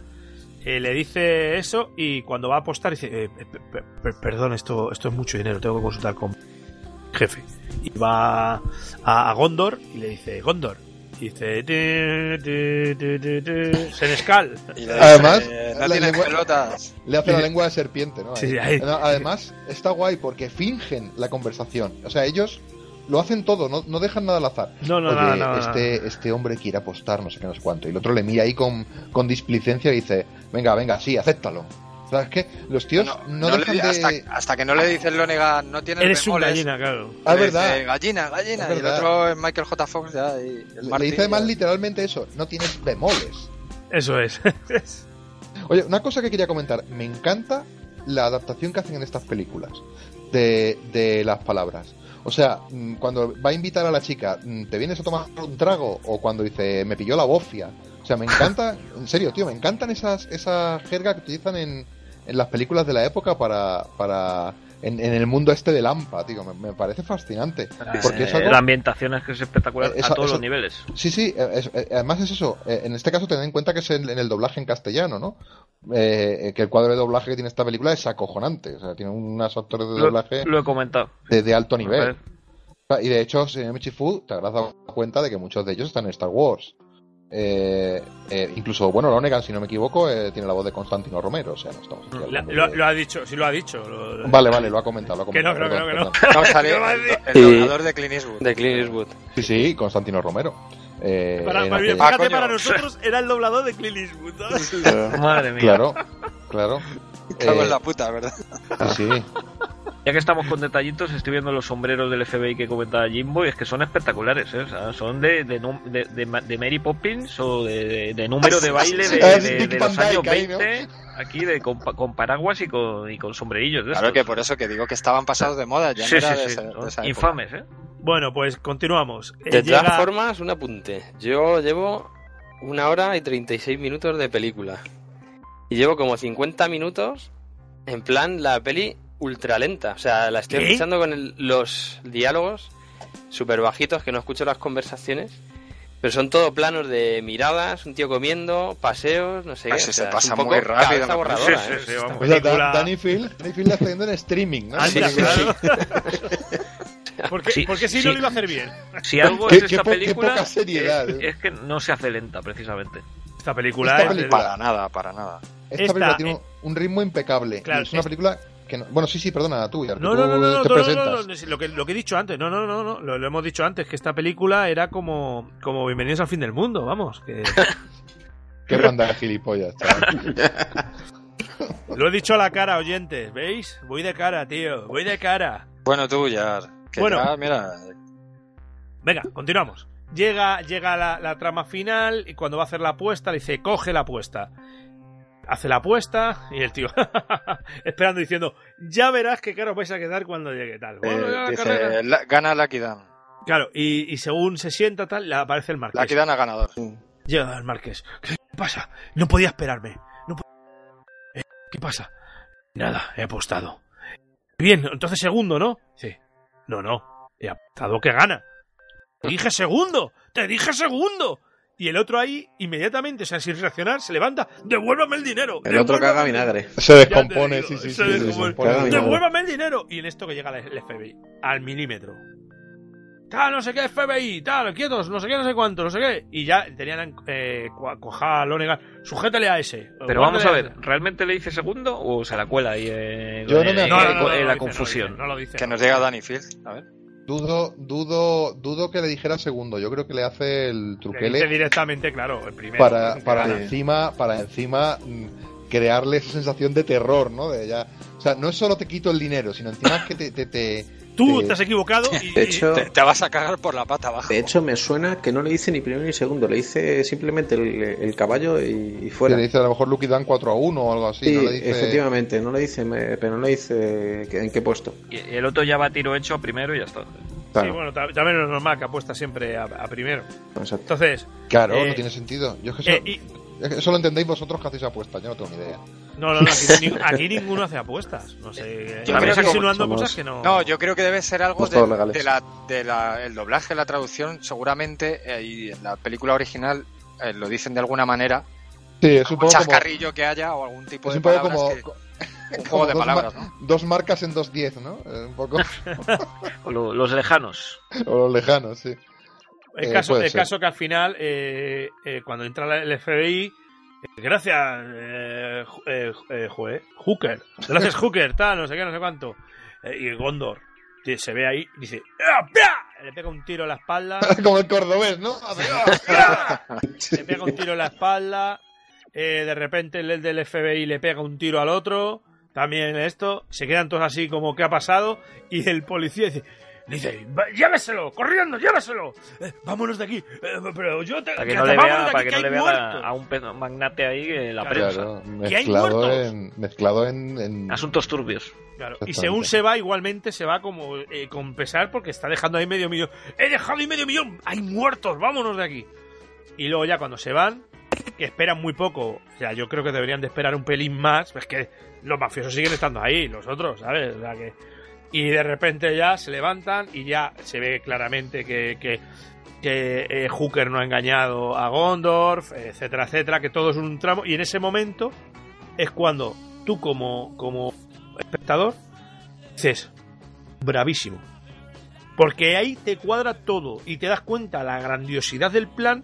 S3: eh, le dice eso y cuando va a apostar dice, eh, pe- pe- pe- perdón, esto, esto es mucho dinero, tengo que consultar con jefe. Y va a, a Gondor y le dice, Gondor. Y dice, "Tu, tu, tu, tu, tu, Senescal.
S7: Y
S8: Además,
S7: no pelotas.
S8: Le hace la lengua de serpiente, ¿no?
S3: Sí,
S8: Ahí.
S3: sí, ahí.
S8: No, Además, está guay porque fingen la conversación. O sea, ellos lo hacen todo, no, no dejan nada al azar.
S3: No, no,
S8: Oye,
S3: no, no, no.
S8: este, este hombre quiere apostar, no sé qué, no sé cuánto. Y el otro le mira ahí con, con displicencia y dice, venga, venga, sí, acéptalo. Sea, es que los tíos no,
S7: No, no le-
S8: de...
S7: hasta, hasta que no le dice el Lonega, no tienes
S3: Eres un gallina, claro.
S8: Ah,
S7: le
S8: verdad.
S7: dice, gallina, gallina.
S8: Es
S7: y el otro es Michael J. Fox ya. Y el
S8: Le dice además
S7: ya.
S8: literalmente eso, no tienes bemoles.
S3: Eso es.
S8: Oye, una cosa que quería comentar, me encanta la adaptación que hacen en estas películas de, de las palabras. O sea, mm, cuando va a invitar a la chica, mm, ¿te vienes a tomar un trago? O cuando dice, me pilló la bofia. O sea, me encanta, en serio, tío, me encantan esas, esa jerga que utilizan en, en las películas de la época para, para en, en el mundo este de Lampa, tío. Me, me parece fascinante. Porque es
S4: Eh,
S8: algo...
S4: La ambientación es que es espectacular
S8: Eso-
S4: a todos
S8: eso-
S4: los niveles.
S8: Sí, sí, eh, es- eh, además es eso. eh, En este caso, tened en cuenta que es en, en el doblaje en castellano, ¿no? Eh, que el cuadro de doblaje que tiene esta película es acojonante. O sea, tiene unos actores de doblaje
S4: lo he comentado.
S8: de, de alto
S4: A
S8: nivel. Y de hecho, señor Michifu, te habrás dado cuenta de que muchos de ellos están en Star Wars. Eh, eh, incluso, bueno, Lonegan, si no me equivoco, eh, tiene la voz de Constantino Romero. O sea, no estamos aquí
S3: La- lo,
S8: de-
S3: lo ha dicho, sí lo ha dicho. lo- lo-
S8: Vale, vale, lo ha comentado. Lo ha
S3: Que no,
S8: comentado
S3: que no,
S8: perdón,
S3: que no, que no.
S7: No, sale
S3: ¿Qué va a
S7: el, el doblador de Clint Eastwood.
S5: De Clint Eastwood.
S8: Sí, sí, Constantino Romero. Eh,
S3: Para, para-
S8: aquel-
S7: Ah,
S3: fíjate,
S7: coño.
S3: para nosotros era el doblador de Clint Eastwood. ¿no?
S4: Madre mía.
S8: Claro, claro.
S7: Cago
S8: Eh,
S7: en la puta, ¿verdad?
S8: sí, sí.
S4: Ya que estamos con detallitos, estoy viendo los sombreros del FBI que comentaba Jimbo y es que son espectaculares, ¿eh? O sea, son de, Mary Poppins o de, de- de número de baile de, los años
S8: Dyke ahí, ¿no?
S4: 20, aquí de, con, pa- con paraguas y con, y con sombrerillos. De
S7: Claro
S4: estos.
S7: que por eso que digo que estaban pasados de moda, ya
S4: Sí,
S7: no era
S4: sí,
S7: de
S4: sí,
S7: esa-
S4: son
S7: de esa época.
S4: Infames, ¿eh?
S3: Bueno, pues continuamos. Eh,
S5: De todas
S3: llega-
S5: formas, un apunte. Yo llevo una hora y 36 minutos de película. Y llevo como 50 minutos en plan la peli ultra lenta. O sea, la estoy
S3: ¿Qué?
S5: escuchando con el- los diálogos súper bajitos, que no escucho las conversaciones. Pero son todo planos de miradas, un tío comiendo, paseos, no sé
S7: Ah,
S5: qué.
S7: sí,
S5: o
S7: se
S5: sea, es
S7: pasa
S5: un poco
S7: muy rápido,
S5: borradora,
S4: Sí,
S5: ¿eh?
S4: sí, sí, vamos.
S8: O sea, Dan- Danny Phil, Danny Phil está haciendo en streaming, ¿no?
S3: Anda,
S8: Sí, sí,
S3: claro.
S8: sí.
S3: Porque,
S4: Sí,
S3: porque si
S4: sí.
S3: no lo iba a hacer bien.
S4: Si algo
S8: Qué-
S4: es
S8: qué
S4: esta
S8: qué
S4: película,
S8: poca seriedad,
S4: es,
S8: ¿eh?
S4: es que no se hace lenta, precisamente.
S3: Esta película
S8: Esta
S3: es-
S8: película-
S7: Para nada, para nada.
S8: Esta
S3: Esta,
S8: película tiene
S3: eh,
S8: un ritmo impecable. y
S3: claro,
S8: es una
S3: es-
S8: película que no... Bueno, sí, sí, perdona, tú, Yar, que
S3: No,
S8: tú
S3: no, no, no, no,
S8: te
S3: no, no,
S8: presentas.
S3: no, no, sí, lo, que, lo que he dicho antes, no, no, no, no, lo, lo hemos dicho antes, que esta película era como, como Bienvenidos al fin del mundo, vamos, que
S8: Qué banda de gilipollas, chaval.
S3: lo he dicho a la cara, oyentes, ¿veis? Voy de cara, tío, voy de cara.
S7: Bueno, tú ya. Que
S3: Bueno.
S7: ya, mira,
S3: Venga, continuamos. Llega, llega la, la trama final y cuando va a hacer la apuesta le dice, coge la apuesta. Hace la apuesta y el tío esperando diciendo, ya verás qué caro vais a quedar cuando llegue tal. Bueno,
S7: eh, dice, la- gana Lucky Dan.
S3: Claro, y, y según se sienta tal, le aparece el marqués.
S7: Lucky Dan a ganador.
S3: Llega el marqués. ¿Qué pasa? No podía esperarme. No po- Eh, ¿Qué pasa? Nada, he apostado. Bien, entonces segundo, ¿no? Sí. No, no. He apostado que gana. Te dije segundo. Te dije segundo. Y el otro ahí, inmediatamente, o sea, sin reaccionar, se levanta. ¡Devuélvame el dinero!
S6: El otro
S3: ¡Devuélvame
S6: caga
S3: el dinero".
S6: vinagre.
S8: Se descompone,
S3: digo,
S8: sí, sí,
S3: se
S8: sí, se
S3: descompone. ¡Devuélvame el dinero! Y en esto que llega el FBI, al milímetro. Tal, no sé qué, FBI, tal, quietos, no sé qué, no sé cuánto, no sé qué. Y ya tenían eh, cua- cuajada a Lonegan. Sujétale a ese.
S4: Pero vamos a ver, ¿realmente le dice segundo o se la cuela ahí eh,
S8: Yo no
S4: en,
S8: me acuerdo.
S4: la
S3: dice, no lo
S4: confusión?
S3: dice, No lo dice.
S7: Que
S3: no
S7: nos llega. Danny Field. A ver.
S8: Dudo, dudo, dudo que le dijera segundo. Yo creo que le hace el
S3: Le dice
S8: truquele
S3: directamente, claro, el primero.
S8: para, para encima, para encima mm, crearle esa sensación de terror, ¿no? De ya, o sea, no es solo te quito el dinero, sino encima es que te, te, te-
S3: Tú
S8: te-
S3: te has equivocado y.
S6: De hecho,
S7: Te, te vas a cagar por la pata abajo.
S6: de hecho, me suena que no le dice ni primero ni segundo, le dice simplemente el, el caballo y, y fuera.
S8: le dice a lo mejor Lucky Dan 4 a 1 o algo así.
S6: Sí,
S8: no le dice...
S6: efectivamente, no le dice, me- pero no le dice en qué puesto.
S4: Y el otro ya va a tiro hecho a primero y ya está.
S3: Sí, bueno, ta- también es normal que apuesta siempre a, a primero.
S6: Exacto.
S3: Entonces,
S8: Claro,
S3: Eh,
S8: no tiene sentido. Yo es que
S3: eh,
S8: eso,
S3: y-
S8: eso lo entendéis vosotros que hacéis apuestas, yo no tengo ni idea.
S3: no, no, no, aquí, ni- aquí ninguno hace apuestas. No sé.
S7: Yo creo que
S3: insinuando
S6: somos-
S3: cosas que no.
S7: No, yo creo que debe ser algo de, la, de la- el doblaje, la traducción, seguramente, eh, y en la película original eh, lo dicen de alguna manera,
S8: Sí, es un
S7: un
S8: poco como,
S7: chascarrillo que haya o algún tipo
S8: es
S7: de
S8: un poco
S7: palabras
S8: como,
S7: que- un juego de
S8: dos,
S7: palabras,
S8: ma-
S7: ¿no?
S8: dos marcas en 2.10, ¿no? Eh, un poco,
S4: O lo- los lejanos.
S8: o los lejanos, sí.
S3: El,
S8: Eh,
S3: caso,
S8: puede
S3: el caso que al final, eh, eh, cuando entra el FBI, gracias, joder, Hooker, gracias Hooker, tal, no sé qué, no sé cuánto. Y Gondor que se ve ahí, dice, ¡Ah, pia! le pega un tiro en la espalda,
S8: como el cordobés, ¿no? ¡ah!
S3: le pega un tiro en la espalda, eh, de repente el del FBI le pega un tiro al otro, también esto, se quedan todos así como, ¿qué ha pasado? Y el policía dice... Dice, "Va- lléveselo, corriendo, lléveselo. Eh, vámonos de aquí. Eh, pero yo te,
S4: Para que
S3: que
S4: no le vea, para
S3: aquí,
S4: que no le vea
S3: muertos".
S4: a un magnate ahí que la
S3: Claro.
S4: prensa.
S8: Claro,
S3: Que hay
S8: mezclado
S3: muertos.
S8: en, mezclado en, en-
S4: Asuntos turbios.
S3: Claro, Y según se va, igualmente se va como eh, con pesar porque está dejando ahí medio millón. ¡He dejado ahí medio millón! ¡Hay muertos! ¡Vámonos de aquí! Y luego ya cuando se van, que esperan muy poco. O sea, yo creo que deberían de esperar un pelín más. Es que los mafiosos siguen estando ahí, los otros, ¿sabes? O sea, que... Y de repente ya se levantan y ya se ve claramente que, que, eh, Hooker no ha engañado a Gondorf, etcétera, etcétera, que todo es un tramo. Y en ese momento es cuando tú como, como espectador dices, bravísimo. Porque ahí te cuadra todo y te das cuenta la grandiosidad del plan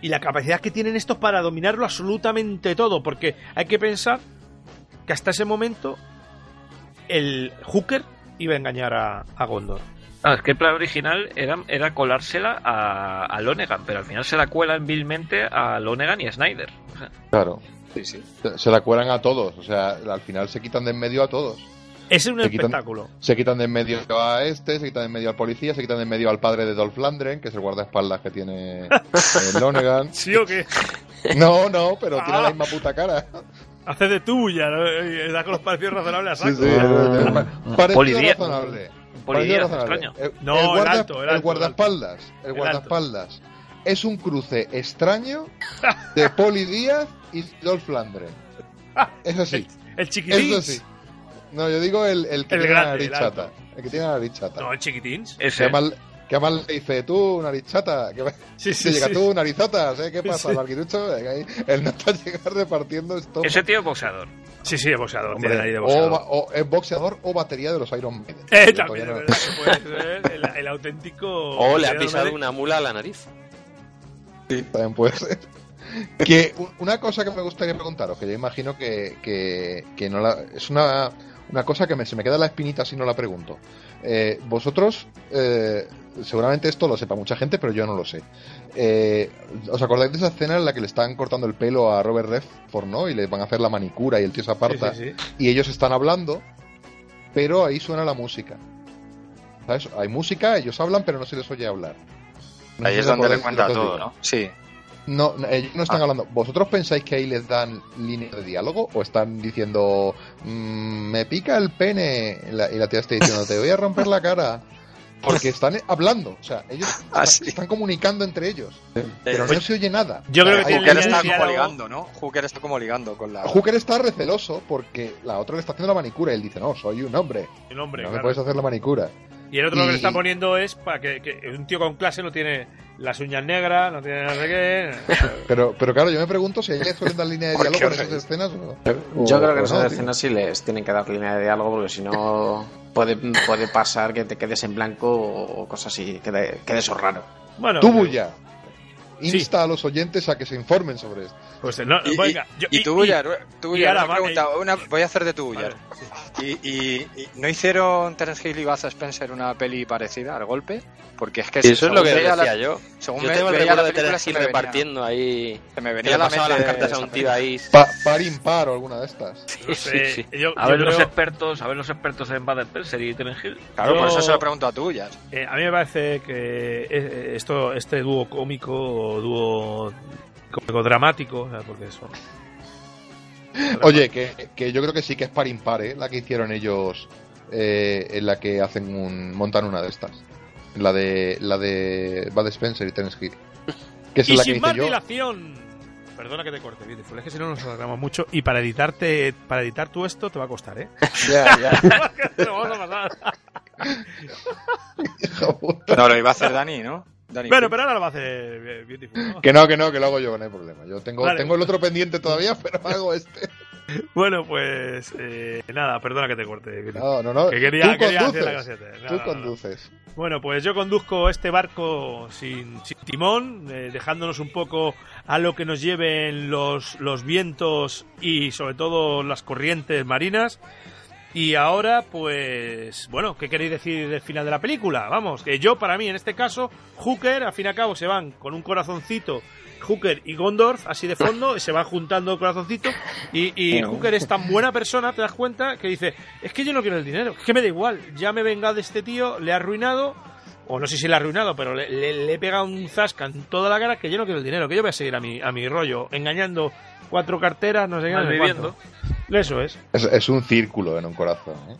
S3: y la capacidad que tienen estos para dominarlo absolutamente todo. Porque hay que pensar que hasta ese momento el Hooker iba a engañar a, a Gondor.
S4: Ah, es que el plan original era, era colársela a, a Lonegan, pero al final se la cuelan vilmente a Lonegan y a Snyder. O sea,
S8: Claro.
S7: Sí, sí.
S8: Se, se la cuelan a todos. O sea, al final se quitan de en medio a todos.
S3: Ese es un
S8: quitan-
S3: espectáculo.
S8: Se quitan de en medio a este, se quitan de en medio al policía, se quitan de en medio al padre de Dolph Lundgren, que es el guardaespaldas que tiene eh, Lonegan.
S3: ¿Sí o qué?
S8: No, no, pero tiene
S3: Ah.
S8: la misma puta cara.
S3: Hace de tuya, ¿no? Y Da con los parecidos razonables a
S8: Sí,
S3: saco.
S8: sí,
S4: Ah.
S8: pa- parecido
S4: Polidía-
S8: razonable.
S4: Polidía,
S8: Parecido razonable.
S4: extraño.
S8: El,
S3: No,
S8: el
S3: el alto, el alto,
S8: guardaespaldas. El,
S3: El
S8: guardaespaldas. Es un cruce extraño de Poli Díaz y Dolph Lundgren. Eso sí.
S3: El chiquitín.
S8: Eso sí. No, yo digo el, el que
S3: El
S8: tiene la nariz
S3: el
S8: chata. El que tiene la nariz chata.
S3: No, el chiquitins.
S8: Que
S4: ese.
S8: Que además le dice, tú, nariz chata. Que,
S3: Sí, sí,
S8: llega
S3: sí.
S8: tú, narizotas. ¿eh? ¿Qué pasa,
S3: Sí.
S8: Ahí. El nota llega repartiendo esto.
S4: Ese tío es boxeador.
S3: Sí, sí, es boxeador.
S8: Hombre,
S3: tiene nariz de
S8: o,
S3: boxeador.
S8: ba- o es boxeador o batería de los Iron Maiden.
S3: Eh, también
S8: no-
S3: verdad que puede ser el, el auténtico.
S5: O le ha pisado una mula a la nariz.
S8: También puede ser. Que una cosa que me gustaría preguntaros, que yo imagino que, que, que no la, es una, una cosa que me, se me queda la espinita si no la pregunto. Eh, vosotros, eh, seguramente esto lo sepa mucha gente, pero yo no lo sé. Eh, ¿Os acordáis de esa escena en la que le están cortando el pelo a Robert Redford, ¿no? Y le van a hacer la manicura y el tío se aparta
S3: Sí, sí, sí.
S8: y ellos están hablando, pero ahí suena la música. ¿Sabes? Hay música, ellos hablan, pero no se les oye hablar. No
S7: Ahí es donde le cuenta todo. ¿no? Sí.
S8: No, no, ellos no están
S7: Ah.
S8: hablando. ¿Vosotros pensáis que ahí les dan línea de diálogo? ¿O están diciendo, "Mm, me pica el pene? Y la, y la tía está diciendo, te voy a romper la cara. Porque están hablando. O sea, ellos
S7: Ah,
S8: están,
S7: sí.
S8: están comunicando entre ellos. Pero
S7: Eh,
S8: no se oye nada.
S3: Yo creo que
S7: Hooker está como ligando, ¿no? Hooker está como ligando con la...
S8: Hooker está receloso porque la otra le está haciendo la manicura y él dice, no, soy un hombre.
S3: Un hombre,
S8: no me puedes hacer la manicura.
S3: Y el otro lo que le está poniendo es para que, que un tío con clase no tiene las uñas negras, no tiene no sé qué.
S8: Pero, pero claro, yo me pregunto si a ella suelen dar línea de
S7: ¿Por
S8: diálogo
S7: os
S8: esas escenas o no.
S6: Yo
S8: O-
S6: creo que
S8: o
S6: en esas
S8: no,
S6: escenas sí les tienen que dar línea de diálogo porque si no puede, puede pasar que te quedes en blanco o cosas así, quede, quede eso raro.
S3: Bueno,
S8: Tú,
S3: pero-
S8: Bulla, insta a los oyentes a que se informen sobre esto.
S3: Pues no,
S7: Y,
S3: venga,
S7: y-
S3: yo-
S7: y tú, Bullar, tú,
S3: y
S7: Bullar,
S3: ahora
S7: una
S3: va-
S7: pregunta, una- voy a hacer de tu
S3: Vale,
S7: Bullar. Y, y- y ¿No hicieron Terence Hill y Baz Spencer una peli parecida al golpe? Porque es que
S5: Y eso es lo que decía
S7: la-
S5: yo.
S7: Según
S5: Yo
S7: me
S5: tengo el recuerdo
S7: la
S5: de Terence Hill repartiendo ahí.
S7: se me venía la
S5: pasaba las
S7: mente
S5: cartas a un tío ahí.
S8: Pa- par impar o alguna de estas.
S3: no
S5: Sí,
S3: sé,
S5: sí.
S3: yo-
S4: A
S3: yo
S4: ver los expertos, a ver los expertos en Bad Spencer y Terence Hill.
S7: Claro, por
S3: Yo-
S7: eso se lo pregunto a tú, Bullar.
S3: eh, a mí me parece que eh, esto, este dúo cómico o dúo cómico dramático, o sea, porque eso.
S8: Oye, que, que yo creo que sí que es par impar, ¿eh? La que hicieron ellos, eh, en la que hacen un, montan una de estas. La de, la de Bud Spencer y Terence Hill. Que es
S3: y
S8: la que
S3: sin más
S8: hice yo.
S3: dilación. Perdona que te corte, Beautiful, es que si no nos alargamos mucho y para editarte, para editar tú esto te va a costar, ¿eh?
S8: Ya, ya.
S3: Te lo vamos a pasar.
S8: hijo puta.
S7: No, lo iba a hacer Dani, ¿no? Dani,
S3: Bueno, pero ahora lo va a hacer eh, Beautiful. ¿no?
S8: Que no, que no, que lo hago yo, no hay problema. Yo tengo,
S3: Vale.
S8: tengo el otro pendiente todavía, pero hago este.
S3: Bueno, pues eh, nada, perdona que te corte.
S8: No, no, no.
S3: Que quería-
S8: Tú
S3: quería hacer la
S8: conduces.
S3: gracieta. No,
S8: Tú
S3: no, no.
S8: conduces.
S3: Bueno, pues yo conduzco este barco sin, sin timón, eh, dejándonos un poco a lo que nos lleven los, los vientos y sobre todo las corrientes marinas. Y ahora, pues, bueno, ¿qué queréis decir del final de la película? Vamos, que yo, para mí, en este caso, Hooker, al fin y al cabo, se van con un corazoncito, Hooker y Gondorf, así de fondo, y se van juntando corazoncitos, y, y Hooker es tan buena persona, te das cuenta, que dice, es que yo no quiero el dinero, es que me da igual, ya me he vengado de este tío, le he arruinado, o no sé si le he arruinado, pero le, le- le he pegado un zasca en toda la cara, que yo no quiero el dinero, que yo voy a seguir a mi, a mi rollo, engañando cuatro carteras, no sé qué, cuánto. Eso es.
S8: Es, es un círculo en un corazón. ¿eh?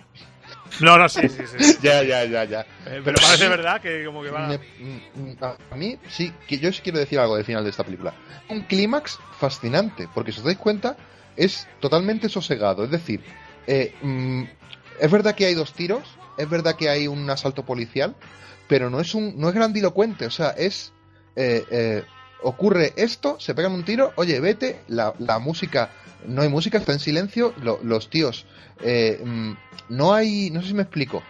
S3: No, no, sí, sí, sí.
S8: ya, ya, ya, ya.
S3: Eh, pero parece verdad que como que va...
S8: Mm, mm, a, a mí, sí, que yo sí quiero decir algo del final de esta película. Un clímax fascinante, porque si os dais cuenta, es totalmente sosegado. Es decir, eh, mm, es verdad que hay dos tiros, es verdad que hay un asalto policial, pero no es un, no es grandilocuente, o sea, es eh, eh, ocurre esto, se pegan un tiro, oye, vete, la, la música, no hay música, está en silencio, lo- los tíos, eh, mm, no hay, no sé si me explico,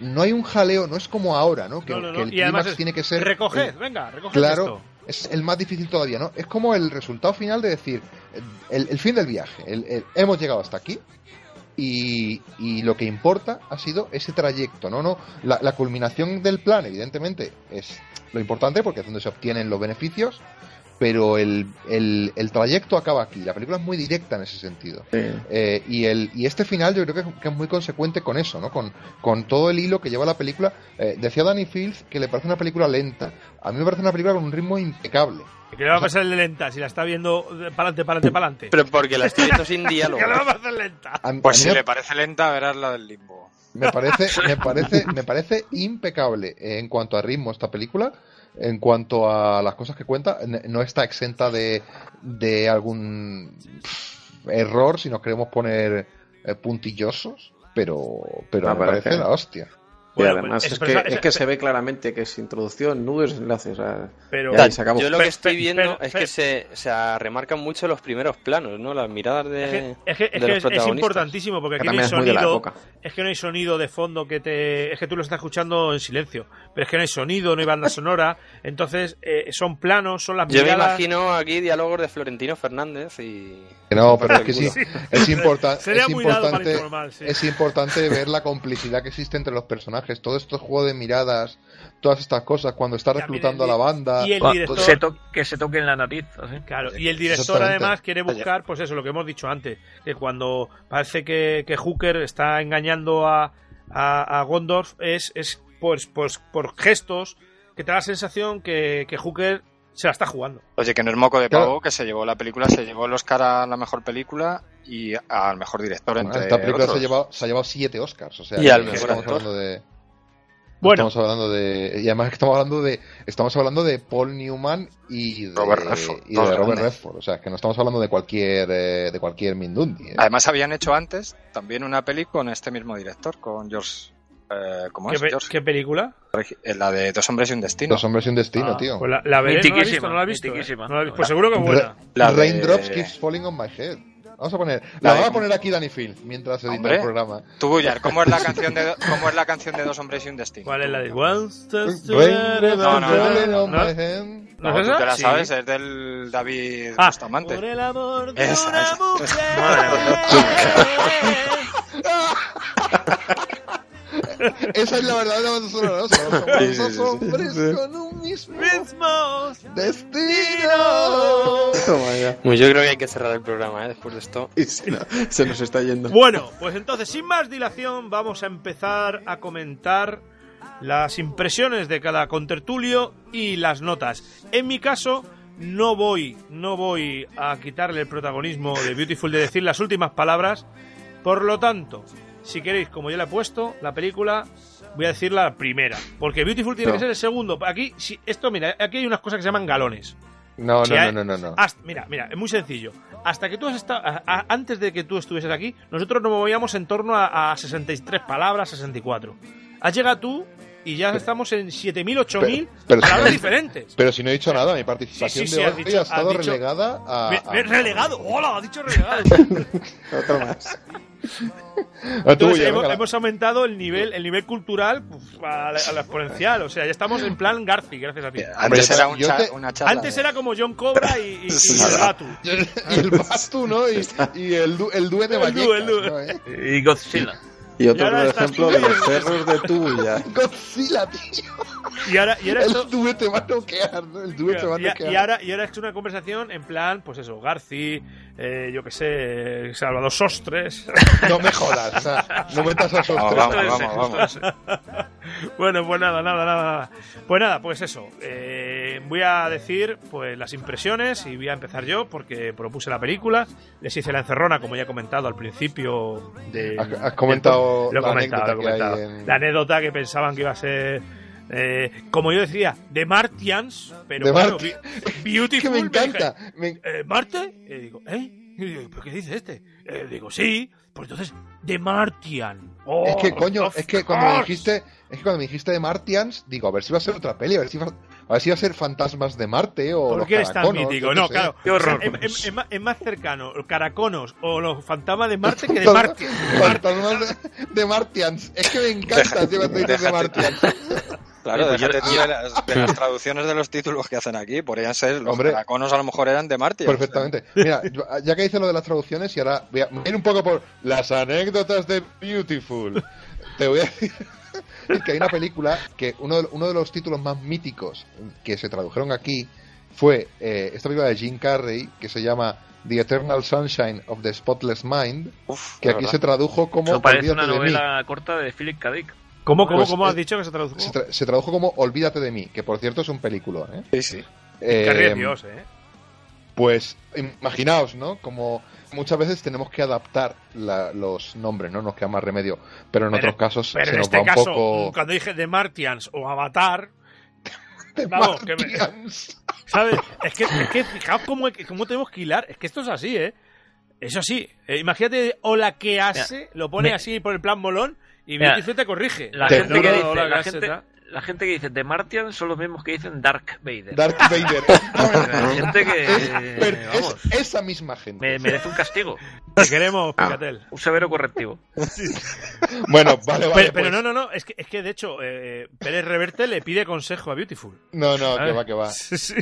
S8: no hay un jaleo, no es como ahora, ¿no? Que,
S3: No, no, no,
S8: que el clímax tiene que ser...
S3: Recoged,
S8: eh,
S3: venga, recoged
S8: Claro,
S3: esto.
S8: es el más difícil todavía, ¿no? Es como el resultado final de decir, el, el fin del viaje, el- el- hemos llegado hasta aquí y, y lo que importa ha sido ese trayecto, ¿no? no la, la culminación del plan, evidentemente, es lo importante porque es donde se obtienen los beneficios, pero el, el, el trayecto acaba aquí. La película es muy directa en ese sentido. Eh, y, el, y este final yo creo que es, que es muy consecuente con eso, ¿no? Con, con todo el hilo que lleva la película. Eh, decía Danny Fields que le parece una película lenta. A mí me parece una película con un ritmo impecable.
S3: Que le va a pasar de lenta si la está viendo para adelante, para adelante, para adelante.
S5: Pero porque la estoy viendo sin diálogo.
S3: Que le va a pasar lenta.
S8: A-
S7: Pues
S8: a
S7: si
S8: me-
S7: le parece lenta, verás la del limbo.
S8: Me parece, me parece, me parece impecable en cuanto a ritmo esta película, en cuanto a las cosas que cuenta, no está exenta de, de algún error si nos queremos poner eh, puntillosos, pero, pero
S6: Me
S8: me parece
S6: parece.
S8: la hostia.
S6: Y
S3: Bueno,
S6: además
S3: pues,
S6: es,
S3: pero
S6: que, es que se ve claramente que es introducción, nudos, enlaces. o sea,
S3: Pero,
S6: ya, y se acabó.
S5: Yo lo que estoy viendo
S3: pe-
S5: es
S3: pe-
S5: que se, se remarcan mucho los primeros planos, ¿no? Las miradas de,
S3: es que, es, que- es
S5: de los
S3: es- es importantísimo porque
S6: que
S3: aquí no hay
S6: es
S3: sonido. Es que no hay sonido de fondo que te. Es que tú lo estás escuchando en silencio. Pero es que no hay sonido, no hay banda sonora. Entonces, eh, son planos, son las
S5: Yo me
S3: miradas.
S5: imagino aquí diálogos de Florentino Fernández y...
S8: No, pero es que sí, es, importa-
S3: Sería
S8: es
S3: muy dado para
S8: importante,
S3: informar, sí.
S8: es importante ver la complicidad que existe entre los personajes, todo estos juegos de miradas, todas estas cosas, cuando está reclutando a la banda.
S3: y el
S4: Bueno,
S3: director-
S4: se to- que se toque en la nariz. así.
S3: Claro, y el director además quiere buscar, pues eso, lo que hemos dicho antes, que cuando parece que, que Hooker está engañando a, a, a Gondorf es, es pues, pues por gestos que te da la sensación que, que Hooker se la está jugando.
S7: Oye, que no es moco de
S8: Claro.
S7: pavo, que se llevó la película, se llevó el Oscar a la mejor película y al mejor director,
S8: Bueno,
S7: entre
S8: esta película se ha, llevado, se ha llevado siete Oscars, o sea,
S5: Y al mejor actor.
S8: de
S3: Bueno,
S8: estamos hablando de y además que estamos hablando de estamos hablando de Paul Newman y de
S7: Robert Redford,
S8: y de Robert. Redford, o sea, que no estamos hablando de cualquier eh, de cualquier Mindundi. ¿eh?
S7: Además habían hecho antes también una peli con este mismo director, con George... Eh, ¿Cómo
S3: ¿qué,
S7: es?
S3: pe-
S7: George?
S3: qué película?
S7: Eh, La de Dos hombres y un destino.
S8: Dos hombres y un destino,
S3: Ah,
S8: tío.
S3: Pues la, la veré, no la he visto, no la he visto. eh. No la he visto. Pues seguro que es buena.
S8: Re-
S7: La de-
S8: Raindrops keeps falling on my head. Vamos a poner, la, va a poner aquí Danny Field mientras edita
S7: Hombre.
S8: el programa.
S7: Tú, Bullar, ¿cómo es la canción de cómo es la canción de Dos hombres y un destino?
S3: ¿Cuál es la de Once
S7: No, no, no, no,
S3: no. ¿No
S7: No,
S3: es
S7: tú
S3: esa?
S7: te la
S3: Sí.
S7: sabes, es del David
S3: Ah,
S7: Bustamante.
S3: por el amor de
S7: Esa,
S3: una
S7: esa.
S3: mujer.
S8: Esa es la verdadera banda sonora, ¿no? Somos
S6: Sí, sí,
S8: dos
S6: sí, sí.
S8: hombres con un mismo
S3: Mismos.
S8: destino.
S6: Ya.
S5: Pues yo creo que hay que cerrar el programa, ¿eh? Después de esto.
S6: Y se, no- se nos está yendo.
S3: Bueno, pues entonces, sin más dilación, vamos a empezar a comentar las impresiones de cada contertulio y las notas. En mi caso, no voy, no voy a quitarle el protagonismo de Beautiful de decir las últimas palabras. Por lo tanto, si queréis, como ya le he puesto, la película, voy a decir la primera. Porque Beautiful tiene
S8: No.
S3: que ser el segundo. Aquí, si, esto, mira, aquí hay unas cosas que se llaman galones.
S8: No,
S3: Si
S8: no,
S3: hay-
S8: no, no, no, no.
S3: Hasta- mira, mira, es muy sencillo. Hasta que tú has estado, a- a- antes de que tú estuvieses aquí, nosotros nos movíamos en torno a, a 63 palabras, 64. Has llegado tú y ya estamos en 7.000, 8.000
S8: Pero- pero-
S3: palabras diferentes.
S8: Pero si no he dicho nada, mi participación
S3: Sí, sí, sí,
S8: de hoy
S3: dicho-
S8: ha estado
S3: has dicho-
S8: relegada a,
S3: Me-
S8: a-
S3: me- relegado, hola, ha dicho relegado.
S6: Otro más.
S8: A tú,
S3: Entonces, hemos, aumentado el nivel, el nivel cultural uf, a, la, a la exponencial. O sea, ya estamos en plan Garci, gracias a ti.
S7: Antes
S8: Hombre,
S7: era un
S8: yo
S7: cha-
S8: te-
S7: una charla.
S3: Antes
S7: de-
S3: era como John Cobra y, y, y
S7: Sí,
S3: el. Batu.
S8: y el Batu, ¿no? Y, y el, du- el dúe de
S3: El dúe, el
S8: Vallecas,
S3: dúe.
S8: ¿no, eh?
S4: Y Godzilla.
S6: Y otro
S3: Y ahora
S6: ejemplo,
S3: tú y-
S6: los cerros de tuya.
S8: Godzilla, tío.
S3: Y ahora, y ahora esto-
S8: El dúe te va a noquear, ¿no? El dúe te va a noquear.
S3: y ahora, y ahora he hecho una conversación en plan, pues eso, Garci, eh, yo que sé, Salvador Sostres.
S8: No me jodas, o sea, no metas a esos
S7: Vamos,
S8: tres.
S7: vamos, vamos, vamos.
S3: bueno, pues nada, nada, nada, nada. Pues nada, pues eso. eh, voy a decir pues las impresiones y voy a empezar yo porque propuse la película. Les hice la encerrona, como ya he comentado al principio de.
S8: Has, has comentado
S3: Lo he comentado, lo he comentado.
S8: en-
S3: La anécdota que pensaban que iba a ser. eh, como yo decía, de Martians, pero
S8: De
S3: bueno,
S8: Marti-
S3: bi- Beautiful.
S8: que me encanta. me-
S3: eh, ¿Marte? Y digo, ¿eh? Y digo, ¿pero qué dice este? Eh, digo, sí, pues entonces, The Martian. Oh,
S8: es que, coño,
S3: of
S8: es que cuando me dijiste, es que cuando me dijiste de Martians, digo, a ver si va a ser otra peli, a ver si va, a ver si va a ser fantasmas de Marte o
S3: ¿Por
S8: los
S3: qué eres tan mítico? No,
S8: sé.
S3: claro.
S4: Qué horror.
S3: O sea, es, es- es más, es más cercano los caraconos o los fantasmas de Marte que de Marte.
S8: Fantasmas de, de Martians. Es que me encanta, tío, cuando dices de. Martians.
S7: Claro,
S4: pues yo-
S7: déjate tú de las, de las traducciones de los títulos que hacen aquí. Podrían ser, los
S8: Hombre.
S7: caraconos a lo mejor eran de Marte.
S8: Perfectamente. Mira, ya que hice lo de las traducciones y ahora voy a ir un poco por las anécdotas de Beautiful. Te voy a decir que hay una película que uno de, uno de los títulos más míticos que se tradujeron aquí fue eh, esta película de Jim Carrey que se llama The Eternal Sunshine of the Spotless Mind,
S7: Uf,
S8: que aquí
S7: verdad.
S8: se tradujo como
S4: Eso parece una
S8: Olvídate de mí.
S4: novela corta de Philip K. Dick.
S3: ¿Cómo, cómo,
S8: Pues,
S3: cómo has
S8: eh,
S3: dicho que se tradujo?
S8: Se, tra- se tradujo como Olvídate de mí, que por cierto es un película. ¿eh?
S7: Sí, sí.
S8: Eh,
S3: Carrey es Dios, ¿eh?
S8: Pues imaginaos, ¿no? Como muchas veces tenemos que adaptar la- los nombres, ¿no? Nos queda más remedio. Pero en
S3: Pero-
S8: otros casos
S3: Pero
S8: se
S3: en
S8: nos
S3: este
S8: va un
S3: caso,
S8: poco.
S3: cuando dije The Martians o Avatar, vamos, que me-. ¿sabes? Es que, es que fijaos cómo, cómo tenemos que hilar. Es que esto es así, ¿eh? Eso sí. Eh, imagínate, hola que hace, lo pone
S4: me-
S3: así por el plan molón y
S4: Mira,
S3: te corrige.
S4: La
S8: Te-
S4: gente, que dice, la, gente. La gente que dice The Martian son los mismos que dicen Dark Vader.
S8: Darth Vader.
S4: Gente que
S8: Es- pero
S4: vamos,
S8: es esa misma gente.
S4: me- merece un castigo,
S3: Te queremos, Picatel.
S4: un severo correctivo.
S8: Bueno, vale, vale.
S3: Pero, pero
S8: pues-
S3: no, no, no, es que, es que de hecho, eh, Pérez Reverte le pide consejo a Beautiful.
S8: No, no, que
S3: ¿sabes?
S8: va, que va.
S3: Sí, sí.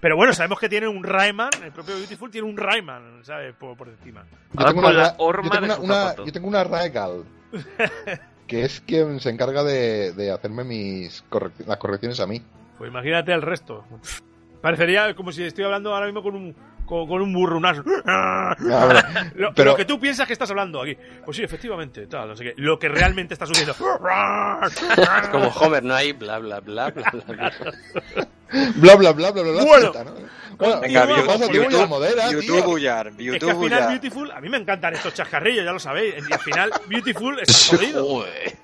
S3: Pero bueno, sabemos que tiene un Rayman, el propio Beautiful tiene un Rayman, ¿sabes? Por, por encima.
S8: Yo tengo,
S4: con
S8: una, yo
S4: horma
S8: tengo
S4: de
S8: una,
S4: su
S8: una-
S4: zapato.
S8: yo tengo una Regal. Que es quien se encarga de, de hacerme mis las correcciones a mí.
S3: Pues imagínate el resto. Parecería como si estoy hablando ahora mismo con un, con, con un burro, un asno. Lo,
S8: Pero-
S3: lo que tú piensas que estás hablando aquí. Pues sí, efectivamente, tal, no sé qué. Lo que realmente está sucediendo.
S5: Es como Homer, no hay bla bla bla bla bla. bla.
S8: Bla, bla, bla, bla, bla, bla.
S3: Bueno.
S8: Bueno.
S7: YouTube,
S8: modera.
S7: YouTube Bullar,
S3: Es que
S7: YouTube
S3: al final
S7: Bullar.
S3: Beautiful, a mí me encantan estos chascarrillos, ya lo sabéis. Y al final Beautiful está jodido.
S5: Joder.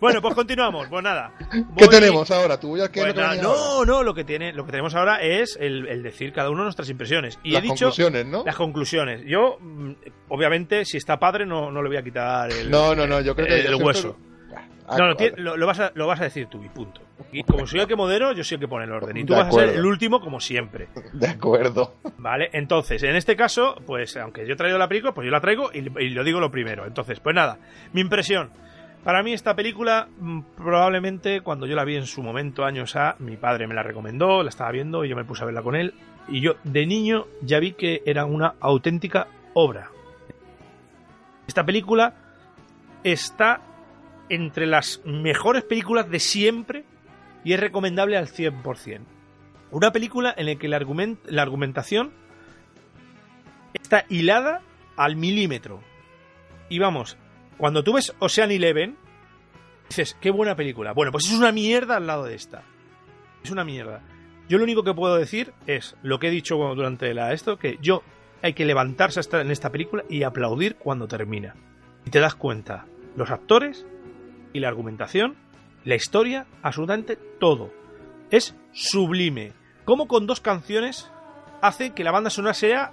S3: Bueno, pues continuamos. Pues nada.
S8: ¿Qué
S3: voy-
S8: tenemos ahora? ¿Tú ya qué
S3: Pues
S8: ahora?
S3: no, no, lo que tiene, lo que tenemos ahora es el, el decir cada uno nuestras impresiones. Y
S8: Las
S3: he dicho
S8: conclusiones, ¿no?
S3: las conclusiones. Yo, mm, obviamente, si está padre, no, no le voy a quitar el,
S8: No, no, no, yo creo que
S3: el hueso.
S8: Ah,
S3: No, no,
S8: vale.
S3: ti- lo, lo vas a, lo vas a decir tú y punto. Y como soy el que modero, yo soy el que pone el orden. Y tú
S8: De
S3: vas a ser el último, como siempre.
S8: De acuerdo.
S3: ¿Vale? Entonces, en este caso, pues aunque yo he traído la película, pues yo la traigo y, y lo digo lo primero. Entonces, pues nada, mi impresión. Para mí esta película, mm, probablemente cuando yo la vi en su momento, años A, mi padre me la recomendó, la estaba viendo y yo me puse a verla con él. Y yo, de niño, ya vi que era una auténtica obra. Esta película está entre las mejores películas de siempre y es recomendable al 100%. Una película en la que la, argument- la argumentación está hilada al milímetro. Y vamos, cuando tú ves Ocean Eleven, dices, qué buena película. Bueno, pues es una mierda al lado de esta. Es una mierda. Yo lo único que puedo decir es lo que he dicho durante la esto, que yo hay que levantarse hasta en esta película y aplaudir cuando termina. Y te das cuenta, los actores y la argumentación, la historia, absolutamente todo. Es sublime. Como con dos canciones hace que la banda sonora sea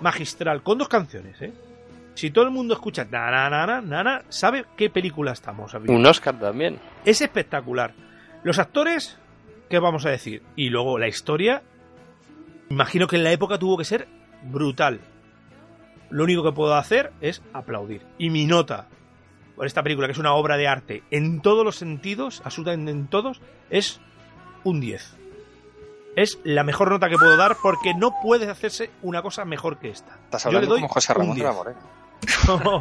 S3: magistral. Con dos canciones, ¿eh? Si todo el mundo escucha na na na na, na, na, sabe qué película estamos viendo.
S5: Un Oscar también.
S3: Es espectacular. Los actores, ¿qué vamos a decir? Y luego la historia, imagino que en la época tuvo que ser brutal. Lo único que puedo hacer es aplaudir. Y mi nota por esta película, que es una obra de arte en todos los sentidos, absolutamente en todos, es un 10. Es la mejor nota que puedo dar porque no puede hacerse una cosa mejor que esta.
S7: Estás
S3: Yo le
S7: hablando
S3: doy
S7: como José
S3: un
S7: Ramón de la
S3: 10.
S7: Morena.
S3: No,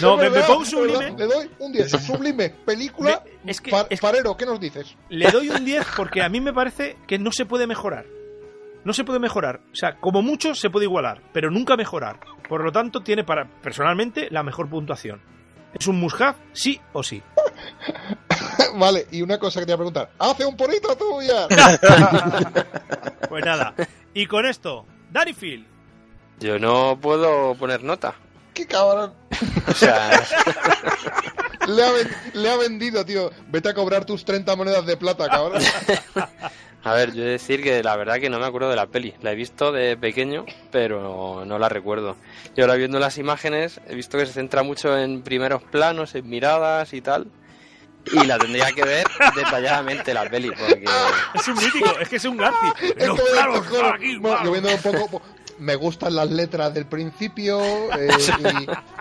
S3: no, me, me pongo sublime.
S8: Le doy un 10. Sublime. Película.
S3: Me- es que- es que-
S8: Farero, ¿qué nos dices?
S3: Le doy un 10 porque a mí me parece que no se puede mejorar. No se puede mejorar. O sea, como mucho se puede igualar, pero nunca mejorar. Por lo tanto, tiene para, personalmente, la mejor puntuación. ¿Es un must have? Sí o sí.
S8: Vale, y una cosa que te voy a preguntar. ¿Hace un porito tuya?
S3: Pues nada. Y con esto, Phil.
S5: Yo no puedo poner nota.
S8: ¡Qué cabrón!
S5: O sea,
S8: Le ha, le ha vendido, tío. Vete a cobrar tus 30 monedas de plata, cabrón.
S5: a ver, yo he de decir que la verdad que no me acuerdo de la peli. La he visto de pequeño, pero no la recuerdo. Y ahora viendo las imágenes, he visto que se centra mucho en primeros planos, en miradas y tal. Y la tendría que ver detalladamente la peli, porque...
S3: Es un mítico, es que es un Garci.
S8: Es
S3: Los
S8: que me
S3: planos
S8: descojono.
S3: aquí,
S8: Bueno,
S3: guau.
S8: yo viendo un poco. Me gustan las letras del principio. eh,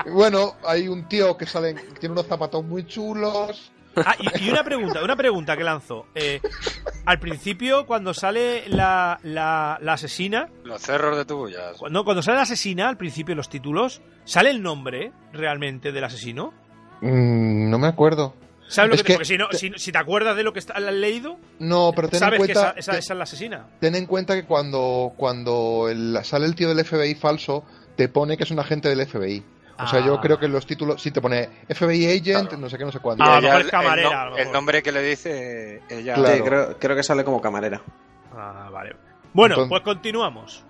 S8: y, bueno, hay un tío que sale, tiene unos zapatos muy chulos.
S3: Ah, y, y una pregunta, una pregunta que lanzo. Eh, al principio, cuando sale la, la, la asesina,
S7: Los cerros de tuyas.
S3: cuando, cuando sale la asesina, al principio los títulos, ¿sale el nombre realmente del asesino?
S8: Mm, no me acuerdo.
S3: ¿Sabes lo
S8: Es
S3: que, te- Porque si, no, si, si te acuerdas de lo que está, has leído,
S8: No, pero ten en
S3: sabes que esa,
S8: cuenta.
S3: esa-
S8: te-
S3: esa es la asesina.
S8: ten en cuenta que cuando, cuando el- sale el tío del FBI falso, te pone que es un agente del FBI. O sea,
S3: Ah.
S8: yo creo que en los títulos sí te pone FBI agent,
S7: Claro.
S8: no sé qué, no sé cuánto.
S3: Ah, a lo
S7: ella-
S3: mejor es
S7: el-
S3: camarera,
S7: el, no-
S3: a lo mejor.
S7: el nombre que le dice ella.
S8: Claro.
S6: Sí, creo, creo que sale como camarera.
S3: Ah, vale. Bueno,
S8: Entonces-
S3: pues continuamos.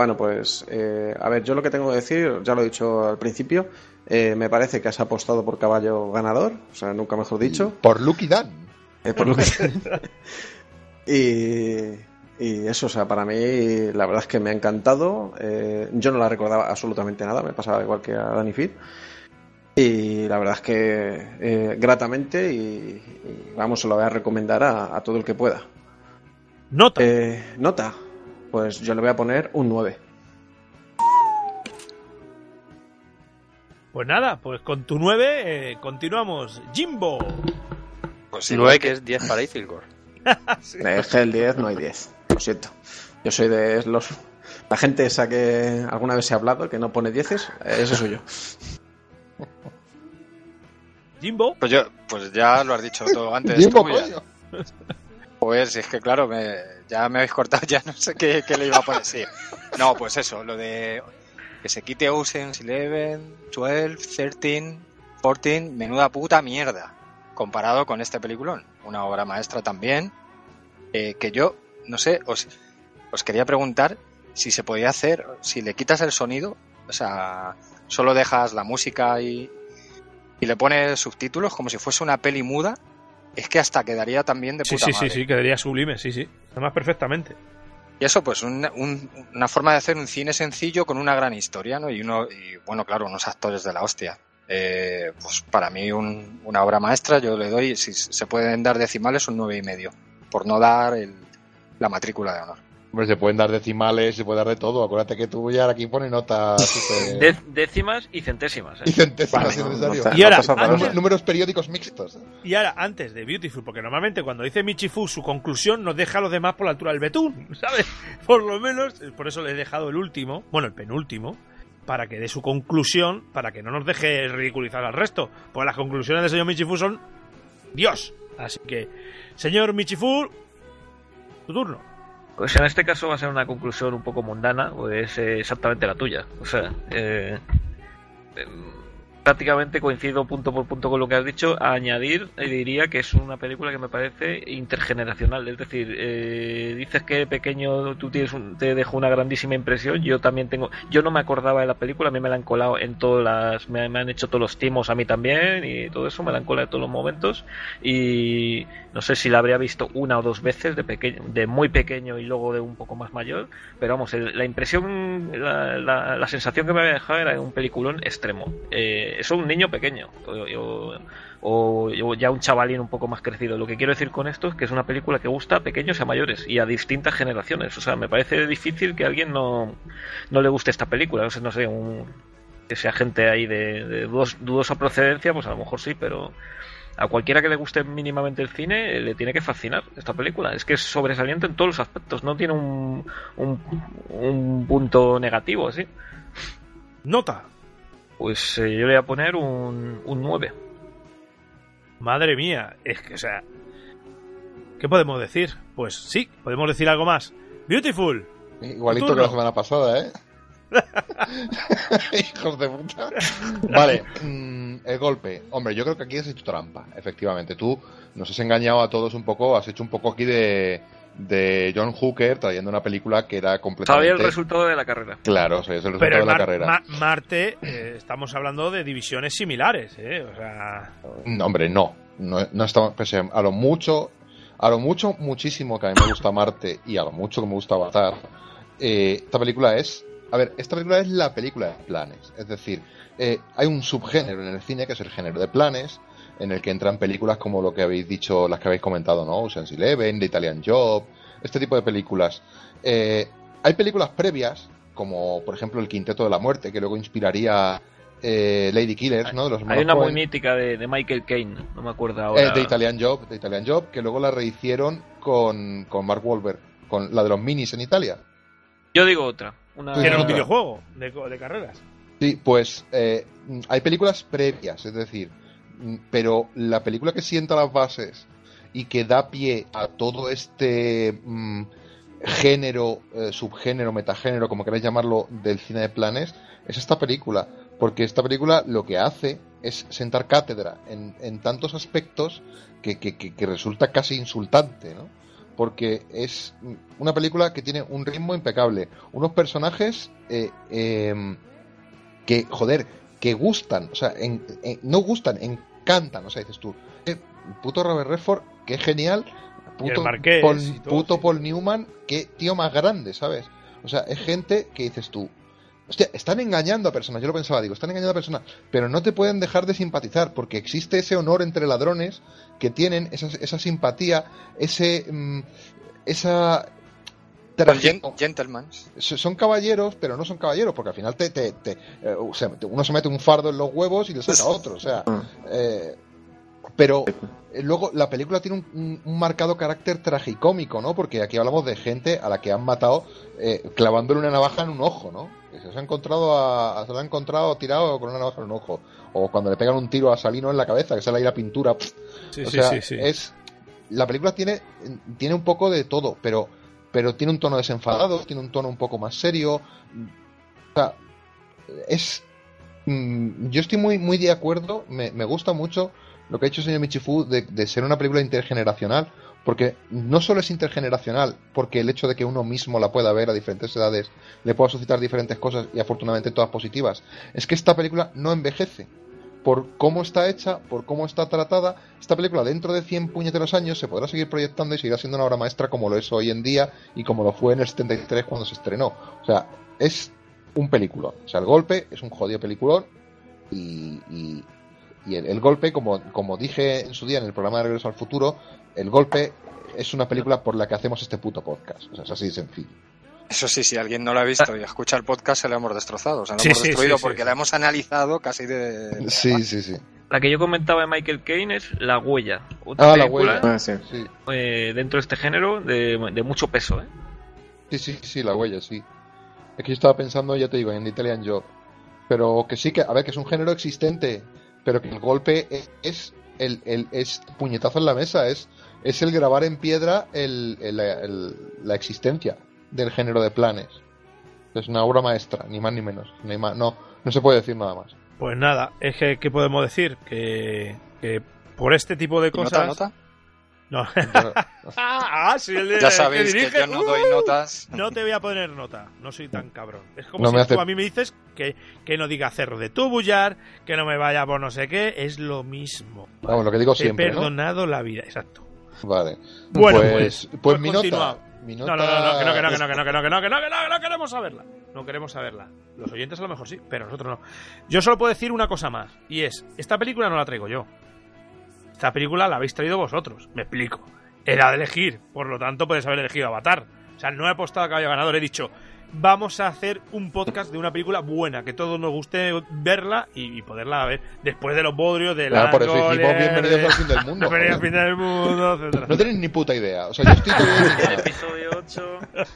S6: Bueno, pues, eh, a ver, yo lo que tengo que decir, ya lo he dicho al principio, eh, me parece que has apostado por caballo ganador, o sea, nunca mejor dicho.
S8: Por Lucky Dan.
S6: eh, por lo que... y, y eso, o sea, para mí la verdad es que me ha encantado. eh, yo no la recordaba absolutamente nada, me pasaba igual que a Danny Fit. Y la verdad es que eh, gratamente y, y, vamos, se lo voy a recomendar a, a todo el que pueda.
S3: Nota.
S6: Eh, nota, pues yo le voy a poner un 9.
S3: Pues nada, pues con tu 9 continuamos. Jimbo.
S7: Pues
S5: Si
S7: igual
S5: 9 que es 10 para Ithilgor.
S6: Es que el 10 no hay 10, lo siento. Yo soy de los... La gente esa que alguna vez se ha hablado, que no pone 10, ese soy yo.
S3: Jimbo.
S7: Pues yo, pues ya lo has dicho todo antes.
S8: Jimbo, coño.
S7: Pues es que claro, me, ya me habéis cortado, ya no sé qué, le iba a poner. Sí. No, pues eso, lo de que se quite Ocean's 11, 12, 13, 14, menuda puta mierda. Comparado con este peliculón, una obra maestra también. eh, que yo, no sé, os, os quería preguntar si se podía hacer, si le quitas el sonido, o sea, solo dejas la música y, y le pones subtítulos como si fuese una peli muda, es que hasta quedaría también de
S3: Sí,
S7: puta
S3: sí,
S7: madre.
S3: sí, sí, quedaría sublime, sí, sí. Además, perfectamente.
S7: Y eso, pues, un- un- una forma de hacer un cine sencillo con una gran historia, ¿no? Y uno, y bueno, claro, unos actores de la hostia. Eh, pues para mí un- una obra maestra, yo le doy, si se pueden dar decimales, un nueve y medio, por no dar el- la matrícula de honor.
S8: Hombre, se pueden dar decimales, se puede dar de todo. Acuérdate que tú ya aquí pone notas
S4: décimas y centésimas. ¿eh?
S8: y centésimas
S6: Vale,
S8: si es necesario.
S6: no
S3: Y ahora, antes-
S8: Números periódicos mixtos.
S3: Y ahora, antes de Beautiful, porque normalmente cuando dice Michifu su conclusión nos deja a los demás por la altura del betún, ¿sabes? Por lo menos, por eso le he dejado el último, bueno, el penúltimo, para que dé su conclusión, para que no nos deje ridiculizar al resto. Pues las conclusiones del señor Michifu son Dios. Así que, señor Michifu, tu turno.
S4: Pues en este caso va a ser una conclusión un poco mundana, pues eh, exactamente la tuya. O sea, eh, em, prácticamente coincido punto por punto con lo que has dicho. A añadir, eh, diría que es una película que me parece intergeneracional. Es decir, eh, dices que pequeño tú tienes un- te dejó una grandísima impresión. Yo también tengo. Yo no me acordaba de la película, a mí me la han colado en todas las. Me, me han hecho todos los timos a mí también y todo eso, me la han colado en todos los momentos. Y no sé si la habría visto una o dos veces de pequeño, de muy pequeño y luego de un poco más mayor. Pero vamos, el- la impresión, la, la- la sensación que me había dejado era de un peliculón extremo. Eh, eso un niño pequeño. O, o- ya un chavalín un poco más crecido. Lo que quiero decir con esto es que es una película que gusta a pequeños y a mayores y a distintas generaciones. O sea, me parece difícil que a alguien no, no le guste esta película. O sea, no sé, un, que sea gente ahí de, de dudos- dudosa procedencia, pues a lo mejor sí, pero a cualquiera que le guste mínimamente el cine eh, le tiene que fascinar esta película. Es que es sobresaliente en todos los aspectos, no tiene un punto negativo, ¿sí?
S3: Nota.
S4: Pues eh, yo le voy a poner un, un 9.
S3: Madre mía, es que, o sea, ¿qué podemos decir? Pues sí, podemos decir algo más. Beautiful.
S8: Igualito que la semana pasada, ¿eh? Hijos de puta. Vale, mm, el golpe. Hombre, yo creo que aquí has hecho trampa, efectivamente. Tú nos has engañado a todos un poco, has hecho un poco aquí de, de John Hooker trayendo una película que era completamente...
S4: Sabía el resultado de la carrera.
S8: Claro, sí, es el resultado
S3: Pero
S8: de la
S3: Mar-
S8: carrera.
S3: Ma- Marte, eh, estamos hablando de divisiones similares, ¿eh? O sea,
S8: No, hombre, no. No, no estamos, a lo mucho, a lo mucho, muchísimo que a mí me gusta Marte y a lo mucho que me gusta Avatar, eh, esta película es, a ver, esta película es la película de planes. Es decir, eh, hay un subgénero en el cine que es el género de planes, en el que entran películas como lo que habéis dicho, las que habéis comentado, ¿no? Ocean's Eleven, The Italian Job, este tipo de películas. Eh, hay películas previas, como por ejemplo El Quinteto de la Muerte, que luego inspiraría eh, Lady Killers, ¿no? De los
S4: Hay una muy mítica de, de Michael Caine, no me acuerdo ahora.
S8: Eh, de Italian Job, de Italian Job, que luego la rehicieron con, con Mark Wahlberg, con la de los minis en Italia.
S4: Yo digo otra. Una...
S3: Era un videojuego de, carreras.
S8: Sí, pues eh, hay películas previas, es decir, pero la película que sienta las bases y que da pie a todo este mm, género, eh, subgénero, metagénero, como queráis llamarlo, del cine de planes, es esta película. Porque esta película lo que hace es sentar cátedra en, en tantos aspectos que, que- que- resulta casi insultante, ¿no? Porque es mm, una película que tiene un ritmo impecable, unos personajes eh, em, que, joder, que gustan, o sea, en- en- no gustan, encantan, o sea, dices tú, eh, puto Robert Redford, que genial, puto,
S3: Marqués
S8: Paul,
S3: todo,
S8: puto
S3: sí.
S8: Paul Newman, qué tío más grande, ¿sabes? O sea, es gente que dices tú, hostia, están engañando a personas, yo lo pensaba, digo, están engañando a personas, pero no te pueden dejar de simpatizar, porque existe ese honor entre ladrones que tienen esa, esa simpatía, ese, mm, esa...
S7: Gen- gentlemen.
S8: son caballeros, pero no son caballeros, porque al final te, te- te- eh, sea, uno se mete un fardo en los huevos y le saca otro, o sea, eh, pero eh, luego la película tiene un, un- un marcado carácter tragicómico, ¿no? Porque aquí hablamos de gente a la que han matado eh, clavándole una navaja en un ojo, ¿no? Que se, ha encontrado a, se lo ha encontrado tirado con una navaja en un ojo, o cuando le pegan un tiro a Salino en la cabeza, que sale ahí la pintura,
S3: Sí,
S8: o
S3: sí,
S8: sea,
S3: sí, sí.
S8: es la película tiene tiene un poco de todo, pero pero tiene un tono desenfadado, tiene un tono un poco más serio. O sea, es mm, yo estoy muy muy de acuerdo, me, me gusta mucho lo que ha hecho el señor Michifu de, de ser una película intergeneracional, porque no solo es intergeneracional, porque el hecho de que uno mismo la pueda ver a diferentes edades le pueda suscitar diferentes cosas y afortunadamente todas positivas, es que esta película no envejece por cómo está hecha, por cómo está tratada, esta película dentro de 100 puñeteros años se podrá seguir proyectando y seguirá siendo una obra maestra como lo es hoy en día y como lo fue en el 73 cuando se estrenó. O sea, es un peliculón. O sea, el golpe es un jodido peliculón y el, el golpe, como, como dije en su día en el programa de Regreso al Futuro, el golpe es una película por la que hacemos este puto podcast. O sea, es así de sencillo.
S7: Eso sí, si alguien no lo ha visto y escucha el podcast, se lo hemos destrozado. O sea, lo
S3: Sí,
S7: hemos destruido
S3: sí, sí,
S7: porque
S3: sí.
S7: la hemos analizado casi de.
S8: Sí, sí, sí.
S4: La que yo comentaba de Michael Caine es La Huella. Otra
S8: Ah, la huella.
S6: Ah, sí.
S8: Sí,
S4: eh, dentro de este género de, de mucho peso. ¿eh?
S8: sí, sí, sí, la huella, sí. Es que yo estaba pensando, ya te digo, en The Italian Job. Pero que sí que, a ver, que es un género existente, pero que el golpe es, es el, el- es puñetazo en la mesa, es, es el grabar en piedra el, el- el- la existencia del género de planes. Es una obra maestra, ni más ni menos. No, hay más- no, no se puede decir nada más.
S3: Pues nada, es que, ¿qué podemos decir? Que, que por este tipo de
S7: ¿Y
S3: cosas.
S7: ¿Nota, nota?
S3: No. Ah, sí, el de-
S7: Ya
S3: el
S7: sabéis que yo no doy
S3: ¡Uh!
S7: notas.
S3: No te voy a poner nota, no soy tan cabrón. Es como
S8: No
S3: si
S8: me hace-
S3: tú a mí me dices que, que no diga cerro de tubullar, que no me vaya por no sé qué, es lo mismo.
S8: Vamos, lo que digo
S3: Te he
S8: siempre, ¿no?
S3: perdonado la vida, exacto.
S8: Vale.
S3: Bueno,
S8: pues,
S3: pues,
S8: pues,
S3: pues
S8: mi nota.
S3: No, no, no, no, que no, que no, que no, que no, que no, que no, que no, que no, que no queremos saberla. No queremos saberla. Los oyentes a lo mejor sí, pero nosotros no. Yo solo puedo decir una cosa más, y es, esta película no la traigo yo. Esta película la habéis traído vosotros, me explico. Era de elegir, por lo tanto podéis haber elegido Avatar. O sea, no he apostado a caballo ganador, he dicho, vamos a hacer un podcast de una película buena, que todos nos guste verla y, y poderla ver después de los bodrios, de la
S8: Claro, por eso dijimos bienvenidos al fin del mundo.
S3: Bienvenidos al fin del mundo, etcétera.
S8: No tenéis ni puta idea. O sea, yo estoy todavía indignado.
S4: Episodio 8.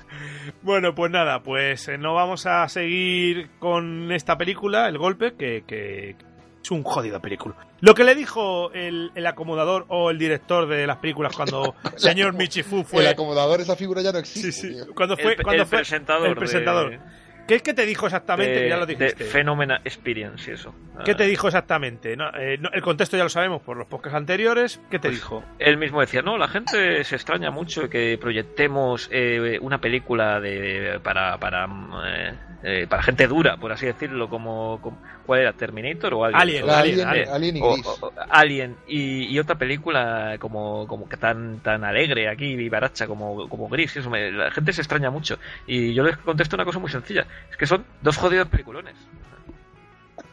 S3: Bueno, pues nada, pues eh, no vamos a seguir con esta película, El Golpe, que, que es un jodido película. Lo que le dijo el, el acomodador o el director de las películas cuando señor Michifu
S8: El
S3: fue...
S8: acomodador, esa figura ya no
S3: Sí,
S8: existe.
S3: sí,
S8: tío.
S3: cuando fue...
S4: El,
S3: cuando
S4: el
S3: fue
S4: presentador.
S3: el presentador.
S4: de-
S3: ¿Qué, qué te dijo exactamente?
S4: de,
S3: ya lo dijiste.
S4: Phenomena Experience eso.
S3: ¿Qué te
S4: Ah,
S3: dijo exactamente? No, eh, no, el contexto ya lo sabemos por los podcasts anteriores. ¿Qué te
S4: Pues,
S3: dijo?
S4: Él mismo decía, no, la gente se extraña mucho que proyectemos eh, una película de para para eh, eh, para gente dura, por así decirlo, como, como- ¿cuál era? Terminator o Alien.
S3: Alien,
S8: Alien,
S3: Alien.
S8: Alien y
S4: O- o- Alien y, y otra película como, como que tan tan alegre aquí vivaracha como, como gris eso me- la gente se extraña mucho y yo les contesto una cosa muy sencilla es que son dos jodidos peliculones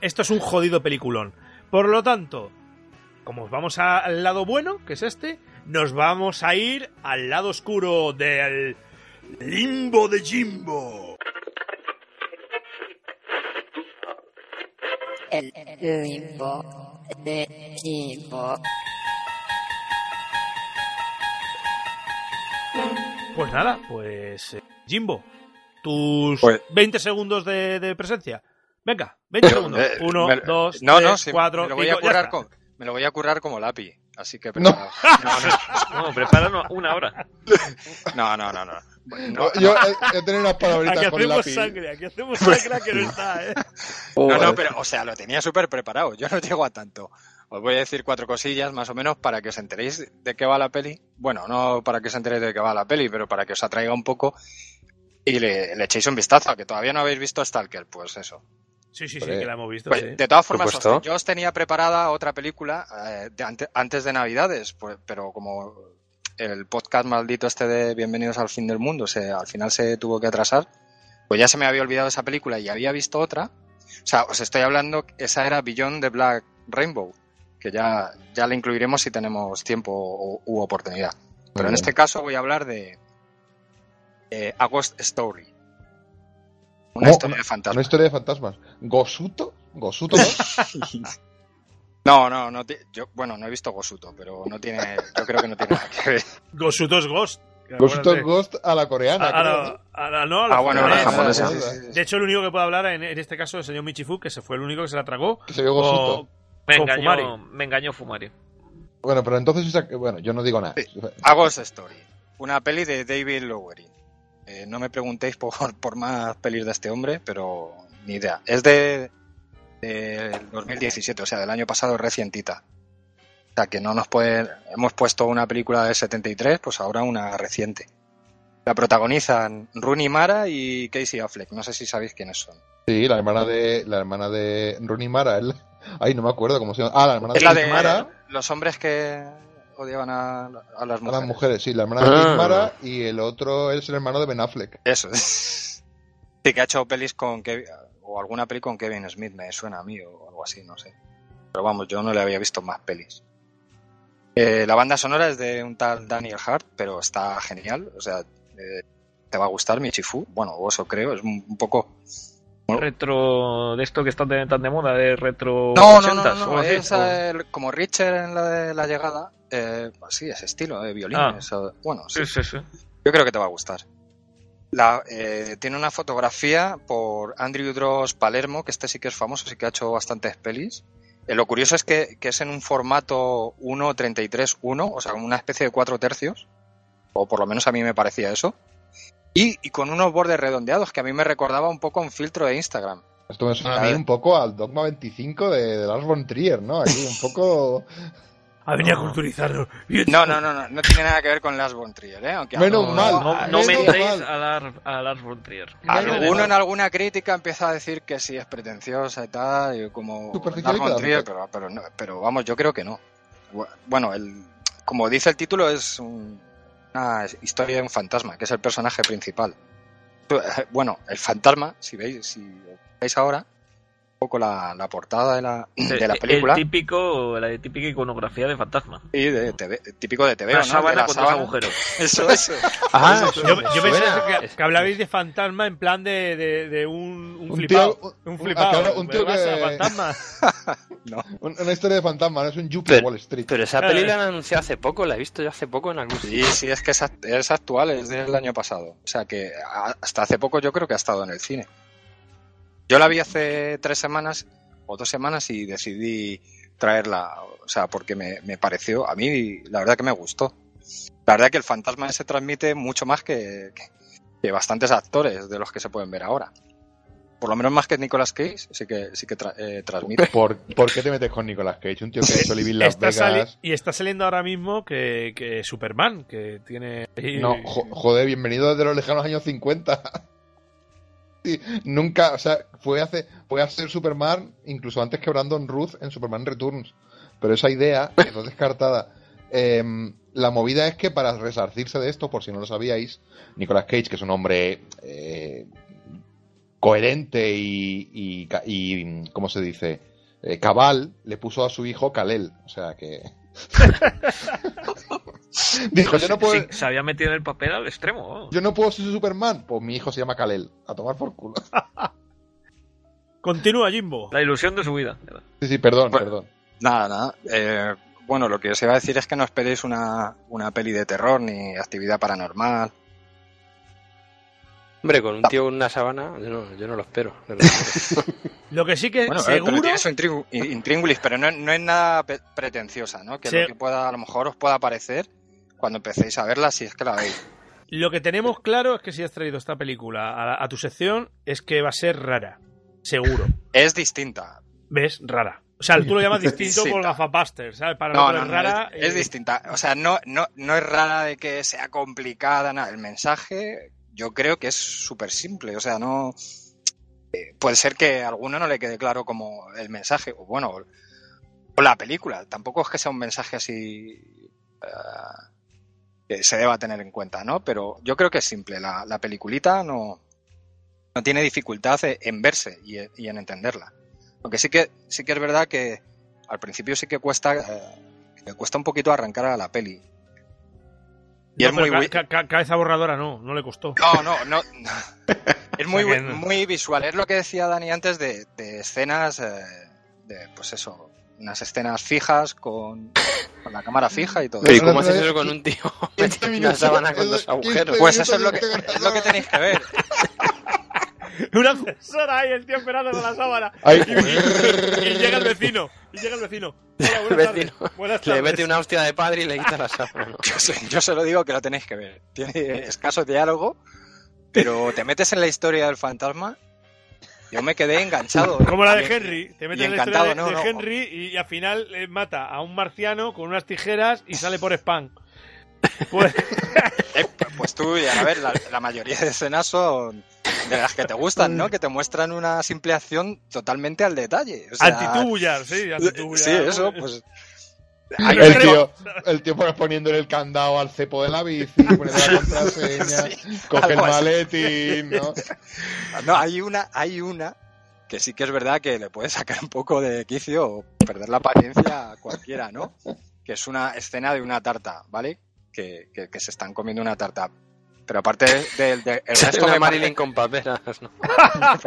S3: Esto es un jodido peliculón. Por lo tanto, como vamos al lado bueno, que es este, nos vamos a ir al lado oscuro del limbo de Jimbo.
S9: El limbo de Jimbo.
S3: Pues nada, pues eh, Jimbo, tus
S7: Pues-
S3: 20 segundos de, de presencia. Venga, 20 segundos.
S7: Eh,
S3: Uno,
S7: me-
S3: dos,
S7: no,
S3: tres,
S7: no, sí,
S3: cuatro,
S7: me lo voy
S3: cinco,
S7: a currar
S3: está.
S7: con, me lo voy a currar como lápiz, así que
S8: No.
S7: prepara-
S4: no prepara una- una hora
S7: no, no, no, no.
S8: No, yo he, he tenido unas palabritas
S3: Aquí
S8: con
S3: hacemos
S8: lápiz.
S3: sangre, aquí hacemos sangre que no está, ¿eh?
S7: No, no, pero, o sea, lo tenía súper preparado. Yo no llego a tanto. Os voy a decir cuatro cosillas más o menos para que os enteréis de qué va la peli. Bueno, no para que os enteréis de qué va la peli, pero para que os atraiga un poco y le, le echéis un vistazo. A que todavía no habéis visto Stalker, pues eso.
S3: Sí, sí, sí, que la hemos visto.
S7: Pues,
S3: sí.
S7: de todas formas, os- yo os tenía preparada otra película eh, de ante- antes de Navidades, pues, pero como el podcast maldito este de Bienvenidos al fin del mundo se, al final se tuvo que atrasar, pues ya se me había olvidado esa película y había visto otra. O sea, os estoy hablando, esa era Beyond the Black Rainbow, que ya, ya la incluiremos si tenemos tiempo u, u oportunidad. Pero en
S8: bien.
S7: este caso voy a hablar de eh, A Ghost Story. Una
S8: Oh,
S7: historia de
S8: Una
S7: fantasmas.
S8: historia de fantasmas. ¿Gosuto? ¿Gosuto 2?
S7: No, no, no. Yo, bueno, no he visto Gosuto, pero no tiene. Yo creo que no tiene nada que ver.
S3: Gosutos Ghost. que
S8: Gosuto
S3: acuérdate.
S8: Ghost a la coreana.
S3: A, la, a la- no, a la
S7: Ah, bueno,
S5: la
S3: japonesa. De hecho, el único que puede hablar en, en este caso es el señor Michifu, que se fue el único que se la tragó.
S8: Que se vio Gosuto.
S4: me
S3: con Fumari.
S4: engañó, me engañó Fumari
S8: Bueno, pero entonces, esa- bueno, yo no digo nada.
S7: A Ghost Story. Una peli de David Lowery. Eh, no me preguntéis por, por más pelis de este hombre, pero ni idea. Es de, del 2017, o sea, del año pasado recientita. O sea, que no nos puede. Hemos puesto una película del 73, pues ahora una reciente. La protagonizan Rooney Mara y Casey Affleck. No sé si sabéis quiénes son.
S8: Sí, la hermana de la hermana de Rooney Mara. él- Ay, no me acuerdo cómo se llama. Ah, la hermana
S7: Es
S8: de
S7: la de
S8: Mara.
S7: los hombres que odiaban a, a las
S8: A las
S7: mujeres.
S8: mujeres, sí, la hermana de Chris
S5: Ah.
S8: Mara y el otro es el hermano de Ben Affleck.
S7: Eso. Sí, que ha hecho pelis con Kevin, o alguna peli con Kevin Smith, me suena a mí, o algo así, no sé. Pero vamos, yo no le había visto más pelis. Eh, la banda sonora es de un tal Daniel Hart, pero está genial. O sea, eh, te va a gustar Michifu. Bueno, o eso creo, es un, un poco.
S4: Retro de esto que está de- tan de moda de retro
S7: No, no, no,
S4: 80s,
S7: no,
S4: o así,
S7: es eh, como Richard en la de la llegada. Eh, sí, ese estilo de violines. o- bueno, sí.
S4: sí, sí.
S7: Yo creo que te va a gustar. La, eh, tiene una fotografía por Andrew Dross Palermo, que este sí que es famoso, sí que ha hecho bastantes pelis. Eh, lo curioso es que, que es en un formato 1.33.1, o sea, una especie de cuatro tercios, o por lo menos a mí me parecía eso. Y, y con unos bordes redondeados, que a mí me recordaba un poco un filtro de Instagram.
S8: Esto me suena
S7: A
S8: a mí un poco al Dogma 25 de, de Lars von Trier, ¿no? Aquí un poco...
S3: Ha venido a culturizarnos.
S7: No, no, no, no, no tiene nada que ver con Lars von Trier, ¿eh? Aunque
S8: Menos
S7: alguno-
S8: mal.
S4: no, no
S8: menos
S4: mentéis
S8: mal.
S4: a Lars, a Lars von Trier
S7: Alguno en alguna crítica empieza a decir que sí es pretenciosa y tal, y como Lars von Trier, pero, pero, no- pero vamos, yo creo que no. Bu- Bueno, el, como dice el título, es un- una historia de un fantasma, que es el personaje principal. Eh, Bueno, el fantasma, si veis, si veis ahora, poco la, la portada de la, de la
S4: El-
S7: película,
S4: el típico la típica iconografía de fantasma
S7: y de TV, típico de TV,
S4: una
S7: ¿no?
S4: Sábana
S7: la
S4: con dos
S7: sábana.
S4: agujeros
S7: Eso, eso.
S5: Ah,
S3: Yo, yo que, que hablabais de fantasma en plan de, de, de un, un,
S8: Un
S3: flipado.
S8: tío-
S3: un
S8: un-
S3: flipado.
S8: un tío
S3: ¿Me vas a
S8: que-
S3: fantasma?
S8: Un- Una historia de fantasma, no es un Yuppie
S5: Pero-
S8: Wall Street.
S5: Pero esa peli la han anunciado hace poco, la he visto yo hace poco en algún
S7: Sí, sí, es que es, es actual, es del año pasado. O sea que hasta hace poco yo creo que ha estado en el cine. Yo la vi hace tres semanas o dos semanas y decidí traerla, o sea, porque me, me pareció, a mí la verdad que me gustó. La verdad que el fantasma se transmite mucho más que, que- que bastantes actores de los que se pueden ver ahora. por lo menos más que Nicolas Cage, sí que, sí que tra- eh, transmite.
S8: ¿Por, por qué te metes con Nicolas Cage? Un tío que ha hecho Living Las Vegas.
S3: y está saliendo ahora mismo que, que Superman, que tiene...
S8: No, jo- joder, bienvenido desde los lejanos años 50. Sí, nunca, o sea, fue, hace, fue a ser Superman incluso antes que Brandon Ruth en Superman Returns. Pero esa idea quedó descartada. Em, la movida es que para resarcirse de esto, por si no lo sabíais, Nicolas Cage, que es un hombre eh, coherente y, y, ¿cómo se dice? Eh, cabal, le puso a su hijo Kalel. O sea que... Dijo, yo no puedo...
S4: Sí, se había metido en el papel al extremo.
S8: Yo no puedo ser Superman. Pues mi hijo se llama Kalel. A tomar por culo.
S3: Continúa, Jimbo.
S4: La ilusión de su vida.
S8: Sí, sí, perdón,
S7: Bueno.
S8: perdón.
S7: Nada, nada. Eh, bueno, lo que os iba a decir es que no esperéis una, una peli de terror ni actividad paranormal.
S5: Hombre, con un tío con una sabana, yo no, yo no lo espero.
S3: Lo que sí que
S7: Bueno,
S3: seguro...
S7: pero tiene su intríngulis, pero no, no es nada pretenciosa, ¿no? Que
S3: Sí.
S7: lo que pueda, a lo mejor os pueda parecer cuando empecéis a verla, si es que la veis.
S3: Lo que tenemos claro es que si has traído esta película a, a tu sección es que va a ser rara. Seguro.
S7: Es distinta.
S3: ¿Ves? Rara. O sea, tú lo llamas distinto por gafapaster, ¿sabes? Para
S7: No, no,
S3: es
S7: no,
S3: rara.
S7: es, es distinta. O sea, no, no, no es rara de que sea complicada, nada. El mensaje yo creo que es súper simple. O sea, no... eh, Puede ser que a alguno no le quede claro como el mensaje, o bueno, o la película. Tampoco es que sea un mensaje así eh, que se deba tener en cuenta, ¿no? Pero yo creo que es simple. La, la peliculita no, no tiene dificultad en verse y, y en entenderla. Aunque sí que, sí que es verdad que al principio sí que cuesta, eh, que cuesta un poquito arrancar a la peli. Y
S3: no,
S7: es muy, wi-
S3: ca- ca- cabeza borradora no, no le costó.
S7: no, no, no. Es muy, muy visual. Es lo que decía Dani antes de, de escenas, eh, de, pues eso, unas escenas fijas con, con la cámara fija y todo.
S5: Pero ¿y cómo haces eso con un tío?
S8: 15
S5: una sábana con dos
S8: 15
S5: agujeros.
S7: Pues eso es lo, que, es lo que tenéis que ver.
S3: Una ascensora ahí, el tío esperando con la sábana.
S8: Ay,
S3: Y, y- y llega el vecino. Y llega el vecino. Hola,
S5: El
S3: buenas
S5: vecino
S3: tardes. Buenas
S5: le
S3: tardes.
S5: mete una hostia de padre y le quita la sábana. ¿no?
S7: Yo se, yo se lo digo que lo tenéis que ver. Tiene escaso diálogo, pero te metes en la historia del fantasma. Yo me quedé enganchado.
S3: Como la de Henry. Te metes en la historia de,
S7: no,
S3: de
S7: no.
S3: Henry y, y al final eh, mata a un marciano con unas tijeras y sale por spam. Pues,
S7: Eh, pues tú, y a ver, la, la mayoría de escenas son de las que te gustan, ¿no? Que te muestran una simple acción totalmente al detalle. O sea,
S3: antitubullar, sí, antitubullar.
S7: Sí, eso, pues.
S3: Hay
S8: el tío, el tío poniéndole el candado al cepo de la bici, poniendo la contraseña, coge el maletín, ¿no?
S7: No, hay una, hay una que sí que es verdad que le puede sacar un poco de quicio o perder la paciencia a cualquiera, ¿no? Que es una escena de una tarta, ¿vale? Que, que- que se están comiendo una tarta. Pero aparte del de, el resto me
S5: Marilyn
S7: parece,
S5: con paperas, ¿no?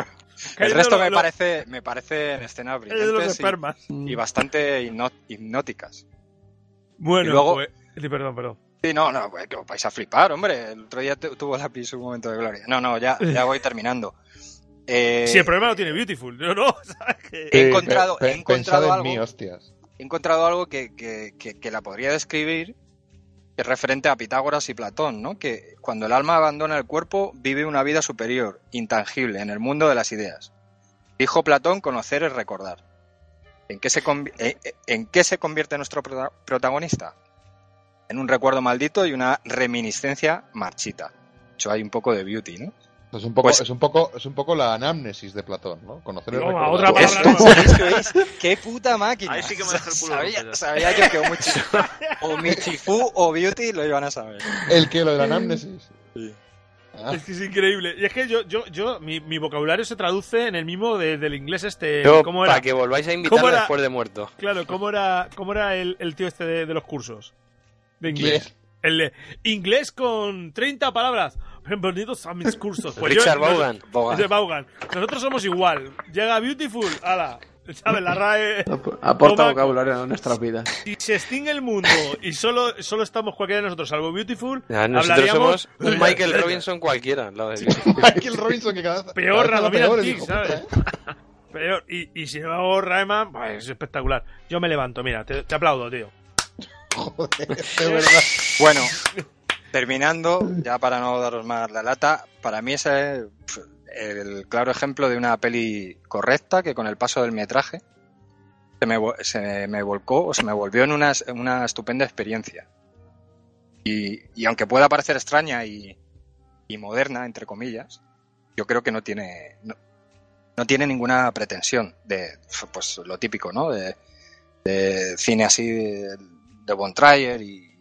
S7: el resto me parece, me parece escenas
S3: de
S7: brillantes y, bastante hipnóticas.
S3: Bueno,
S7: Y luego-
S3: pues- perdón, perdón.
S7: Sí, no, no, pues que os vais a flipar, hombre. El otro día tu- tuvo lápiz un momento de gloria. No, no, ya, ya voy terminando. Eh,
S3: Si el problema lo tiene Beautiful, yo no, ¿sabes? Que-
S7: He encontrado- he encontrado
S8: pensad en
S7: algo.
S8: mí, hostias.
S7: he encontrado algo que, que- que- que la podría describir, es referente a Pitágoras y Platón, ¿no? Que cuando el alma abandona el cuerpo, vive una vida superior, intangible, en el mundo de las ideas. Dijo Platón, conocer es recordar. ¿En qué se, eh, eh, ¿en convierte nuestro prota- protagonista? En un recuerdo maldito y una reminiscencia marchita. De hecho, hay un poco de beauty, ¿no?
S8: Es un poco,
S7: Pues-
S8: es un poco, es un poco la anamnesis de Platón, ¿no? Conocer el recordar.
S3: otra palabra
S7: es. ¡Qué puta máquina!
S4: Ahí sí que me deja el culo
S7: Sabía, yo que o, Michi- o Michifu o Beauty lo iban a saber.
S8: ¿El que ¿Lo de la anamnesis? Ah,
S3: Es que es increíble. Y es que yo, yo, yo, mi, mi vocabulario se traduce en el mismo de- del inglés este.
S5: Yo,
S3: ¿Cómo era?
S5: para que volváis a
S3: ¿Cómo
S5: invitarlo
S3: era?
S5: después de muerto.
S3: Claro, ¿cómo era, cómo era el, el tío este de, de los cursos? De inglés.
S8: ¿Quién?
S3: El de inglés con 30 palabras. Bienvenidos a mis cursos. Pues
S5: Richard Vaughan. Vaughan.
S3: Nosotros somos igual. Llega Beautiful, ala. ¿Sabes? La RAE.
S10: Aporta
S3: Toma-
S10: vocabulario a nuestras vidas.
S3: Si se extingue el mundo y solo, solo estamos cualquiera de nosotros, salvo Beautiful,
S5: Ya, nosotros
S3: hablaríamos
S5: somos un Michael Robinson cualquiera.
S8: Michael Robinson que cada vez
S3: peor
S8: cada vez peor, hijo
S3: ¿sabes?
S8: ¿eh?
S3: Peor. Y, y si me hago Raeman, pues es espectacular. Yo me levanto, mira, te, te aplaudo, tío.
S8: Joder, de verdad.
S7: Bueno, terminando, ya para no daros más la lata, para mí ese, pf, el claro ejemplo de una peli correcta que con el paso del metraje se me, se me volcó o se me volvió en una, en una estupenda experiencia. Y, aunque pueda parecer extraña y, moderna, entre comillas, yo creo que no tiene, no, tiene ninguna pretensión de pues lo típico, ¿no? De, cine así de, de y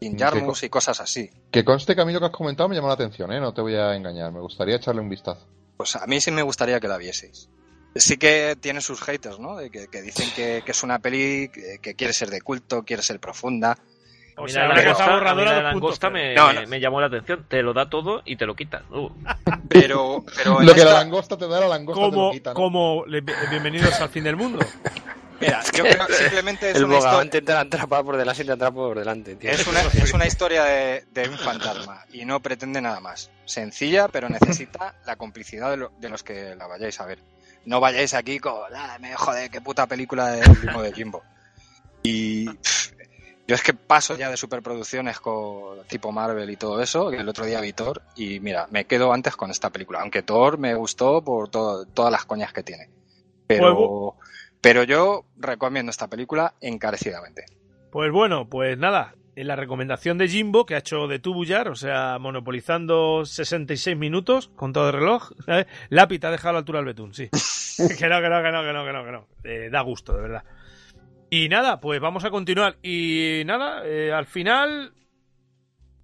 S7: Jim y cosas así.
S8: Que conste que a mí lo que has comentado me llamó la atención, ¿eh? No te voy a engañar. Me gustaría echarle un vistazo.
S7: Pues a mí sí me gustaría que la vieseis. Sí que tiene sus haters, ¿no? De que, que dicen que, que es una peli que, que quiere ser de culto, quiere ser profunda.
S3: O sea,
S4: la
S3: una
S4: langosta- la
S3: 2.0.
S4: langosta me,
S7: No,
S4: me-
S7: no.
S4: me llamó la atención. Te lo da todo y te lo quita. Uh.
S7: Pero, pero
S8: Lo que la langosta te da, la langosta te lo quita, ¿no?
S3: como le- bienvenidos al fin del mundo.
S7: Mira, yo creo que simplemente es
S5: El
S7: una, histo-
S5: bogavante te la atrapa por delante y te atrapa por delante, tío.
S7: es una, es una historia de, de un fantasma y no pretende nada más. Sencilla, pero necesita la complicidad de, lo- de los que la vayáis a ver. No vayáis aquí con, ah, me joder, qué puta película de primo de Jimbo. Y pff, yo es que paso ya de superproducciones con tipo Marvel y todo eso, que el otro día vi Thor, y mira, me quedo antes con esta película, aunque Thor me gustó por todo- todas las coñas que tiene. Pero. Pero yo recomiendo esta película encarecidamente.
S3: Pues bueno, pues nada, en la recomendación de Jimbo, que ha hecho de Tubullar, o sea, monopolizando 66 minutos con todo el reloj, ¿sabes? Lápiz te ha dejado a la altura del betún, sí. que no, que no, que no, que no, que no, que no. Eh, da gusto, de verdad. Y nada, pues vamos a continuar. Y nada, eh, al final,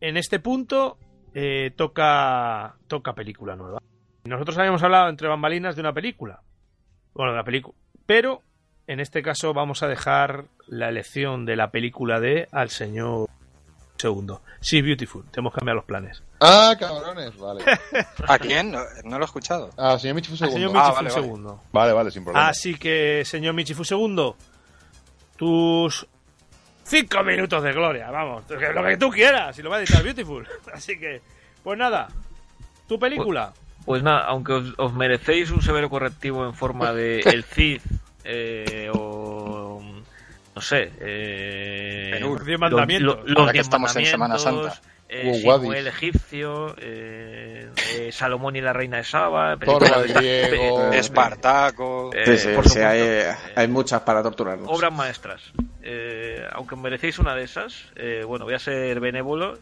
S3: en este punto, eh, toca, toca película nueva. Nosotros habíamos hablado entre bambalinas de una película. Bueno, de la película. Pero en este caso vamos a dejar la elección de la película de al señor segundo. Sí, Beautiful. Tenemos que cambiar los planes.
S8: Ah, cabrones, vale.
S7: ¿A quién? No, no lo he escuchado.
S8: Ah, señor Michifu
S3: Al
S8: segundo.
S3: señor
S7: Ah,
S3: Michifu
S7: vale, vale.
S3: segundo.
S8: Vale, vale, sin problema.
S3: Así que, señor Michifu segundo, tus cinco minutos de gloria, vamos, lo que tú quieras, y lo va a editar Beautiful. Así que, pues nada, tu película.
S4: Pues nada, aunque os, os merecéis un severo correctivo en forma de El Cid eh, o no sé, eh.
S3: Los diez mandamientos.
S4: lo- lo- los
S7: Ahora que
S4: diez
S7: estamos en Semana Santa.
S4: eh,
S8: Wadis.
S4: el egipcio, eh, eh, Salomón y la reina de Saba,
S8: el
S4: de-
S8: griego.
S4: eh,
S7: Espartaco.
S4: eh,
S6: Sí, sí,
S4: por
S6: sí, hay,
S4: eh,
S6: hay muchas para torturarnos.
S4: obras maestras. Eh, aunque merecéis una de esas, eh, bueno, voy a ser benévolo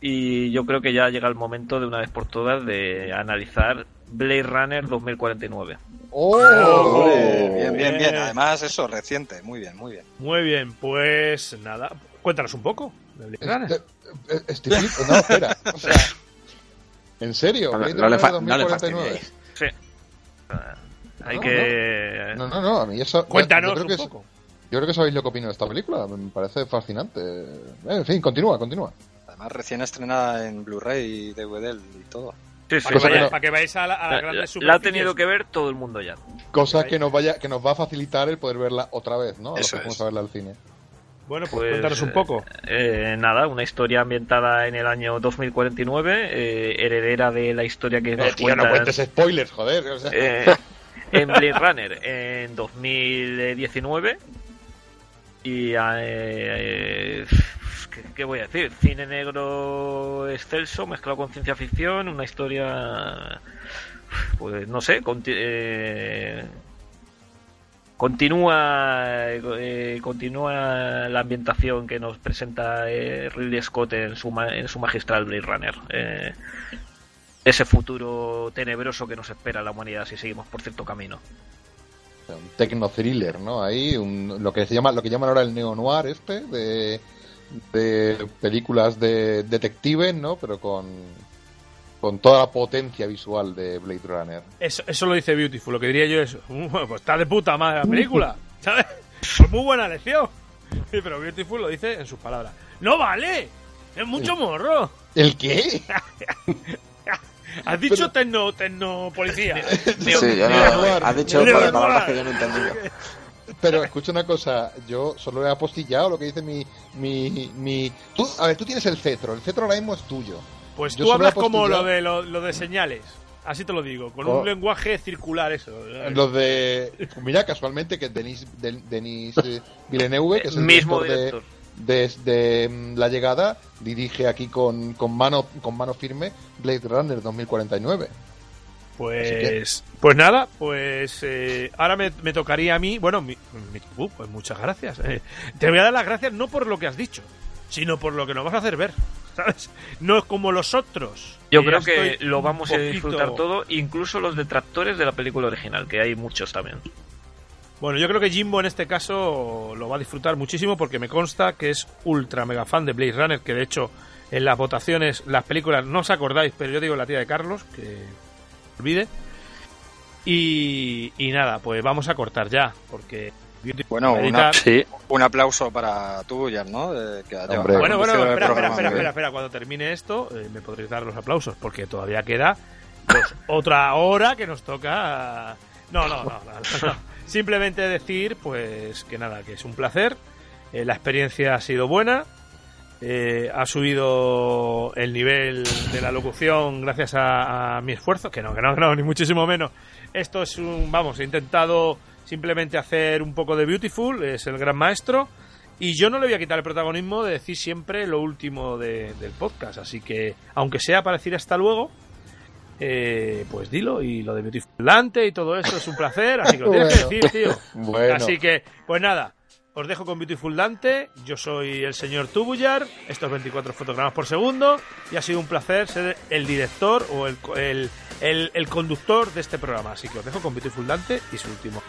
S4: y yo creo que ya llega el momento de una vez por todas de analizar Blade Runner 2049.
S8: ¡Oh!
S7: Hombre, bien, bien, bien.
S3: Eh.
S7: Además, eso, reciente. Muy bien, muy bien.
S3: Muy bien, pues nada, cuéntanos un poco. de Blade Runner.
S8: Eh, eh, Estoy flip- No, espera. O sea, ¿En serio?
S6: No,
S8: Blade
S6: no le fa- no le
S8: 2049.
S6: fastidiéis.
S4: Sí. Ah, Hay
S8: No,
S4: que.
S8: No, no, no, a mí eso.
S3: Cuéntanos
S8: yo creo
S3: un
S8: que es-
S3: poco.
S8: Yo creo que sabéis lo que opino de esta película. Me parece fascinante. En fin, continúa, continúa.
S7: Además, recién estrenada en Blu-ray y DVD y todo.
S4: Sí, sí,
S3: Para que, vaya-
S8: no-
S3: para que vayáis a la, a las
S4: la,
S3: grandes
S4: la ha tenido que ver todo el mundo ya.
S8: Cosa que nos vaya, que nos va a facilitar el poder verla otra vez, ¿no?
S7: Eso es.
S8: a verla al cine.
S3: Bueno, pues,
S4: Pues,
S3: cuéntanos un poco.
S4: Eh, nada, una historia ambientada en el año 2049, eh, heredera de la historia que nos
S8: Eh, tío, no cuentes spoilers, joder. o sea.
S4: eh, en Blade Runner en 2019 y eh, ¿qué, voy a decir? Cine negro excelso mezclado con ciencia ficción, una historia pues no sé, eh, continúa eh, continúa la ambientación que nos presenta eh, Ridley Scott en su en su magistral Blade Runner. Eh, ese futuro tenebroso que nos espera la humanidad si seguimos por cierto camino.
S8: un techno thriller, ¿no? Ahí un- lo que se llama lo que llaman ahora el neo noir este de, de películas de detectives, ¿no? Pero con con toda la potencia visual de Blade Runner.
S3: Eso, eso lo dice Beautiful. Lo que diría yo es: "Uh, pues está de puta madre la película. ¿Sabes? Pues muy buena lección. Pero Beautiful lo dice en sus palabras. ¡No vale! ¡Es mucho morro!
S8: ¿El qué?
S3: Has dicho tecno, tecno policía.
S6: Sí, yo no, has dicho palabras que yo no he entendido.
S8: Pero escucha una cosa, yo solo he apostillado lo que dice mi mi mi tú, a ver, tú tienes el cetro, el cetro ahora mismo es tuyo.
S3: Pues
S8: Yo
S3: tú hablas como lo de, lo, lo de señales. Así te lo digo, con
S8: Oh.
S3: un lenguaje circular eso.
S8: Los de mira casualmente que Denis de- Denis eh, Villeneuve, que es el
S4: Mismo
S8: director de-
S4: director.
S8: desde mm, la llegada dirige aquí con, con mano con mano firme Blade Runner 2049
S3: Pues, pues nada, pues eh, ahora me, me tocaría a mí. Bueno, mi- mi- uh, pues muchas gracias. Eh, te voy a dar las gracias no por lo que has dicho, sino por lo que nos vas a hacer ver. ¿Sabes? No es como los otros.
S4: Yo
S3: que
S4: creo que lo vamos a disfrutar todo, incluso los detractores de la película original, que hay muchos también.
S3: Bueno, yo creo que Jimbo en este caso lo va a disfrutar muchísimo porque me consta que es ultra mega fan de Blade Runner, que de hecho en las votaciones, las películas, no os acordáis, pero yo digo la tía de Carlos, que olvide. Y, y nada, pues vamos a cortar ya, porque...
S7: Bueno, una-
S3: editar-
S7: un aplauso para tú, Jan, ¿no? De- que
S11: Hombre.
S3: Bueno, bueno, espera, espera,
S7: programa
S3: espera, espera, cuando termine esto eh, me podréis dar los aplausos, porque todavía queda pues, otra hora que nos toca... No, no, no, no, no. Simplemente decir, pues, que nada, que es un placer, eh, la experiencia ha sido buena, eh, ha subido el nivel de la locución gracias a, a mi esfuerzo, que no, que no, que no, ni muchísimo menos. Esto es un, vamos, he intentado simplemente hacer un poco de Beautiful, es el gran maestro, y yo no le voy a quitar el protagonismo de decir siempre lo último de- del podcast, así que, aunque sea para decir hasta luego, eh, pues dilo, y lo de Beautiful Dante y todo eso es un placer, así que lo tienes
S11: Bueno.
S3: que decir, tío.
S11: Bueno.
S3: Así que, pues nada, os dejo con Beautiful Dante. Yo soy el señor Tubullar. Estos 24 fotogramas por segundo. Y ha sido un placer ser el director o el, el, conductor de este programa. Así que os dejo con Beautiful Dante y su último.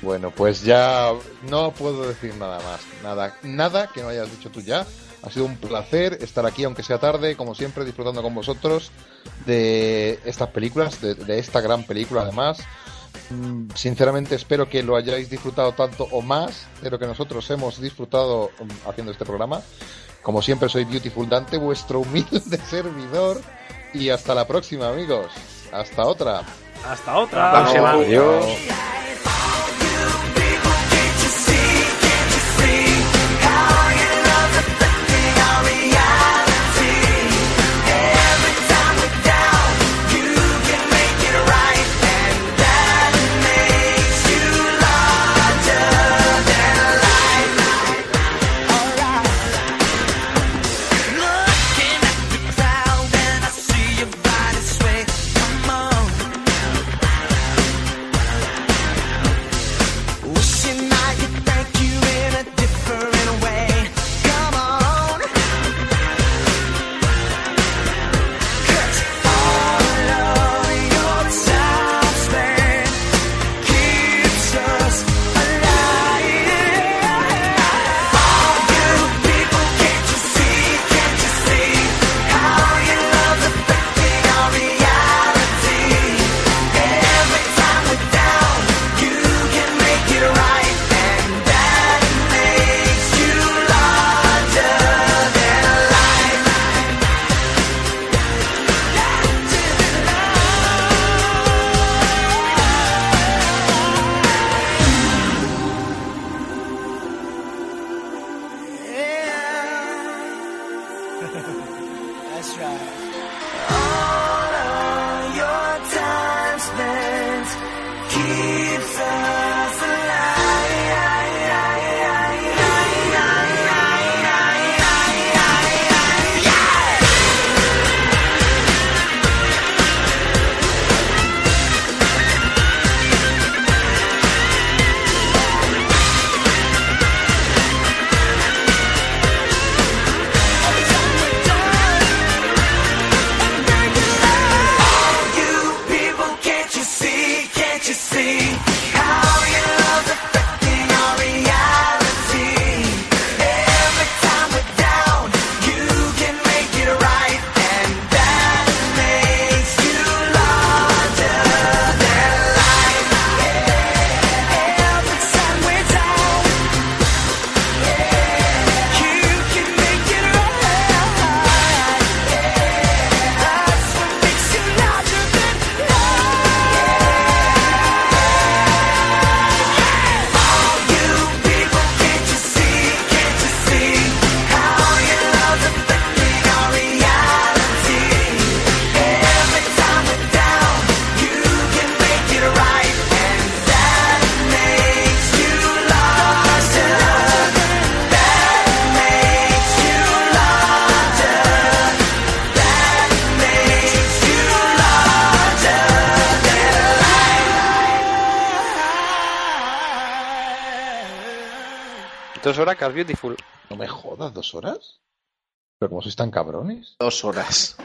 S11: Bueno, pues ya no puedo decir nada más. Nada, nada que no hayas dicho tú ya. Ha sido un placer estar aquí, aunque sea tarde, como siempre, disfrutando con vosotros de estas películas, de esta gran película además. Mm, Sinceramente espero que lo hayáis disfrutado tanto o más de lo que nosotros hemos disfrutado mm, haciendo este programa. Como siempre soy Beautiful Dante, vuestro humilde servidor. Y hasta la próxima, amigos. Hasta otra.
S3: Hasta otra.
S4: La próxima.
S11: Adiós.
S5: Dos horas, Cars Beautiful.
S8: No me jodas, ¿dos horas? ¿Pero cómo sois tan cabrones?
S7: Dos horas.